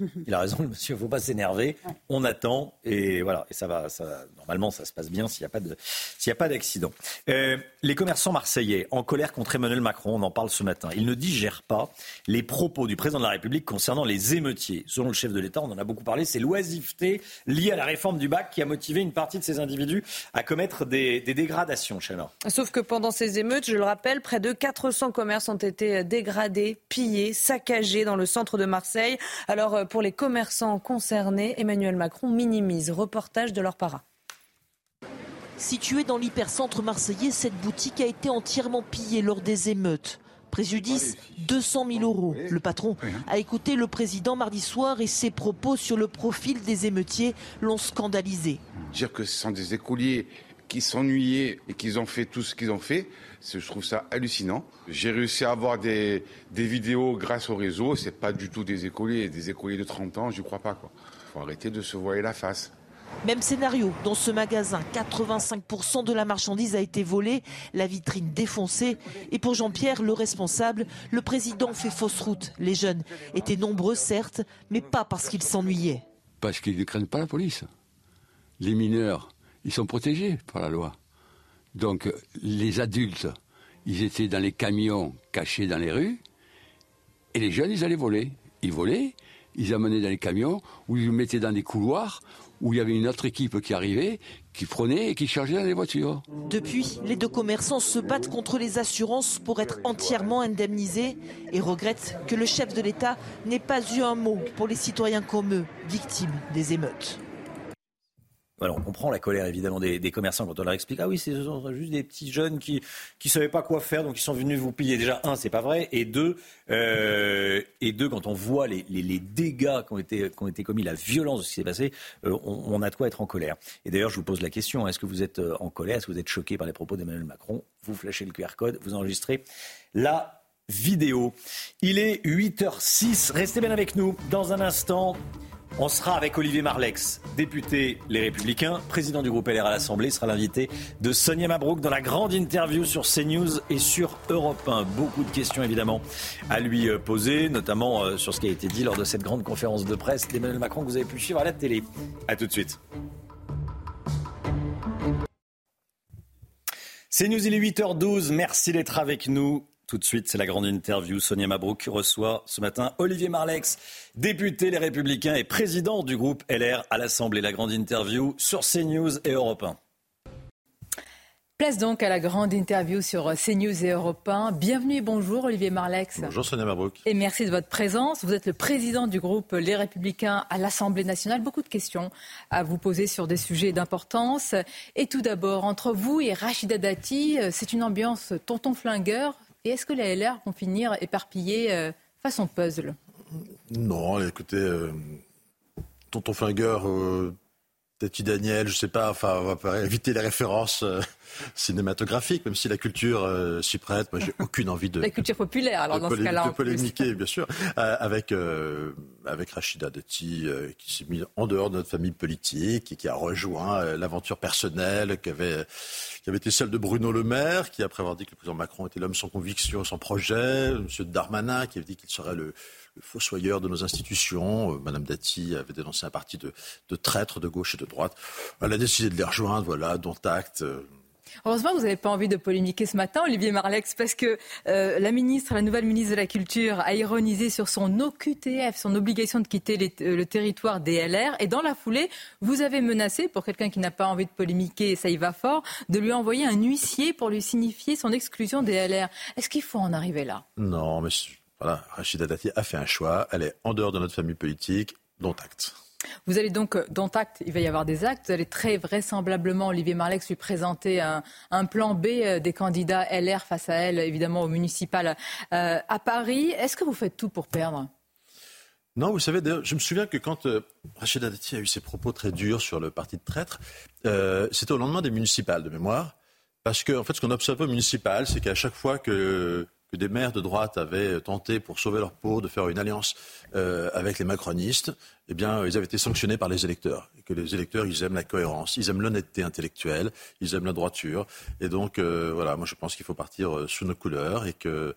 Il a raison, le monsieur, il ne faut pas s'énerver. On attend et voilà. Et ça va, ça, normalement, ça se passe bien s'il n'y a pas de, s'il y a pas d'accident. Euh, les commerçants marseillais en colère contre Emmanuel Macron, on en parle ce matin. Ils ne digèrent pas les propos du président de la République concernant les émeutiers. Selon le chef de l'État, on en a beaucoup parlé, c'est l'oisiveté liée à la réforme du bac qui a motivé une partie de ces individus à commettre des, des dégradations, Chana. Sauf que pendant ces émeutes, je le rappelle, près de 400 commerces ont été dégradés, pillés, saccagés dans le centre de Marseille. Alors, euh, pour les commerçants concernés, Emmanuel Macron minimise. Reportage de leur para. Située dans l'hypercentre marseillais, cette boutique a été entièrement pillée lors des émeutes. Préjudice 200 000 euros. Le patron a écouté le président mardi soir et ses propos sur le profil des émeutiers l'ont scandalisé. Dire que ce sont des écoliers qui s'ennuyaient et qu'ils ont fait tout ce qu'ils ont fait, je trouve ça hallucinant. J'ai réussi à avoir des, des vidéos grâce au réseau. C'est pas du tout des écoliers, des écoliers de 30 ans, je crois pas. Quoi. Faut arrêter de se voiler la face. Même scénario dans ce magasin. 85% de la marchandise a été volée, la vitrine défoncée. Et pour Jean-Pierre, le responsable, le président fait fausse route. Les jeunes étaient nombreux, certes, mais pas parce qu'ils s'ennuyaient. Parce qu'ils ne craignent pas la police. Les mineurs, ils sont protégés par la loi. Donc les adultes, ils étaient dans les camions cachés dans les rues, et les jeunes, ils allaient voler. Ils volaient, ils amenaient dans les camions, ou ils mettaient dans des couloirs, où il y avait une autre équipe qui arrivait, qui prenait et qui chargeait dans les voitures. Depuis, les deux commerçants se battent contre les assurances pour être entièrement indemnisés et regrettent que le chef de l'État n'ait pas eu un mot pour les citoyens comme eux, victimes des émeutes. On comprend la colère évidemment des, commerçants quand on leur explique ah oui c'est juste des petits jeunes qui qui savaient pas quoi faire donc ils sont venus vous piller déjà un c'est pas vrai. Et deux euh, et deux quand on voit les, les, dégâts qui ont été été commis la violence de ce qui s'est passé euh, on, on, a de quoi être en colère. Et d'ailleurs je vous pose la question est-ce que vous êtes euh, en colère? Est-ce que vous êtes choqué par les propos d'Emmanuel Macron? Vous flashez le QR code vous enregistrez la vidéo. Il est 8h06 restez bien avec nous. Dans un instant on sera avec Olivier Marlex, député Les Républicains, président du groupe LR à l'Assemblée, sera l'invité de Sonia Mabrouk dans la grande interview sur CNews et sur Europe 1. Beaucoup de questions évidemment à lui euh, poser, notamment euh, sur ce qui a été dit lors de cette grande conférence de presse d'Emmanuel Macron que vous avez pu suivre à la télé. A tout de suite. CNews, il est 8h12. Merci d'être avec nous. Tout de suite, c'est la grande interview. Sonia Mabrouk reçoit ce matin Olivier Marlex, député Les Républicains et président du groupe LR à l'Assemblée. La grande interview sur CNews et Europe 1. Place donc à la grande interview sur CNews et Europe 1. Bienvenue et bonjour Olivier Marlex. Bonjour Sonia Mabrouk. Et merci de votre présence. Vous êtes le président du groupe Les Républicains à l'Assemblée nationale. Beaucoup de questions à vous poser sur des sujets d'importance. Et tout d'abord, entre vous et Rachida Dati, c'est une ambiance tonton flingueur. Et est-ce que les LR vont finir éparpillés euh, façon puzzle? Non, écoutez, euh, tonton flingueur, euh, Tati Daniel, je sais pas, enfin, on va éviter les références euh, cinématographiques, même si la culture euh, s'y prête. Moi, j'ai aucune envie de. la culture populaire, alors dans ce cas-là. De polémiquer, bien sûr, euh, avec, euh, avec Rachida Dati, qui s'est mise en dehors de notre famille politique et qui a rejoint l'aventure personnelle qui avait, qui avait été celle de Bruno Le Maire, qui, après avoir dit que le président Macron était l'homme sans conviction, sans projet, M. Darmanin, qui avait dit qu'il serait le le fossoyeur de nos institutions. Euh, Madame Dati avait dénoncé un parti de, de, traîtres de gauche et de droite. Elle a décidé de les rejoindre, voilà, dont acte. Euh. Heureusement vous n'avez pas envie de polémiquer ce matin, Olivier Marlex, parce que euh, la ministre, la nouvelle ministre de la Culture, a ironisé sur son OQTF, son obligation de quitter les, le territoire des LR. Et dans la foulée, vous avez menacé, pour quelqu'un qui n'a pas envie de polémiquer, ça y va fort, de lui envoyer un huissier pour lui signifier son exclusion des LR. Est-ce qu'il faut en arriver là? Non, mais voilà, Rachida Dati a fait un choix. Elle est en dehors de notre famille politique, dont acte. Vous allez donc, euh, dont acte, il va y avoir des actes. Vous allez très vraisemblablement, Olivier Marlex, lui présenter un, un plan B euh, des candidats LR face à elle, évidemment, au municipal euh, à Paris. Est-ce que vous faites tout pour perdre? Non, vous savez, je me souviens que quand euh, Rachida Dati a eu ses propos très durs sur le parti de traître, euh, c'était au lendemain des municipales de mémoire. Parce que, en fait, ce qu'on observe au municipal, c'est qu'à chaque fois que que des maires de droite avaient tenté, pour sauver leur peau, de faire une alliance euh, avec les macronistes, eh bien, ils avaient été sanctionnés par les électeurs. Que les électeurs, ils aiment la cohérence, ils aiment l'honnêteté intellectuelle, ils aiment la droiture. Et donc, euh, voilà, moi je pense qu'il faut partir euh, sous nos couleurs et que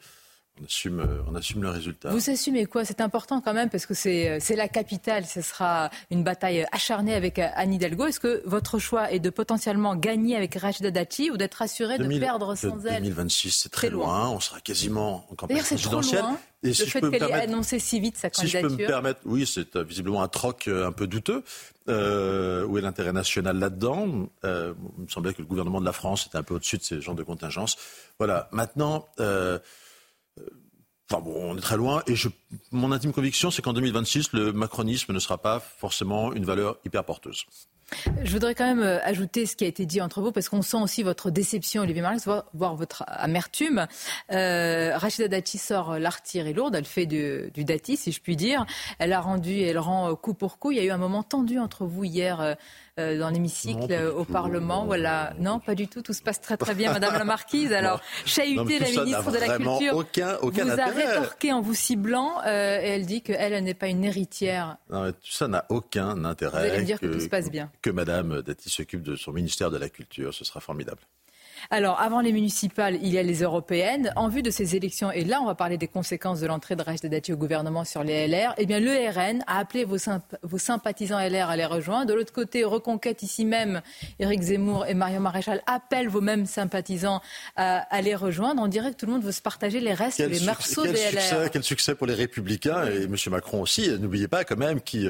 On assume, euh, on assume le résultat. Vous assumez quoi? C'est important quand même parce que c'est la capitale. Ce sera une bataille acharnée avec Anne Hidalgo. Est-ce que votre choix est de potentiellement gagner avec Rachida Dati ou d'être assuré de perdre sans elle 2026, c'est très loin. On sera quasiment en campagne présidentielle. Trop loin. Et le fait qu'elle ait annoncé si vite sa candidature. Si je peux me permettre, oui, c'est euh, visiblement un troc euh, un peu douteux. Euh, où est l'intérêt national là-dedans? Euh, Il me semblait que le gouvernement de la France était un peu au-dessus de ces genres de contingences. Voilà. Maintenant, euh, Enfin bon, on est très loin. Et mon intime conviction, c'est qu'en 2026, le macronisme ne sera pas forcément une valeur hyper porteuse. Je voudrais quand même euh, ajouter ce qui a été dit entre vous, parce qu'on sent aussi votre déception, Olivier Marx, voire votre amertume. Euh, Rachida Dati sort l'artillerie lourde, elle fait du, du, Dati, si je puis dire. Elle a rendu, elle rend coup pour coup. Il y a eu un moment tendu entre vous hier. Euh, dans l'hémicycle au Parlement. Voilà. Non, pas du tout. Tout se passe très très bien, Madame la Marquise. Alors, chahuter la ministre de la Culture aucun, aucun vous intérêt. a rétorqué en vous ciblant euh, et elle dit qu'elle, elle, n'est pas une héritière. Non, tout ça n'a aucun intérêt. Vous allez me dire que, que tout se passe bien. Que Madame Dati s'occupe de son ministère de la Culture. Ce sera formidable. Alors, avant les municipales, il y a les européennes. En vue de ces élections, et là, on va parler des conséquences de l'entrée de Rachida Dati au gouvernement sur les LR, eh bien, le RN a appelé vos, vos, sympathisants LR à les rejoindre. De l'autre côté, Reconquête, ici même, Éric Zemmour et Marion Maréchal appellent vos mêmes sympathisants à, les rejoindre. On dirait que tout le monde veut se partager les restes, les morceaux des LR. Quel succès pour les Républicains et M. Macron aussi. N'oubliez pas, quand même, qui,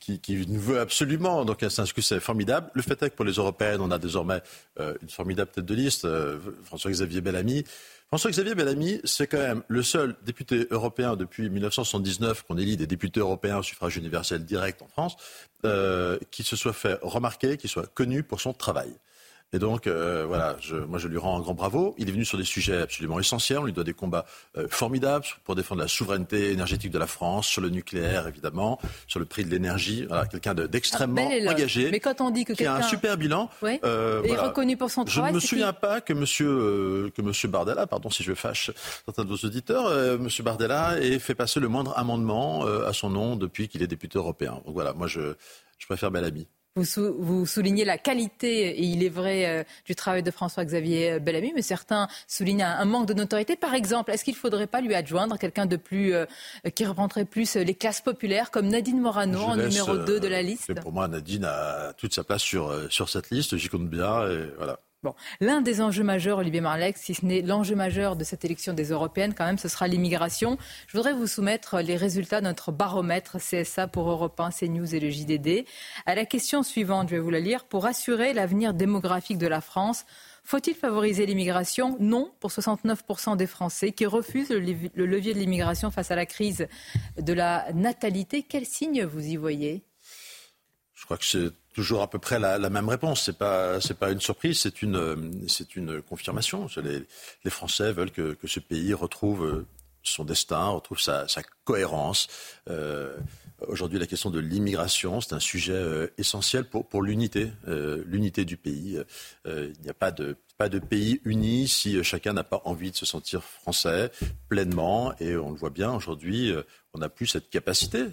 qui, qui, nous veut absolument. Donc, c'est un succès formidable. Le fait est que pour les européennes, on a désormais euh, une formidable tête de liste. Euh, François-Xavier Bellamy. François-Xavier Bellamy, c'est quand même le seul député européen depuis 1979 qu'on élit des députés européens au suffrage universel direct en France, euh, qui se soit fait remarquer, qui soit connu pour son travail. Et donc, euh, voilà, je, moi je lui rends un grand bravo. Il est venu sur des sujets absolument essentiels. On lui doit des combats euh, formidables pour défendre la souveraineté énergétique de la France, sur le nucléaire évidemment, sur le prix de l'énergie. Voilà, quelqu'un d'extrêmement ah, engagé. Mais quand on dit que qui a un super bilan, oui, euh, et voilà. reconnu pour son travail. Je ne me souviens pas que Monsieur euh, que Monsieur Bardella, pardon si je fâche certains de vos auditeurs, euh, Monsieur Bardella ait fait passer le moindre amendement à son nom depuis qu'il est député européen. Donc voilà, moi je je préfère Bellamy. Vous, soulignez la qualité, et il est vrai, euh, du travail de François-Xavier Bellamy, mais certains soulignent un, manque de notoriété. Par exemple, est-ce qu'il ne faudrait pas lui adjoindre quelqu'un de plus, euh, qui reprendrait plus les classes populaires, comme Nadine Morano, en numéro 2 de la liste? Pour moi, Nadine a toute sa place sur, euh, sur cette liste, j'y compte bien, et voilà. L'un des enjeux majeurs, Olivier Marlex, si ce n'est l'enjeu majeur de cette élection des européennes, quand même, ce sera l'immigration. Je voudrais vous soumettre les résultats de notre baromètre CSA pour Europe 1, CNews et le JDD. À la question suivante, je vais vous la lire. Pour assurer l'avenir démographique de la France, faut-il favoriser l'immigration? Non, pour 69% des Français qui refusent le levier de l'immigration face à la crise de la natalité. Quel signe vous y voyez? Je crois que c'est toujours à peu près la, la même réponse. C'est pas c'est pas une surprise, c'est une c'est une confirmation. Les, les Français veulent que, que, ce pays retrouve son destin, retrouve sa, cohérence. Euh, Aujourd'hui, la question de l'immigration, c'est un sujet euh, essentiel pour, l'unité, euh, l'unité du pays. Il n'y a pas de pas de pays uni si chacun n'a pas envie de se sentir français pleinement. Et on le voit bien aujourd'hui, on n'a plus cette capacité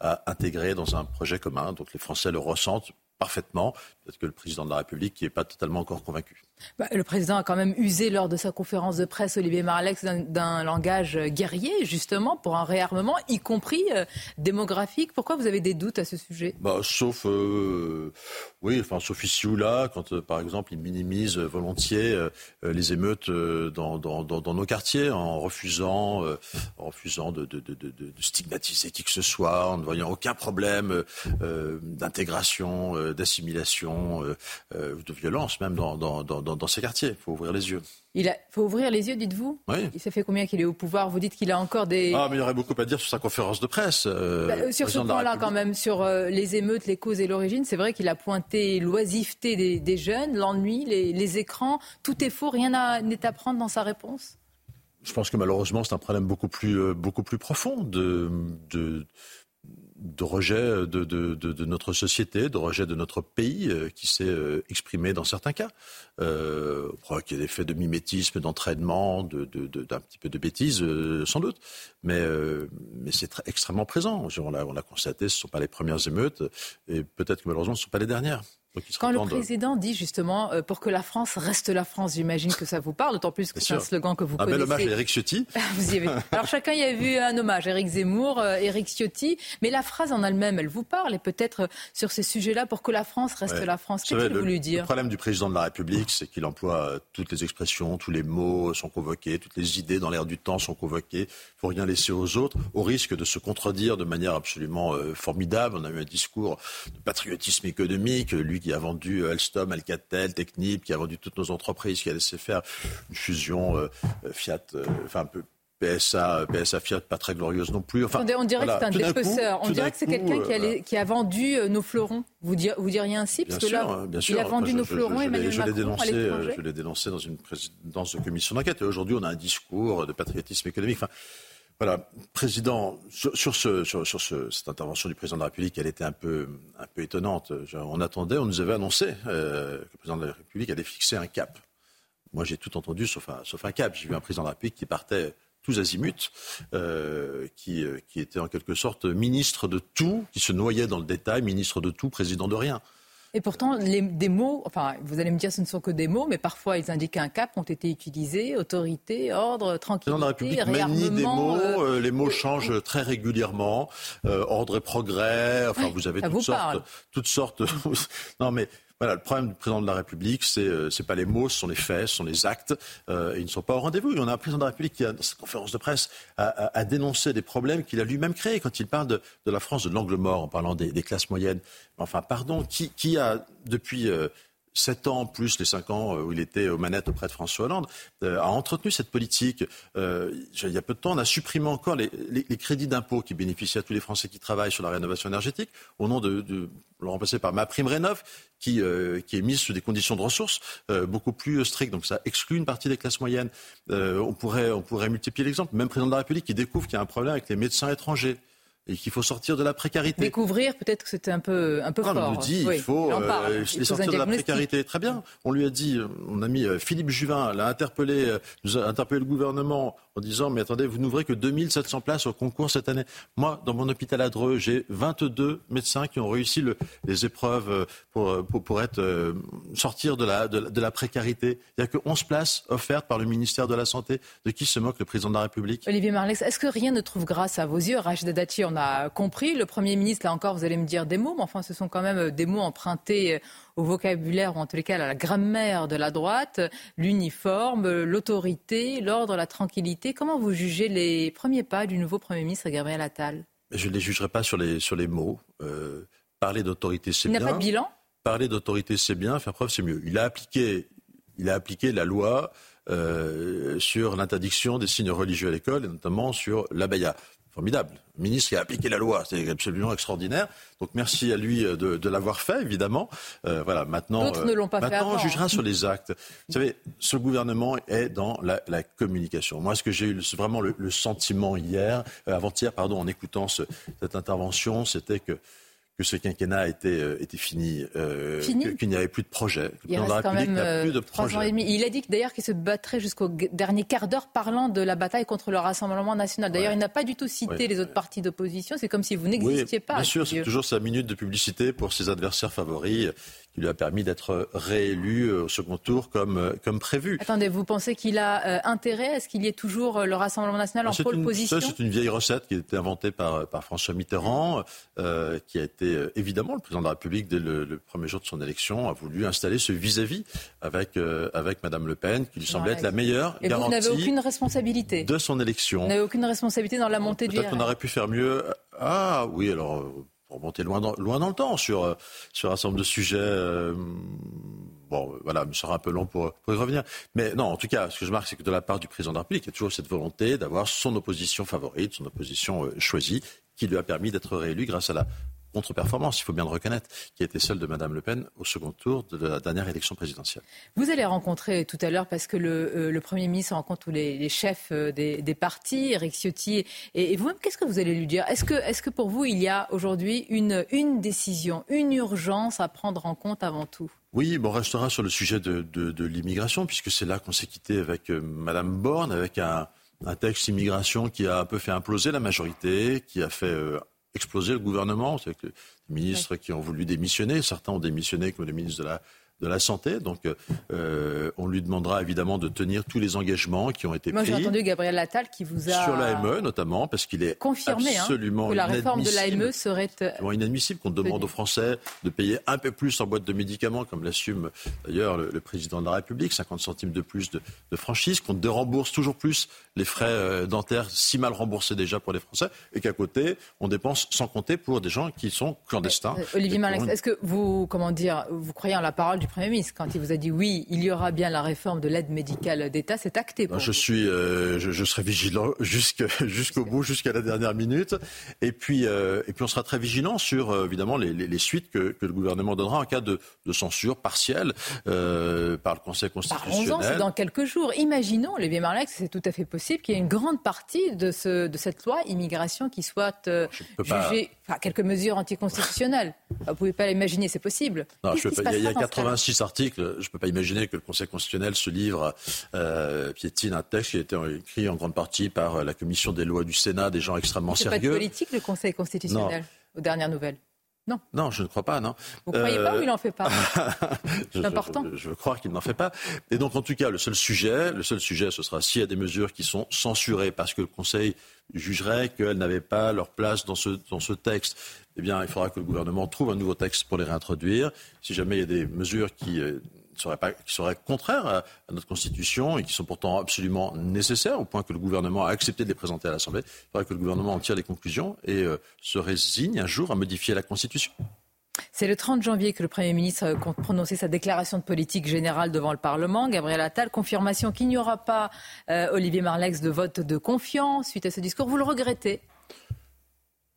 à intégrer dans un projet commun. Donc les Français le ressentent parfaitement. Peut-être que le président de la République n'est pas totalement encore convaincu. Bah, le président a quand même usé lors de sa conférence de presse, Olivier Marlex, d'un langage guerrier, justement, pour un réarmement, y compris euh, démographique. Pourquoi vous avez des doutes à ce sujet? Bah, Sauf, euh, oui, enfin, sauf ici ou là, quand, euh, par exemple, il minimise volontiers euh, les émeutes dans, nos quartiers, en refusant, en refusant de, stigmatiser qui que ce soit, en ne voyant aucun problème d'intégration, d'assimilation, de violence même dans, dans, dans ces quartiers. Il faut ouvrir les yeux. Il faut ouvrir les yeux, dites-vous Oui. Il s'est fait combien qu'il est au pouvoir? Vous dites qu'il a encore des... Ah, mais il y aurait beaucoup à dire sur sa conférence de presse. Euh, bah, sur ce point-là, quand même, sur euh, les émeutes, les causes et l'origine, c'est vrai qu'il a pointé l'oisiveté des, jeunes, l'ennui, les, écrans. Tout est faux, rien n'est à prendre dans sa réponse? Je pense que malheureusement, c'est un problème beaucoup plus, euh, beaucoup plus profond de, de, de rejet de, de, notre société, de rejet de notre pays euh, qui s'est euh, exprimé dans certains cas. Euh, qu'il y a des faits de mimétisme, d'entraînement, d'un petit peu de bêtises, sans doute. Mais, mais c'est extrêmement présent. On l'a constaté, ce ne sont pas les premières émeutes et peut-être que malheureusement ce ne sont pas les dernières. Quand le président dit justement euh, pour que la France reste la France, j'imagine que ça vous parle, d'autant plus que c'est un slogan que vous un connaissez. Un bel hommage à Eric Ciotti. vous y avez... Alors chacun y a vu un hommage, Eric Zemmour, euh, Eric Ciotti, mais la phrase en elle-même, elle vous parle et peut-être euh, sur ces sujets-là pour que la France reste la France. Qu'est-ce voulu dire? Le problème du président de la République, c'est qu'il emploie toutes les expressions, tous les mots sont convoqués, toutes les idées dans l'air du temps sont convoquées. Il faut rien laisser aux autres, au risque de se contredire de manière absolument formidable. On a eu un discours de patriotisme économique, lui qui a vendu Alstom, Alcatel, Technip, qui a vendu toutes nos entreprises, qui a laissé faire une fusion euh, Fiat, euh, enfin un peu PSA, PSA Fiat, pas très glorieuse non plus. Enfin, on dirait que c'est un dépeceur. On dirait que c'est quelqu'un qui, euh, qui, a vendu nos fleurons. Vous, dire, vous diriez ainsi Parce que là, bien sûr. il a vendu nos fleurons, je, Emmanuel je Macron, dénoncé, Je l'ai dénoncé dans une présidence de commission d'enquête. Et aujourd'hui, on a un discours de patriotisme économique. Enfin, voilà, président, sur, ce, sur, ce, cette intervention du président de la République, elle était un peu, étonnante. On attendait, on nous avait annoncé euh, que le président de la République allait fixer un cap. Moi, j'ai tout entendu sauf un, cap. J'ai vu un président de la République qui partait tous azimuts, euh, euh, qui était en quelque sorte ministre de tout, qui se noyait dans le détail, ministre de tout, président de rien. Et pourtant, les, des mots, enfin, vous allez me dire ce ne sont que des mots, mais parfois ils indiquent un cap, ont été utilisés, autorité, ordre, tranquillité, la République manie des mots, euh, les mots changent très régulièrement, euh, ordre et progrès, enfin vous avez toutes sortes, toutes sortes, non mais voilà, le problème du président de la République, c'est euh, c'est pas les mots, ce sont les faits, ce sont les actes. Euh, ils ne sont pas au rendez-vous. Il y en a un président de la République qui, dans sa conférence de presse, a, a, a dénoncé des problèmes qu'il a lui-même créés quand il parle de, de, la France de l'angle mort, en parlant des, des classes moyennes. Enfin, pardon, qui, qui a depuis euh, 7 ans plus les 5 ans où il était aux manettes auprès de François Hollande, euh, a entretenu cette politique. Euh, il y a peu de temps, on a supprimé encore les, crédits d'impôt qui bénéficient à tous les Français qui travaillent sur la rénovation énergétique, au nom de, de le remplacer par ma prime rénov, qui, euh, est mise sous des conditions de ressources euh, beaucoup plus strictes. Donc ça exclut une partie des classes moyennes. Euh, on, pourrait, on pourrait multiplier l'exemple. Même président de la République qui découvre qu'il y a un problème avec les médecins étrangers et qu'il faut sortir de la précarité. Découvrir, peut-être que c'était un peu, un peu non, fort. On nous dit il faut euh, les sortir de la précarité. Très bien. On lui a dit, on a mis euh, Philippe Juvin, l'a interpellé, euh, nous a interpellé le gouvernement en disant mais attendez, vous n'ouvrez que 2700 places au concours cette année. Moi, dans mon hôpital à Dreux, j'ai 22 médecins qui ont réussi le, les épreuves pour, pour, pour être, euh, sortir de la, de, de, la précarité. Il n'y a que 11 places offertes par le ministère de la Santé. De qui se moque le président de la République? Olivier Marlex, est-ce que rien ne trouve grâce à vos yeux? Rachida Dati, on a compris. Le Premier ministre, là encore, vous allez me dire des mots, mais enfin, ce sont quand même des mots empruntés au vocabulaire, ou en tous les cas à la grammaire de la droite, l'uniforme, l'autorité, l'ordre, la tranquillité. Comment vous jugez les premiers pas du nouveau Premier ministre Gabriel Attal? Je ne les jugerai pas sur les, sur les mots. Euh, parler d'autorité, c'est bien. Il n'y a pas de bilan? Parler d'autorité, c'est bien. Faire preuve, c'est mieux. Il a appliqué, il a appliqué la loi euh, sur l'interdiction des signes religieux à l'école, et notamment sur l'abaya formidable. Le ministre qui a appliqué la loi, c'est absolument extraordinaire. Donc merci à lui de, de l'avoir fait, évidemment. Euh, voilà, maintenant, D'autres ne l'ont pas maintenant, fait avant. on jugera sur les actes. Vous savez, ce gouvernement est dans la, la communication. Moi, ce que j'ai eu vraiment le, le sentiment hier, euh, avant-hier, pardon, en écoutant ce, cette intervention, c'était que que ce quinquennat était, euh, était fini, euh, fini qu'il n'y avait plus de projet. Il reste quand même plus de projet. ans et demi. Il a dit d'ailleurs qu'il se battrait jusqu'au dernier quart d'heure parlant de la bataille contre le Rassemblement national. D'ailleurs, ouais. il n'a pas du tout cité ouais. les autres partis d'opposition. C'est comme si vous n'existiez oui, pas. Bien sûr, c'est toujours sa minute de publicité pour ses adversaires favoris qui lui a permis d'être réélu au second tour comme, comme prévu. Attendez, vous pensez qu'il a euh, intérêt à ce qu'il y ait toujours le Rassemblement national en pôle une, position C'est une vieille recette qui a été inventée par, par François Mitterrand, euh, qui a été évidemment le président de la République dès le, le, premier jour de son élection a voulu installer ce vis-à-vis -vis avec euh, avec Madame Le Pen, qui lui semblait être la meilleure Et garantie. Vous n'avez aucune responsabilité de son élection. Vous n'avez aucune responsabilité dans la montée du. Peut-être qu'on aurait pu faire mieux. Ah oui, alors pour monter loin dans, le temps sur, sur un certain nombre de sujets. Euh, bon, voilà, me sera un peu long pour, y revenir. Mais non, en tout cas, ce que je marque, c'est que de la part du président de la République, il y a toujours cette volonté d'avoir son opposition favorite, son opposition euh, choisie, qui lui a permis d'être réélu grâce à la contre-performance, il faut bien le reconnaître, qui a été celle de Mme Le Pen au second tour de la dernière élection présidentielle. Vous allez rencontrer tout à l'heure, parce que le, euh, le, Premier ministre rencontre tous les, les chefs euh, des, des, partis, Eric Ciotti, et, et vous-même, qu'est-ce que vous allez lui dire? Est-ce que, est que pour vous, il y a aujourd'hui une, une décision, une urgence à prendre en compte avant tout? Oui, bon, on restera sur le sujet de, de, de l'immigration, puisque c'est là qu'on s'est quitté avec euh, Mme Borne, avec un, un texte immigration qui a un peu fait imploser la majorité, qui a fait euh, exploser le gouvernement. C'est que les ministres qui ont voulu démissionner, certains ont démissionné comme le ministre de la de la santé. Donc, euh, on lui demandera évidemment de tenir tous les engagements qui ont été Moi, pris. j'ai entendu Gabriel Attal qui vous a Sur l'AME notamment, parce qu'il est confirmé hein, absolument que la réforme de l'AME serait euh, Absolument inadmissible qu'on demande aux Français de payer un peu plus en boîte de médicaments, comme l'assume d'ailleurs le, le président de la République, 50 centimes de plus de, de franchise, qu'on dérembourse toujours plus les frais euh, dentaires si mal remboursés déjà pour les Français, et qu'à côté, on dépense sans compter pour des gens qui sont clandestins. Euh, Olivier Marlex, une- est-ce que vous, comment dire, vous croyez en la parole du Premier ministre quand il vous a dit oui, il y aura bien la réforme de l'aide médicale d'État, c'est acté pour Je suis, euh, je, je serai vigilant jusqu'au bout, jusqu'à la dernière minute. Et puis, euh, et puis, on sera très vigilant sur euh, évidemment les, les- les suites que, que le gouvernement donnera en cas de, de censure partielle par le Conseil constitutionnel. c'est dans quelques jours. Imaginons, Olivier Marlex, c'est tout à fait possible qu'il y ait une grande partie de, ce, de cette loi immigration qui soit peux pas- jugée, enfin, quelques mesures anticonstitutionnelles. Vous ne pouvez pas l'imaginer, c'est possible. Non, je pas- il y a, il y a passera dans ce cas-là 86 articles. Je ne peux pas imaginer que le Conseil constitutionnel se livre, euh, piétine un texte qui a été écrit en grande partie par euh, la commission des lois du Sénat, des gens extrêmement C'est pas de sérieux. politique, le Conseil constitutionnel, aux dernières nouvelles? Non. Non, je ne crois pas, non. Vous ne croyez pas Euh, ou il n'en fait pas? Je- C'est important. Je, je veux croire qu'il n'en fait pas. Et donc, en tout cas, le seul sujet, le seul sujet, ce sera s'il y a des mesures qui sont censurées parce que le Conseil jugerait qu'elles n'avaient pas leur place dans ce, dans ce texte. Eh bien, il faudra que le gouvernement trouve un nouveau texte pour les réintroduire. Si jamais il y a des mesures qui euh, seraient contraires à, notre Constitution et qui sont pourtant absolument nécessaires, au point que le gouvernement a accepté de les présenter à l'Assemblée, il faudra que le gouvernement en tire les conclusions et euh, se résigne un jour à modifier la Constitution. C'est le 30 janvier que le Premier ministre euh, compte prononcer sa déclaration de politique générale devant le Parlement. Gabriel Attal, confirmation qu'il n'y aura pas, Olivier Marlex, de vote de confiance suite à ce discours. Vous le regrettez?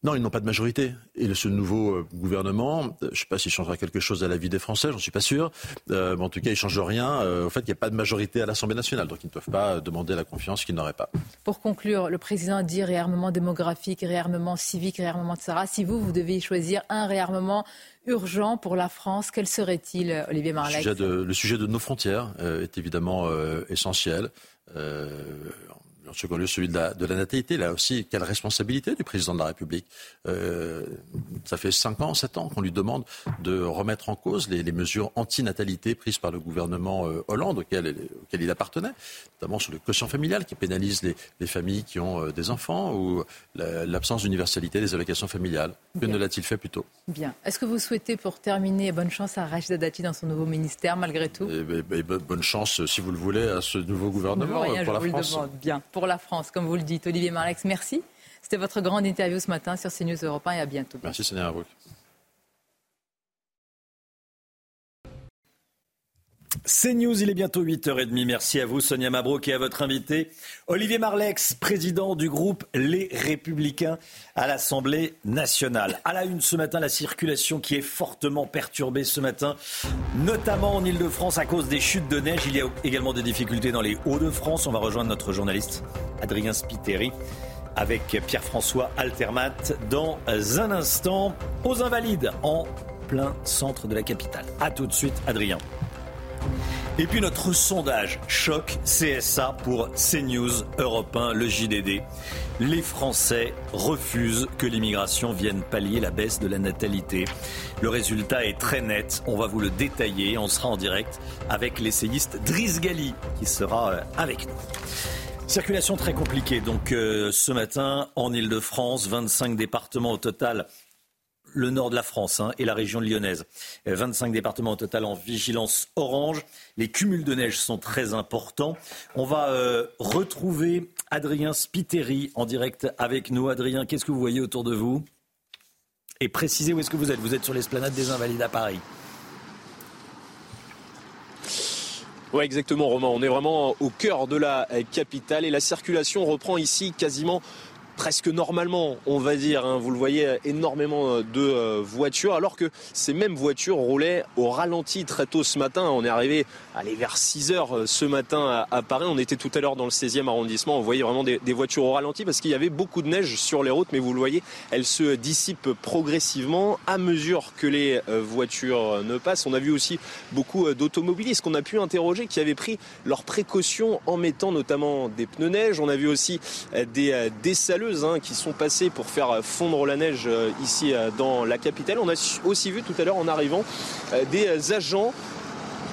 Non, ils n'ont pas de majorité. Et ce nouveau euh, gouvernement, euh, je ne sais pas s'il changera quelque chose à la vie des Français, j'en suis pas sûr. Euh, mais en tout cas, il ne change rien euh, au fait qu'il n'y a pas de majorité à l'Assemblée nationale. Donc ils ne peuvent pas demander la confiance qu'ils n'auraient pas. Pour conclure, le président dit réarmement démographique, réarmement civique, réarmement de Sarah. Si vous, vous deviez choisir un réarmement urgent pour la France, quel serait-il, Olivier Le de, le sujet de nos frontières euh, est évidemment essentiel. Euh, en second lieu, celui de la, de la natalité. Là aussi, quelle responsabilité du président de la République Euh, Ça fait 5 ans, 7 ans qu'on lui demande de remettre en cause les, les mesures anti-natalité prises par le gouvernement euh, Hollande, auquel, auquel il appartenait, notamment sur le quotient familial qui pénalise les, les familles qui ont euh, des enfants ou la- l'absence d'universalité des allocations familiales. Que Bien. ne l'a-t-il fait plus tôt? Bien. Est-ce que vous souhaitez, pour terminer, bonne chance à Rachida Dati dans son nouveau ministère, malgré tout? Et, et- et bonne chance, si vous le voulez, à ce nouveau gouvernement Rien, pour la France. demande. Bien, pour la France, comme vous le dites. Olivier Marlex, merci. C'était votre grande interview ce matin sur CNews Europe 1 et à bientôt. Merci, Sonia C'est News, il est bientôt 8h30. Merci à vous, Sonia Mabrouk, et à votre invité, Olivier Marlex, président du groupe Les Républicains à l'Assemblée nationale. À la une ce matin, la circulation qui est fortement perturbée ce matin, notamment en Ile-de-France à cause des chutes de neige. Il y a également des difficultés dans les Hauts-de-France. On va rejoindre notre journaliste Adrien Spiteri avec Pierre-François Altermat dans un instant aux Invalides en plein centre de la capitale. A tout de suite, Adrien. Et puis notre sondage choc CSA pour CNews Europe 1, le JDD. Les Français refusent que l'immigration vienne pallier la baisse de la natalité. Le résultat est très net, on va vous le détailler, on sera en direct avec l'essayiste Driss Gali qui sera euh, avec nous. Circulation très compliquée donc euh, ce matin en Ile-de-France, 25 départements au total le nord de la France hein, et la région lyonnaise. Euh, 25 départements au total en vigilance orange. Les cumuls de neige sont très importants. On va euh, retrouver Adrien Spiteri en direct avec nous. Adrien, qu'est-ce que vous voyez autour de vous? Et précisez où est-ce que vous êtes. Vous êtes sur l'esplanade des Invalides à Paris. Ouais, exactement, Romain. On est vraiment au cœur de la euh, capitale et la circulation reprend ici quasiment presque normalement, on va dire. hein. Vous le voyez, énormément euh, de euh, voitures, alors que ces mêmes voitures roulaient au ralenti très tôt ce matin. On est arrivé allez, vers 6 heures euh, ce matin à, Paris. On était tout à l'heure dans le 16e arrondissement. On voyait vraiment des, voitures au ralenti parce qu'il y avait beaucoup de neige sur les routes, mais vous le voyez, elle se dissipe progressivement à mesure que les voitures ne passent. On a vu aussi beaucoup d'automobilistes qu'on a pu interroger qui avaient pris leurs précautions en mettant notamment des pneus neige. On a vu aussi des dessaleux hein, qui sont passées pour faire fondre la neige ici dans la capitale. On a aussi vu tout à l'heure en arrivant des agents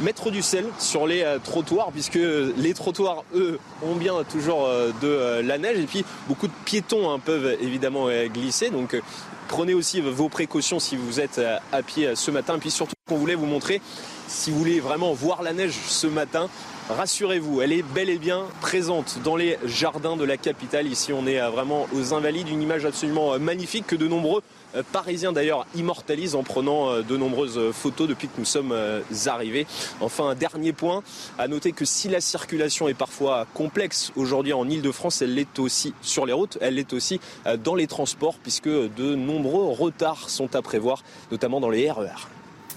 mettre du sel sur les trottoirs puisque les trottoirs eux ont bien toujours de la neige. Et puis beaucoup de piétons hein, peuvent évidemment glisser. Donc prenez aussi vos précautions si vous êtes à pied ce matin. Puis surtout qu'on voulait vous montrer si vous voulez vraiment voir la neige ce matin Rassurez-vous, elle est bel et bien présente dans les jardins de la capitale. Ici, on est vraiment aux Invalides, une image absolument euh, magnifique que de nombreux euh, Parisiens d'ailleurs immortalisent en prenant euh, de nombreuses photos depuis que nous sommes arrivés. Enfin, un dernier point, à noter que si la circulation est parfois complexe aujourd'hui en Ile-de-France, elle l'est aussi sur les routes, elle l'est aussi dans les transports puisque de nombreux retards sont à prévoir, notamment dans les RER.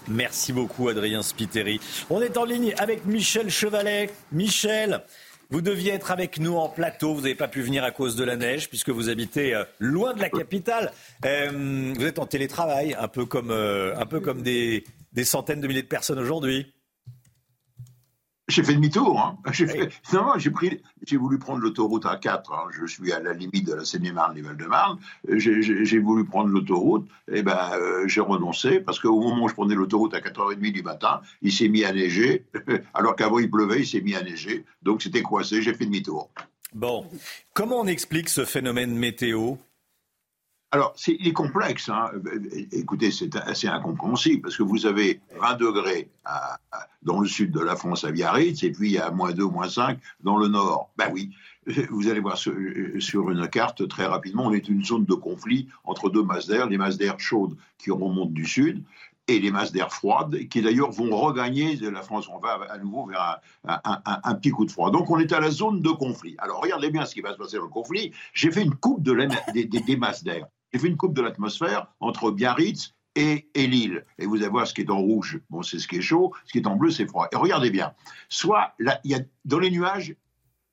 Merci beaucoup, Adrien Spiteri. On est en ligne avec Michel Chevalet. Michel, vous deviez être avec nous en plateau. Vous n'avez pas pu venir à cause de la neige, puisque vous habitez euh, loin de la capitale. Euh, vous êtes en télétravail, un peu comme, euh, un peu comme des centaines de milliers de personnes aujourd'hui. J'ai fait demi-tour. Hein. J'ai pris, j'ai voulu prendre l'autoroute A4. Hein. Je suis à la limite de la Seine-et-Marne, les Val-de-Marne. J'ai voulu prendre l'autoroute. Et eh ben, euh, j'ai renoncé parce qu'au moment où je prenais l'autoroute à 4h30 du matin, il s'est mis à neiger. Alors qu'avant il pleuvait, il s'est mis à neiger. Donc c'était coincé. J'ai fait demi-tour. Bon, comment on explique ce phénomène météo? Alors, c'est, il est complexe. Hein. Écoutez, c'est assez incompréhensible parce que vous avez 20 degrés dans le sud de la France à Biarritz et puis a moins 2, moins 5 dans le nord. Ben oui, vous allez voir sur, une carte très rapidement, on est une zone de conflit entre deux masses d'air, les masses d'air chaudes qui remontent du sud et les masses d'air froides, qui d'ailleurs vont regagner la France. On va à nouveau vers un, petit coup de froid. Donc on est à la zone de conflit. Alors regardez bien ce qui va se passer dans le conflit. J'ai fait une coupe de des masses d'air. J'ai fait une coupe de l'atmosphère entre Biarritz et, Lille. Et vous allez voir ce qui est en rouge, bon, c'est ce qui est chaud, ce qui est en bleu, c'est froid. Et regardez bien, soit il y a, dans les nuages,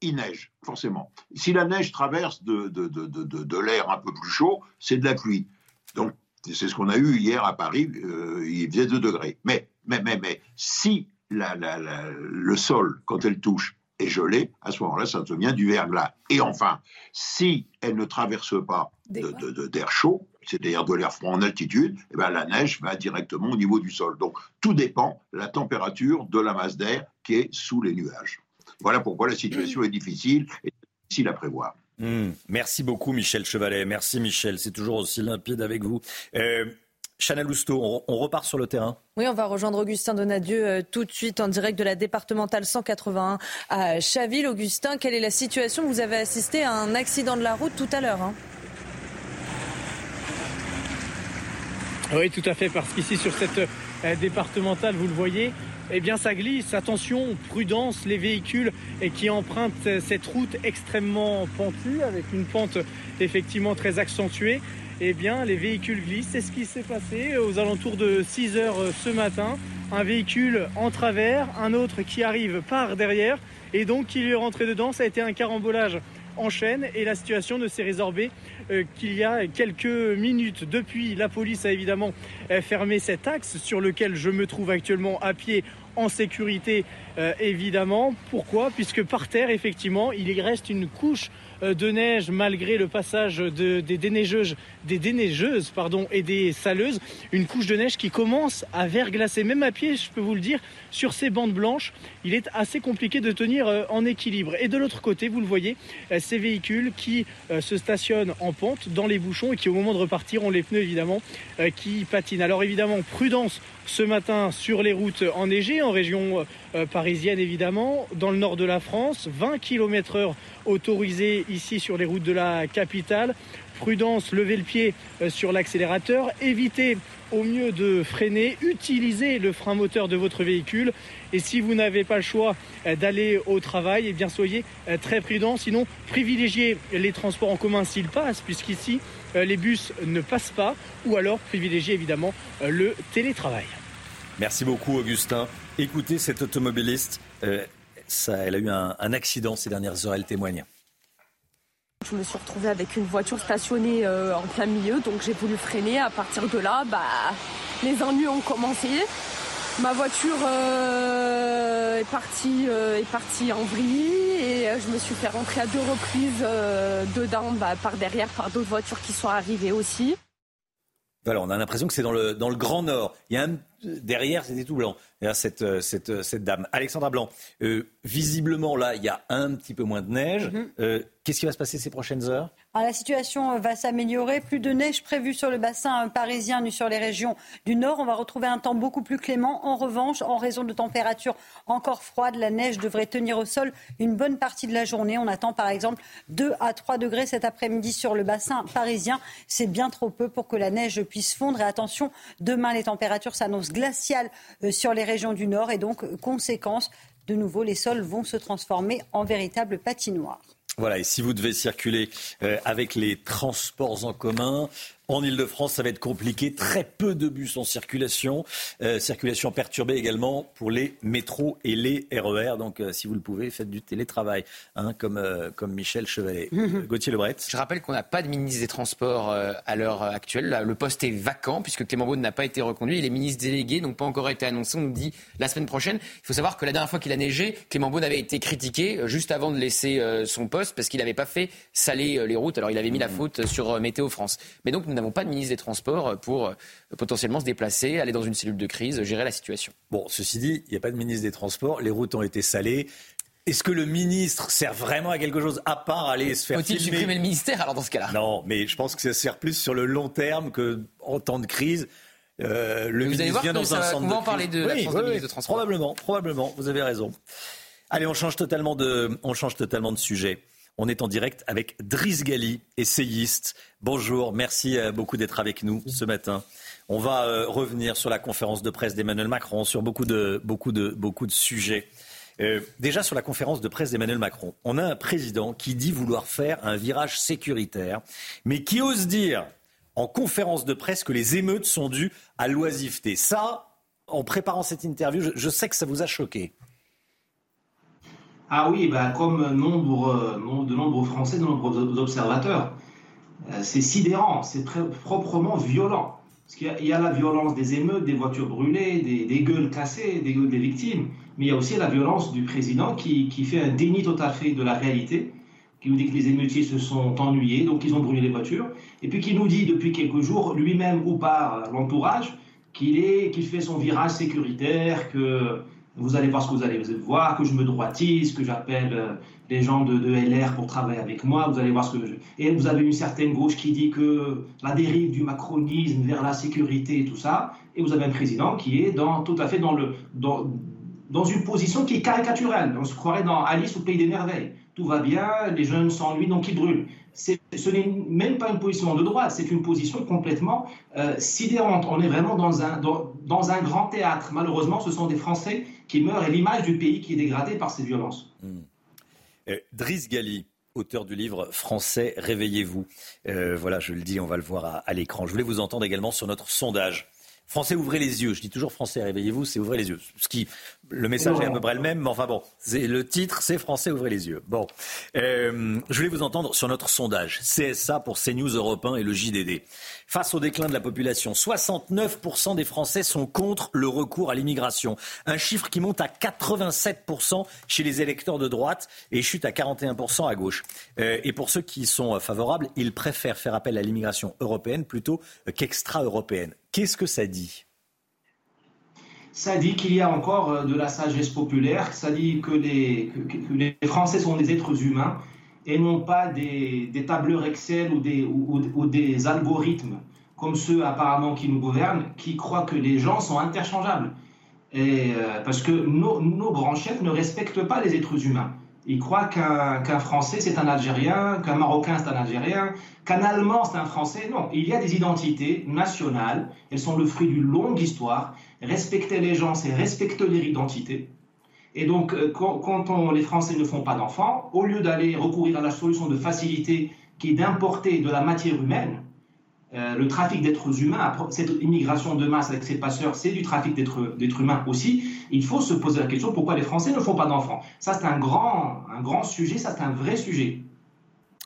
il neige, forcément. Si la neige traverse de, de, de, de l'air un peu plus chaud, c'est de la pluie. Donc, c'est ce qu'on a eu hier à Paris, euh, il faisait 2 degrés. Mais, mais, mais, mais si la, le sol, quand elle touche, est gelée, à ce moment-là, ça devient du verglas. Et enfin, si elle ne traverse pas d'air chaud, c'est-à-dire de l'air froid en altitude, eh ben, la neige va directement au niveau du sol. Donc tout dépend de la température de la masse d'air qui est sous les nuages. Voilà pourquoi la situation est difficile et difficile à prévoir. Hmm. Merci beaucoup Michel Chevalet. Merci Michel, c'est toujours aussi limpide avec vous. Euh, Chana Lousteau, on, repart sur le terrain. Oui, on va rejoindre Augustin Donadieu euh, tout de suite en direct de la départementale 181 à Chaville. Augustin, quelle est la situation? Vous avez assisté à un accident de la route tout à l'heure. Hein oui, tout à fait, parce qu'ici sur cette euh, départementale, vous le voyez, eh bien ça glisse. Attention, prudence, les véhicules qui empruntent cette route extrêmement pentue, avec une pente effectivement très accentuée eh bien, les véhicules glissent. C'est ce qui s'est passé aux alentours de 6 heures euh, ce matin. Un véhicule en travers, un autre qui arrive par derrière et donc qui lui est rentré dedans. Ça a été un carambolage en chaîne et la situation ne s'est résorbée euh, qu'il y a quelques minutes. Depuis, la police a évidemment euh, fermé cet axe sur lequel je me trouve actuellement à pied en sécurité évidemment. Pourquoi? Puisque par terre, effectivement, il reste une couche de neige malgré le passage des déneigeuses, des déneigeuses pardon, et des saleuses. Une couche de neige qui commence à verglacer. Même à pied, je peux vous le dire, sur ces bandes blanches, il est assez compliqué de tenir euh, en équilibre. Et de l'autre côté, vous le voyez, euh, ces véhicules qui se stationnent en pente dans les bouchons et qui au moment de repartir ont les pneus évidemment qui patinent. Alors évidemment, prudence ce matin sur les routes enneigées en région parisienne évidemment, dans le nord de la France, 20 km heure autorisé ici sur les routes de la capitale. Prudence, levez le pied euh, sur l'accélérateur, évitez au mieux de freiner, utilisez le frein moteur de votre véhicule et si vous n'avez pas le choix euh, d'aller au travail, eh bien soyez euh, très prudent. Sinon, privilégiez les transports en commun s'ils passent, puisqu'ici les bus ne passent pas, ou alors privilégiez évidemment le télétravail. Merci beaucoup Augustin. Écoutez cet automobiliste elle a eu un, accident ces dernières heures, elle témoigne. Je me suis retrouvée avec une voiture stationnée euh, en plein milieu, donc j'ai voulu freiner. À partir de là, bah, les ennuis ont commencé. Ma voiture euh, est parti, euh, est parti en vrille et je me suis fait rentrer à deux reprises dedans bah, par derrière par d'autres voitures qui sont arrivées aussi. Voilà, on a l'impression que c'est dans le, dans le Grand Nord. Il y a derrière, c'était tout blanc. A cette, euh, cette, euh, cette dame. Alexandra Blanc, euh, visiblement, là, il y a un petit peu moins de neige. Mhm. Euh, Qu'est-ce qui va se passer ces prochaines heures? Ah, la situation euh, va s'améliorer. Plus de neige prévue sur le bassin euh, parisien ni sur les régions du nord. On va retrouver un temps beaucoup plus clément. En revanche, en raison de températures encore froides, la neige devrait tenir au sol une bonne partie de la journée. On attend par exemple 2 à 3 degrés cet après-midi sur le bassin parisien. C'est bien trop peu pour que la neige puisse fondre. Et attention, demain, les températures s'annoncent glaciales euh, sur les régions du nord. Et donc, conséquence, de nouveau, les sols vont se transformer en véritables patinoires. Voilà, et si vous devez circuler euh, avec les transports en commun, en Ile-de-France, ça va être compliqué. Très peu de bus en circulation. Euh, circulation perturbée également pour les métros et les RER. Donc, euh, si vous le pouvez, faites du télétravail, hein, comme, euh, comme Michel Chevalet. Gauthier Lebret. Je rappelle qu'on n'a pas de ministre des Transports euh, à l'heure actuelle. Là, Le poste est vacant puisque Clément Beaune n'a pas été reconduit. Il est ministre délégué, donc pas encore été annoncé. On nous dit la semaine prochaine. Il faut savoir que la dernière fois qu'il a neigé, Clément Beaune avait été critiqué juste avant de laisser euh, son poste parce qu'il n'avait pas fait saler euh, les routes. Alors il avait mis la faute sur euh, Météo France. Mais donc nous n'avons pas de ministre des Transports pour euh, potentiellement se déplacer, aller dans une cellule de crise, gérer la situation. Bon, ceci dit, il n'y a pas de ministre des Transports. Les routes ont été salées. Est-ce que le ministre sert vraiment à quelque chose à part aller se faire Faut-il supprimer le ministère alors dans ce cas-là? Non, mais je pense que ça sert plus sur le long terme que en temps de crise. Euh, le Vous allez ministre voir vient que dans ça un centre de parler de la Oui, France oui, de oui, ministre de Transport. Probablement, probablement. Vous avez raison. Allez, on change totalement de, on change totalement de sujet. On est en direct avec Driss Gali, essayiste. Bonjour, merci euh, beaucoup d'être avec nous ce matin. On va euh, revenir sur la conférence de presse d'Emmanuel Macron, sur beaucoup de, beaucoup de, beaucoup de sujets. Euh, déjà sur la conférence de presse d'Emmanuel Macron, on a un président qui dit vouloir faire un virage sécuritaire, mais qui ose dire en conférence de presse que les émeutes sont dues à l'oisiveté. Ça, en préparant cette interview, je, je sais que ça vous a choqué. Ah oui, bah, comme nombre- de nombreux Français, de nombreux observateurs. Euh, C'est sidérant, c'est proprement violent. Parce qu'il y, a- il y a la violence des émeutes, des voitures brûlées, des, gueules cassées, des gueules des victimes, mais il y a aussi la violence du président qui, qui fait un déni tout à fait de la réalité, qui nous dit que les émeutiers se sont ennuyés, donc ils ont brûlé les voitures, et puis qui nous dit depuis quelques jours, lui-même ou par l'entourage, qu'il qu'il fait son virage sécuritaire, que vous allez voir ce que vous allez voir, que je me droitise, que j'appelle euh, les gens de, LR pour travailler avec moi, vous allez voir ce que je... Et vous avez une certaine gauche qui dit que la dérive du macronisme vers la sécurité et tout ça, et vous avez un président qui est tout à fait dans, une position qui est caricaturelle. On se croirait dans Alice au Pays des Merveilles. Tout va bien, les jeunes s'ennuient, donc ils brûlent. Ce n'est même pas une position de droite, c'est une position complètement euh, sidérante. On est vraiment dans un grand théâtre. Malheureusement, ce sont des Français qui meurent et l'image du pays qui est dégradée par ces violences. Euh, Driss Gali, auteur du livre Français, réveillez-vous. Euh, voilà, je le dis, on va le voir à, à l'écran. Je voulais vous entendre également sur notre sondage. Français, ouvrez les yeux. Je dis toujours Français, réveillez-vous, c'est ouvrez les yeux. Ce qui, le message est à peu près le même, mais enfin bon, le titre, c'est Français, ouvrez les yeux. Bon, Euh, je voulais vous entendre sur notre sondage CSA pour CNews Europe 1 et le JDD. Face au déclin de la population, 69% des Français sont contre le recours à l'immigration. Un chiffre qui monte à 87% chez les électeurs de droite et chute à 41% à gauche. Euh, et pour ceux qui sont euh, favorables, ils préfèrent faire appel à l'immigration européenne plutôt qu'extra-européenne. Qu'est-ce que ça dit? Ça dit qu'il y a encore euh, de la sagesse populaire, ça dit que les, Français sont des êtres humains et non pas des, tableurs Excel ou des, algorithmes comme ceux apparemment qui nous gouvernent, qui croient que les gens sont interchangeables. Et, euh, parce que nos, grands chefs ne respectent pas les êtres humains. Ils croient qu'un Français c'est un Algérien, qu'un Marocain c'est un Algérien, qu'un Allemand c'est un Français. Non, il y a des identités nationales. Elles sont le fruit d'une longue histoire. Respecter les gens, c'est respecter leur identité. Et donc, euh, quand, on- les Français ne font pas d'enfants, au lieu d'aller recourir à la solution de facilité qui est d'importer de la matière humaine, euh, le trafic d'êtres humains, cette immigration de masse avec ces passeurs, c'est du trafic d'êtres humains aussi. Il faut se poser la question pourquoi les Français ne font pas d'enfants? Ça, c'est un grand, un grand sujet, ça, c'est un vrai sujet.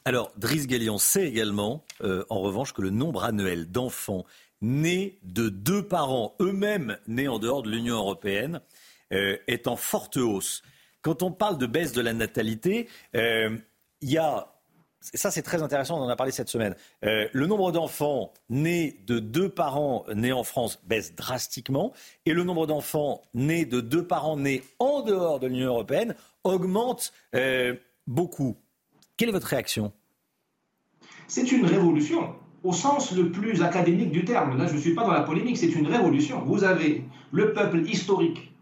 Alors, Driss Gali, on sait également, euh, en revanche, que le nombre annuel d'enfants nés de deux parents eux-mêmes nés en dehors de l'Union européenne euh, est en forte hausse. Quand on parle de baisse de la natalité, euh, il y a ça c'est très intéressant, on en a parlé cette semaine. Euh, le nombre d'enfants nés de deux parents nés en France baisse drastiquement et le nombre d'enfants nés de deux parents nés en dehors de l'Union européenne augmente beaucoup. Quelle est votre réaction? C'est une révolution au sens le plus académique du terme. Là, je ne suis pas dans la polémique, c'est une révolution. Vous avez le peuple historique,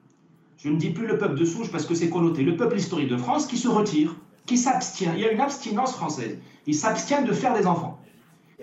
je ne dis plus le peuple de souche parce que c'est connoté, le peuple historique de France qui se retire, qui s'abstient. Il y a une abstinence française. Il s'abstient de faire des enfants.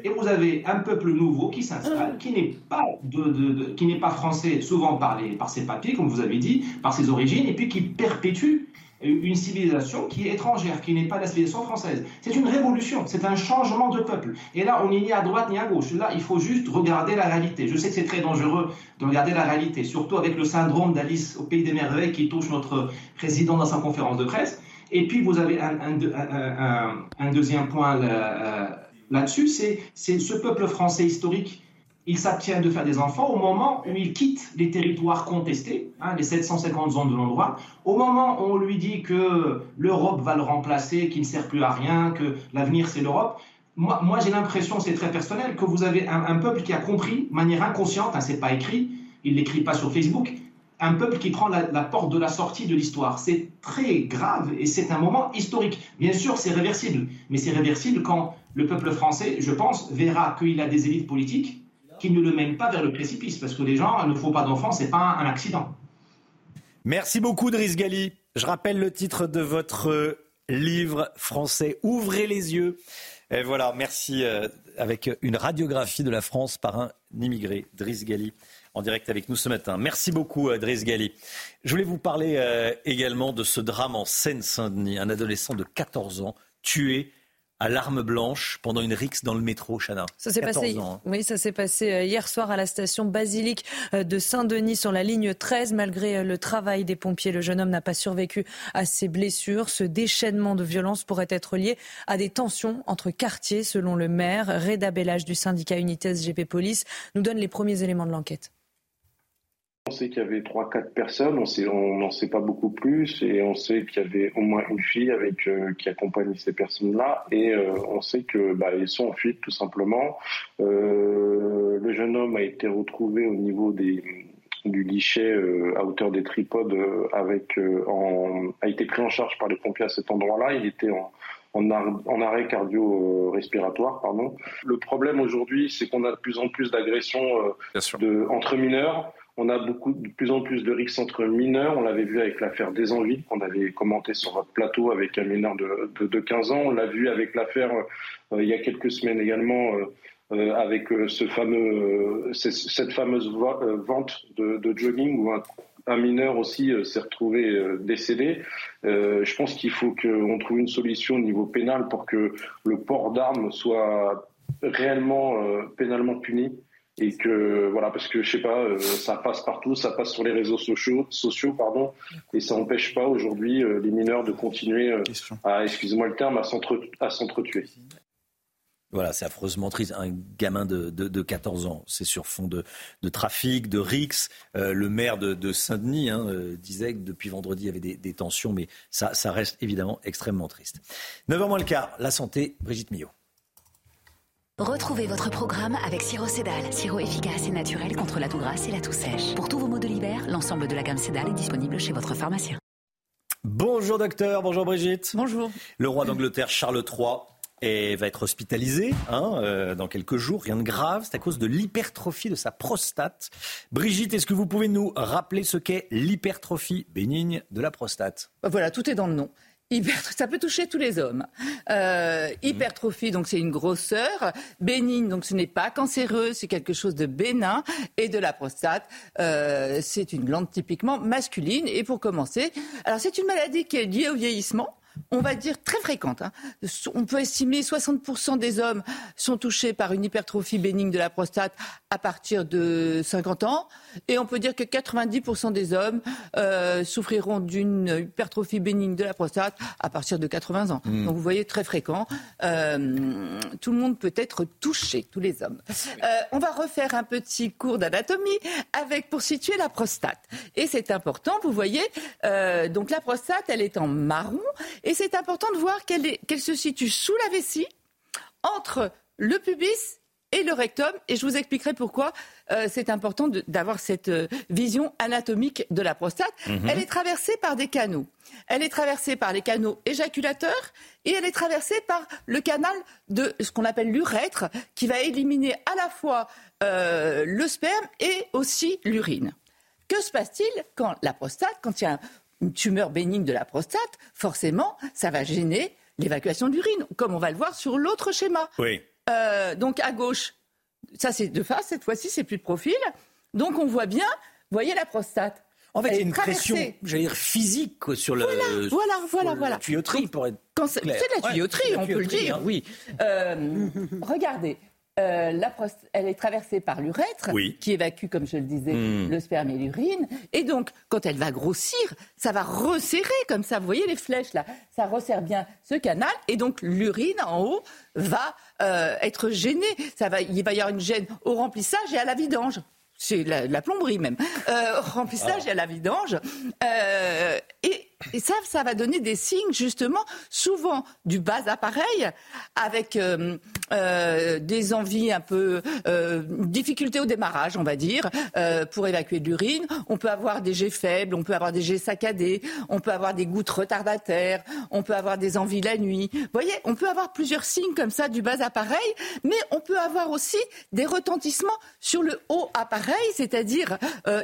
Et vous avez un peuple nouveau qui s'installe, qui n'est pas, français, souvent par, par ses papiers, comme vous avez dit, par ses origines, et puis qui perpétue une civilisation qui est étrangère, qui n'est pas la civilisation française. C'est une révolution, c'est un changement de peuple. Et là, on n'est ni à droite ni à gauche. Là, il faut juste regarder la réalité. Je sais que c'est très dangereux de regarder la réalité, surtout avec le syndrome d'Alice au Pays des Merveilles qui touche notre président dans sa conférence de presse. Et puis, vous avez un, deuxième point euh, là-dessus, c'est ce peuple français historique il s'abstient de faire des enfants au moment où il quitte les territoires contestés, hein, les 750 zones de non-droit, au moment où on lui dit que l'Europe va le remplacer, qu'il ne sert plus à rien, que l'avenir c'est l'Europe. Moi, j'ai l'impression, c'est très personnel, que vous avez un, peuple qui a compris, de manière inconsciente, hein, c'est pas écrit, il l'écrit pas sur Facebook, un peuple qui prend la, porte de la sortie de l'histoire. C'est très grave et c'est un moment historique. Bien sûr, c'est réversible, mais c'est réversible quand le peuple français, je pense, verra qu'il a des élites politiques qui ne le mène pas vers le précipice. Parce que les gens ne font pas d'enfants, ce n'est pas un accident. Merci beaucoup, Driss Gali. Je rappelle le titre de votre livre français Ouvrez les yeux. Et voilà, merci. Euh, avec une radiographie de la France par un immigré, Driss Gali, en direct avec nous ce matin. Merci beaucoup, euh, Driss Gali. Je voulais vous parler euh, également de ce drame en Seine-Saint-Denis. Un adolescent de 14 ans tué à l'arme blanche pendant une rixe dans le métro, Chana. Ça s'est passé, hein. oui, ça s'est passé euh, hier soir à la station basilique euh, de Saint-Denis sur la ligne 13. Malgré euh, le travail des pompiers, le jeune homme n'a pas survécu à ses blessures. Ce déchaînement de violence pourrait être lié à des tensions entre quartiers, selon le maire. Reda Bellage du syndicat Unité SGP Police nous donne les premiers éléments de l'enquête. On sait qu'il y avait trois, quatre personnes, on n'en sait pas beaucoup plus, et on sait qu'il y avait au moins une fille avec euh, qui accompagnait ces personnes-là, et euh, on sait que bah, ils sont en fuite tout simplement. Euh, le jeune homme a été retrouvé au niveau des, du guichet à hauteur des tripodes, avec en, a été pris en charge par les pompiers à cet endroit-là. Il était en, en, arrêt cardio-respiratoire. Pardon. Le problème aujourd'hui, c'est qu'on a de plus en plus d'agressions entre mineurs. On a beaucoup, de plus en plus de rixes entre mineurs. On l'avait vu avec l'affaire des Envies, qu'on avait commenté sur votre plateau avec un mineur de, de, 15 ans. On l'a vu avec l'affaire euh, il y a quelques semaines également euh, euh, avec cette fameuse vente de, jogging où un, mineur aussi s'est retrouvé décédé. je pense qu'il faut qu'on trouve une solution au niveau pénal pour que le port d'armes soit réellement pénalement puni et que voilà parce que je sais pas euh, ça passe partout ça passe sur les réseaux sociaux sociaux pardon et ça n'empêche pas aujourd'hui euh, les mineurs de continuer euh, à excusez-moi le terme à s'entretuer voilà, c'est affreusement triste. Un gamin de, de, 14 ans, c'est sur fond de, de, trafic, de rix. le maire de, Saint-Denis hein, disait que depuis vendredi, il y avait des, des tensions, mais ça, ça reste évidemment extrêmement triste. 9h moins le quart, la santé, Brigitte Millot. Retrouvez votre programme avec Siro Cédal, sirop efficace et naturel contre la toux grasse et la toux sèche. Pour tous vos maux de l'hiver, l'ensemble de la gamme Cédal est disponible chez votre pharmacien. Bonjour docteur, bonjour Brigitte. Bonjour. Le roi d'Angleterre Charles III va être hospitalisé hein, euh, dans quelques jours, rien de grave, c'est à cause de l'hypertrophie de sa prostate. Brigitte, est-ce que vous pouvez nous rappeler ce qu'est l'hypertrophie bénigne de la prostate? Voilà, tout est dans le nom ça peut toucher tous les hommes. Euh, hypertrophie, donc c'est une grosseur. Bénigne, donc ce n'est pas cancéreux, c'est quelque chose de bénin. Et de la prostate, euh, c'est une glande typiquement masculine. Et pour commencer, alors c'est une maladie qui est liée au vieillissement. On va dire très fréquente. Hein. On peut estimer 60% des hommes sont touchés par une hypertrophie bénigne de la prostate à partir de 50 ans, et on peut dire que 90% des hommes euh, souffriront d'une hypertrophie bénigne de la prostate à partir de 80 ans. Hmm. Donc vous voyez, très fréquent. Euh, tout le monde peut être touché, tous les hommes. Euh, on va refaire un petit cours d'anatomie avec pour situer la prostate. Et c'est important, vous voyez, donc la prostate, elle est en marron, et c'est important de voir qu'elle est- qu'elle se situe sous la vessie, entre le pubis et le rectum, et je vous expliquerai pourquoi euh, c'est important de- d'avoir cette euh, vision anatomique de la prostate. Mhm. Elle est traversée par des canaux. Elle est traversée par les canaux éjaculateurs et elle est traversée par le canal de ce qu'on appelle l'urètre, qui va éliminer à la fois euh, le sperme et aussi l'urine. Que se passe-t-il quand la prostate, quand il y a une tumeur bénigne de la prostate, forcément, ça va gêner l'évacuation d'urine, comme on va le voir sur l'autre schéma. Oui. Euh, donc à gauche, ça c'est de face, cette fois-ci c'est plus de profil. Donc on voit bien, vous voyez la prostate. En fait, il y a une pression, j'allais dire, physique sur le. Voilà, voilà, sur voilà, la voilà. tuyauterie, pour être. C'est clair. c'est de la tuyauterie, la on peut le dire, hein. oui. Euh, regardez, euh, la elle est traversée par l'urètre, Oui. qui évacue, comme je le disais, Hmm. le sperme et l'urine. Et donc, quand elle va grossir, ça va resserrer comme ça. Vous voyez les flèches là Ça resserre bien ce canal. Et donc, l'urine en haut va euh, être gênée. Ça va, il va y avoir une gêne au remplissage et à la vidange. C'est la, la plomberie même. Euh, au remplissage et à la vidange. Euh, et, et ça, ça va donner des signes justement, souvent du bas appareil, avec euh, euh, des envies un peu, euh, difficultés au démarrage, on va dire, euh, pour évacuer de l'urine. On peut avoir des jets faibles, on peut avoir des jets saccadés, on peut avoir des gouttes retardataires, on peut avoir des envies la nuit. Vous voyez, on peut avoir plusieurs signes comme ça du bas appareil, mais on peut avoir aussi des retentissements sur le haut appareil, c'est-à-dire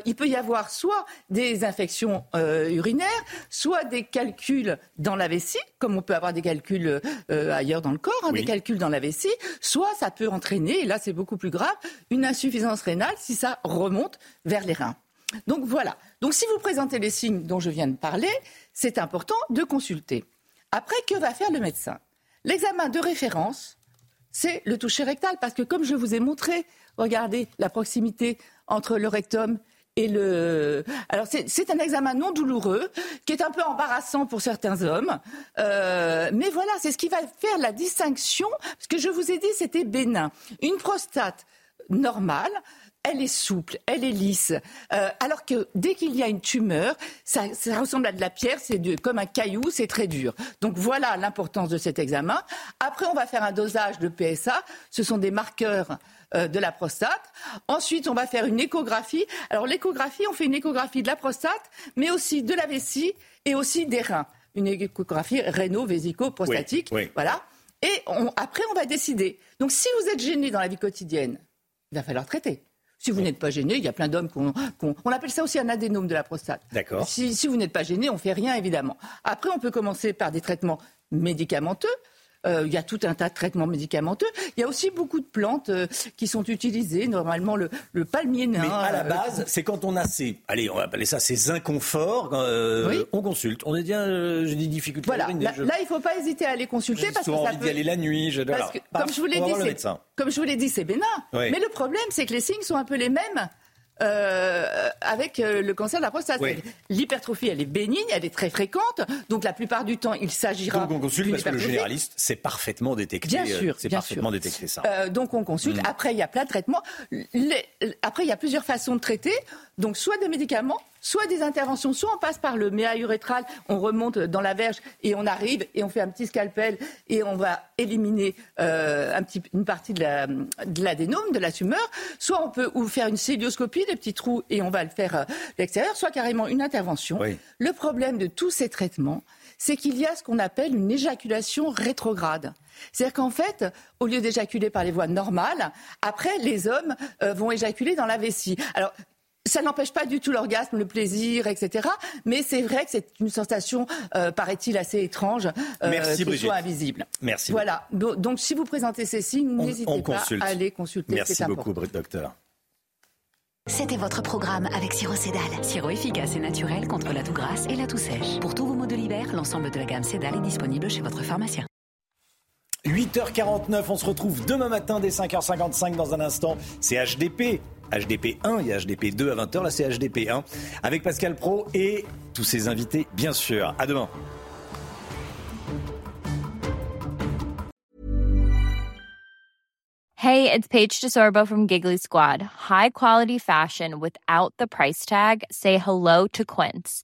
il peut y avoir soit des infections urinaires, soit des calculs dans la vessie, comme on peut avoir des calculs euh, ailleurs dans le corps, hein, Oui. des calculs dans la vessie, soit ça peut entraîner, et là c'est beaucoup plus grave, une insuffisance rénale si ça remonte vers les reins. Donc voilà. Donc si vous présentez les signes dont je viens de parler, c'est important de consulter. Après, que va faire le médecin? L'examen de référence, c'est le toucher rectal, parce que comme je vous ai montré, regardez la proximité entre le rectum et le. Alors c'est un examen non douloureux qui est un peu embarrassant pour certains hommes, Euh, mais voilà, c'est ce qui va faire la distinction. Parce que je vous ai dit, c'était bénin. Une prostate normale. Elle est souple, elle est lisse. Euh, alors que dès qu'il y a une tumeur, ça, ça ressemble à de la pierre, c'est comme un caillou, c'est très dur. Donc voilà l'importance de cet examen. Après, on va faire un dosage de PSA. Ce sont des marqueurs euh, de la prostate. Ensuite, on va faire une échographie. Alors l'échographie, on fait une échographie de la prostate, mais aussi de la vessie et aussi des reins. Une échographie réno-vésico-prostatique. Oui, oui. Voilà. Et on- après, on va décider. Donc si vous êtes gêné dans la vie quotidienne, il va falloir traiter. Si vous n'êtes pas gêné, il y a plein d'hommes qu'on, qu'on- on appelle ça aussi un adénome de la prostate. D'accord. Si, si vous n'êtes pas gêné, on fait rien évidemment. Après, on peut commencer par des traitements médicamenteux. Euh, il y a tout un tas de traitements médicamenteux. Il y a aussi beaucoup de plantes euh, qui sont utilisées. Normalement, le, le palmier nain. Mais à la euh, base, c'est quand on a ces, allez, on va appeler ça ces inconforts, Oui. on consulte. On est bien, j'ai des difficultés. Voilà. Là, je- là, il ne faut pas hésiter à aller consulter parce que ça envie peut... d'y aller la nuit. Je... Parce alors, que, paf, comme je vous dit, comme je vous l'ai dit, c'est bénin. Oui. Mais le problème, c'est que les signes sont un peu les mêmes. Euh, avec euh, le cancer de la prostate. Oui. L'hypertrophie, elle est bénigne, elle est très fréquente, donc la plupart du temps, il s'agira Donc on consulte parce que le généraliste c'est parfaitement détecté. Bien euh, sûr, c'est parfaitement sûr. détecté ça. Euh, donc on consulte. Mm. Après, il y a plein de traitements. Les- après, il y a plusieurs façons de traiter. Donc soit des médicaments, soit des interventions. Soit on passe par le méa urétral, on remonte dans la verge et on arrive et on fait un petit scalpel et on va éliminer euh, un petit, une partie de la- de l'adénome, de la tumeur. Soit on peut ou faire une célioscopie, des petits trous, et on va le faire euh, de l'extérieur. Soit carrément une intervention. Le problème de tous ces traitements, c'est qu'il y a ce qu'on appelle une éjaculation rétrograde. C'est-à-dire qu'en fait, au lieu d'éjaculer par les voies normales, après, les hommes euh, vont éjaculer dans la vessie. Alors, ça n'empêche pas du tout l'orgasme, le plaisir, etc. Mais c'est vrai que c'est une sensation, euh, paraît-il, assez étrange, euh, Merci, Brigitte. soit invisible. Merci Voilà. Do- Donc, si vous présentez ces signes, n'hésitez pas consulte. à aller consulter. Merci c'est beaucoup, important. Docteur. C'était votre programme avec Siro Cédal. Sirop efficace et naturel contre la toux grasse et la toux sèche. Pour tous vos maux de l'hiver, l'ensemble de la gamme Cédal est disponible chez votre pharmacien. 8h49, on se retrouve demain matin dès 5h55 dans un instant. C'est HDP. HDP 1 et HDP 2 à 20h. Là, c'est HDP 1 avec Pascal Pro et tous ses invités, bien sûr. À demain. Hey, it's Paige DeSorbo from Giggly Squad. High quality fashion without the price tag. Say hello to Quince.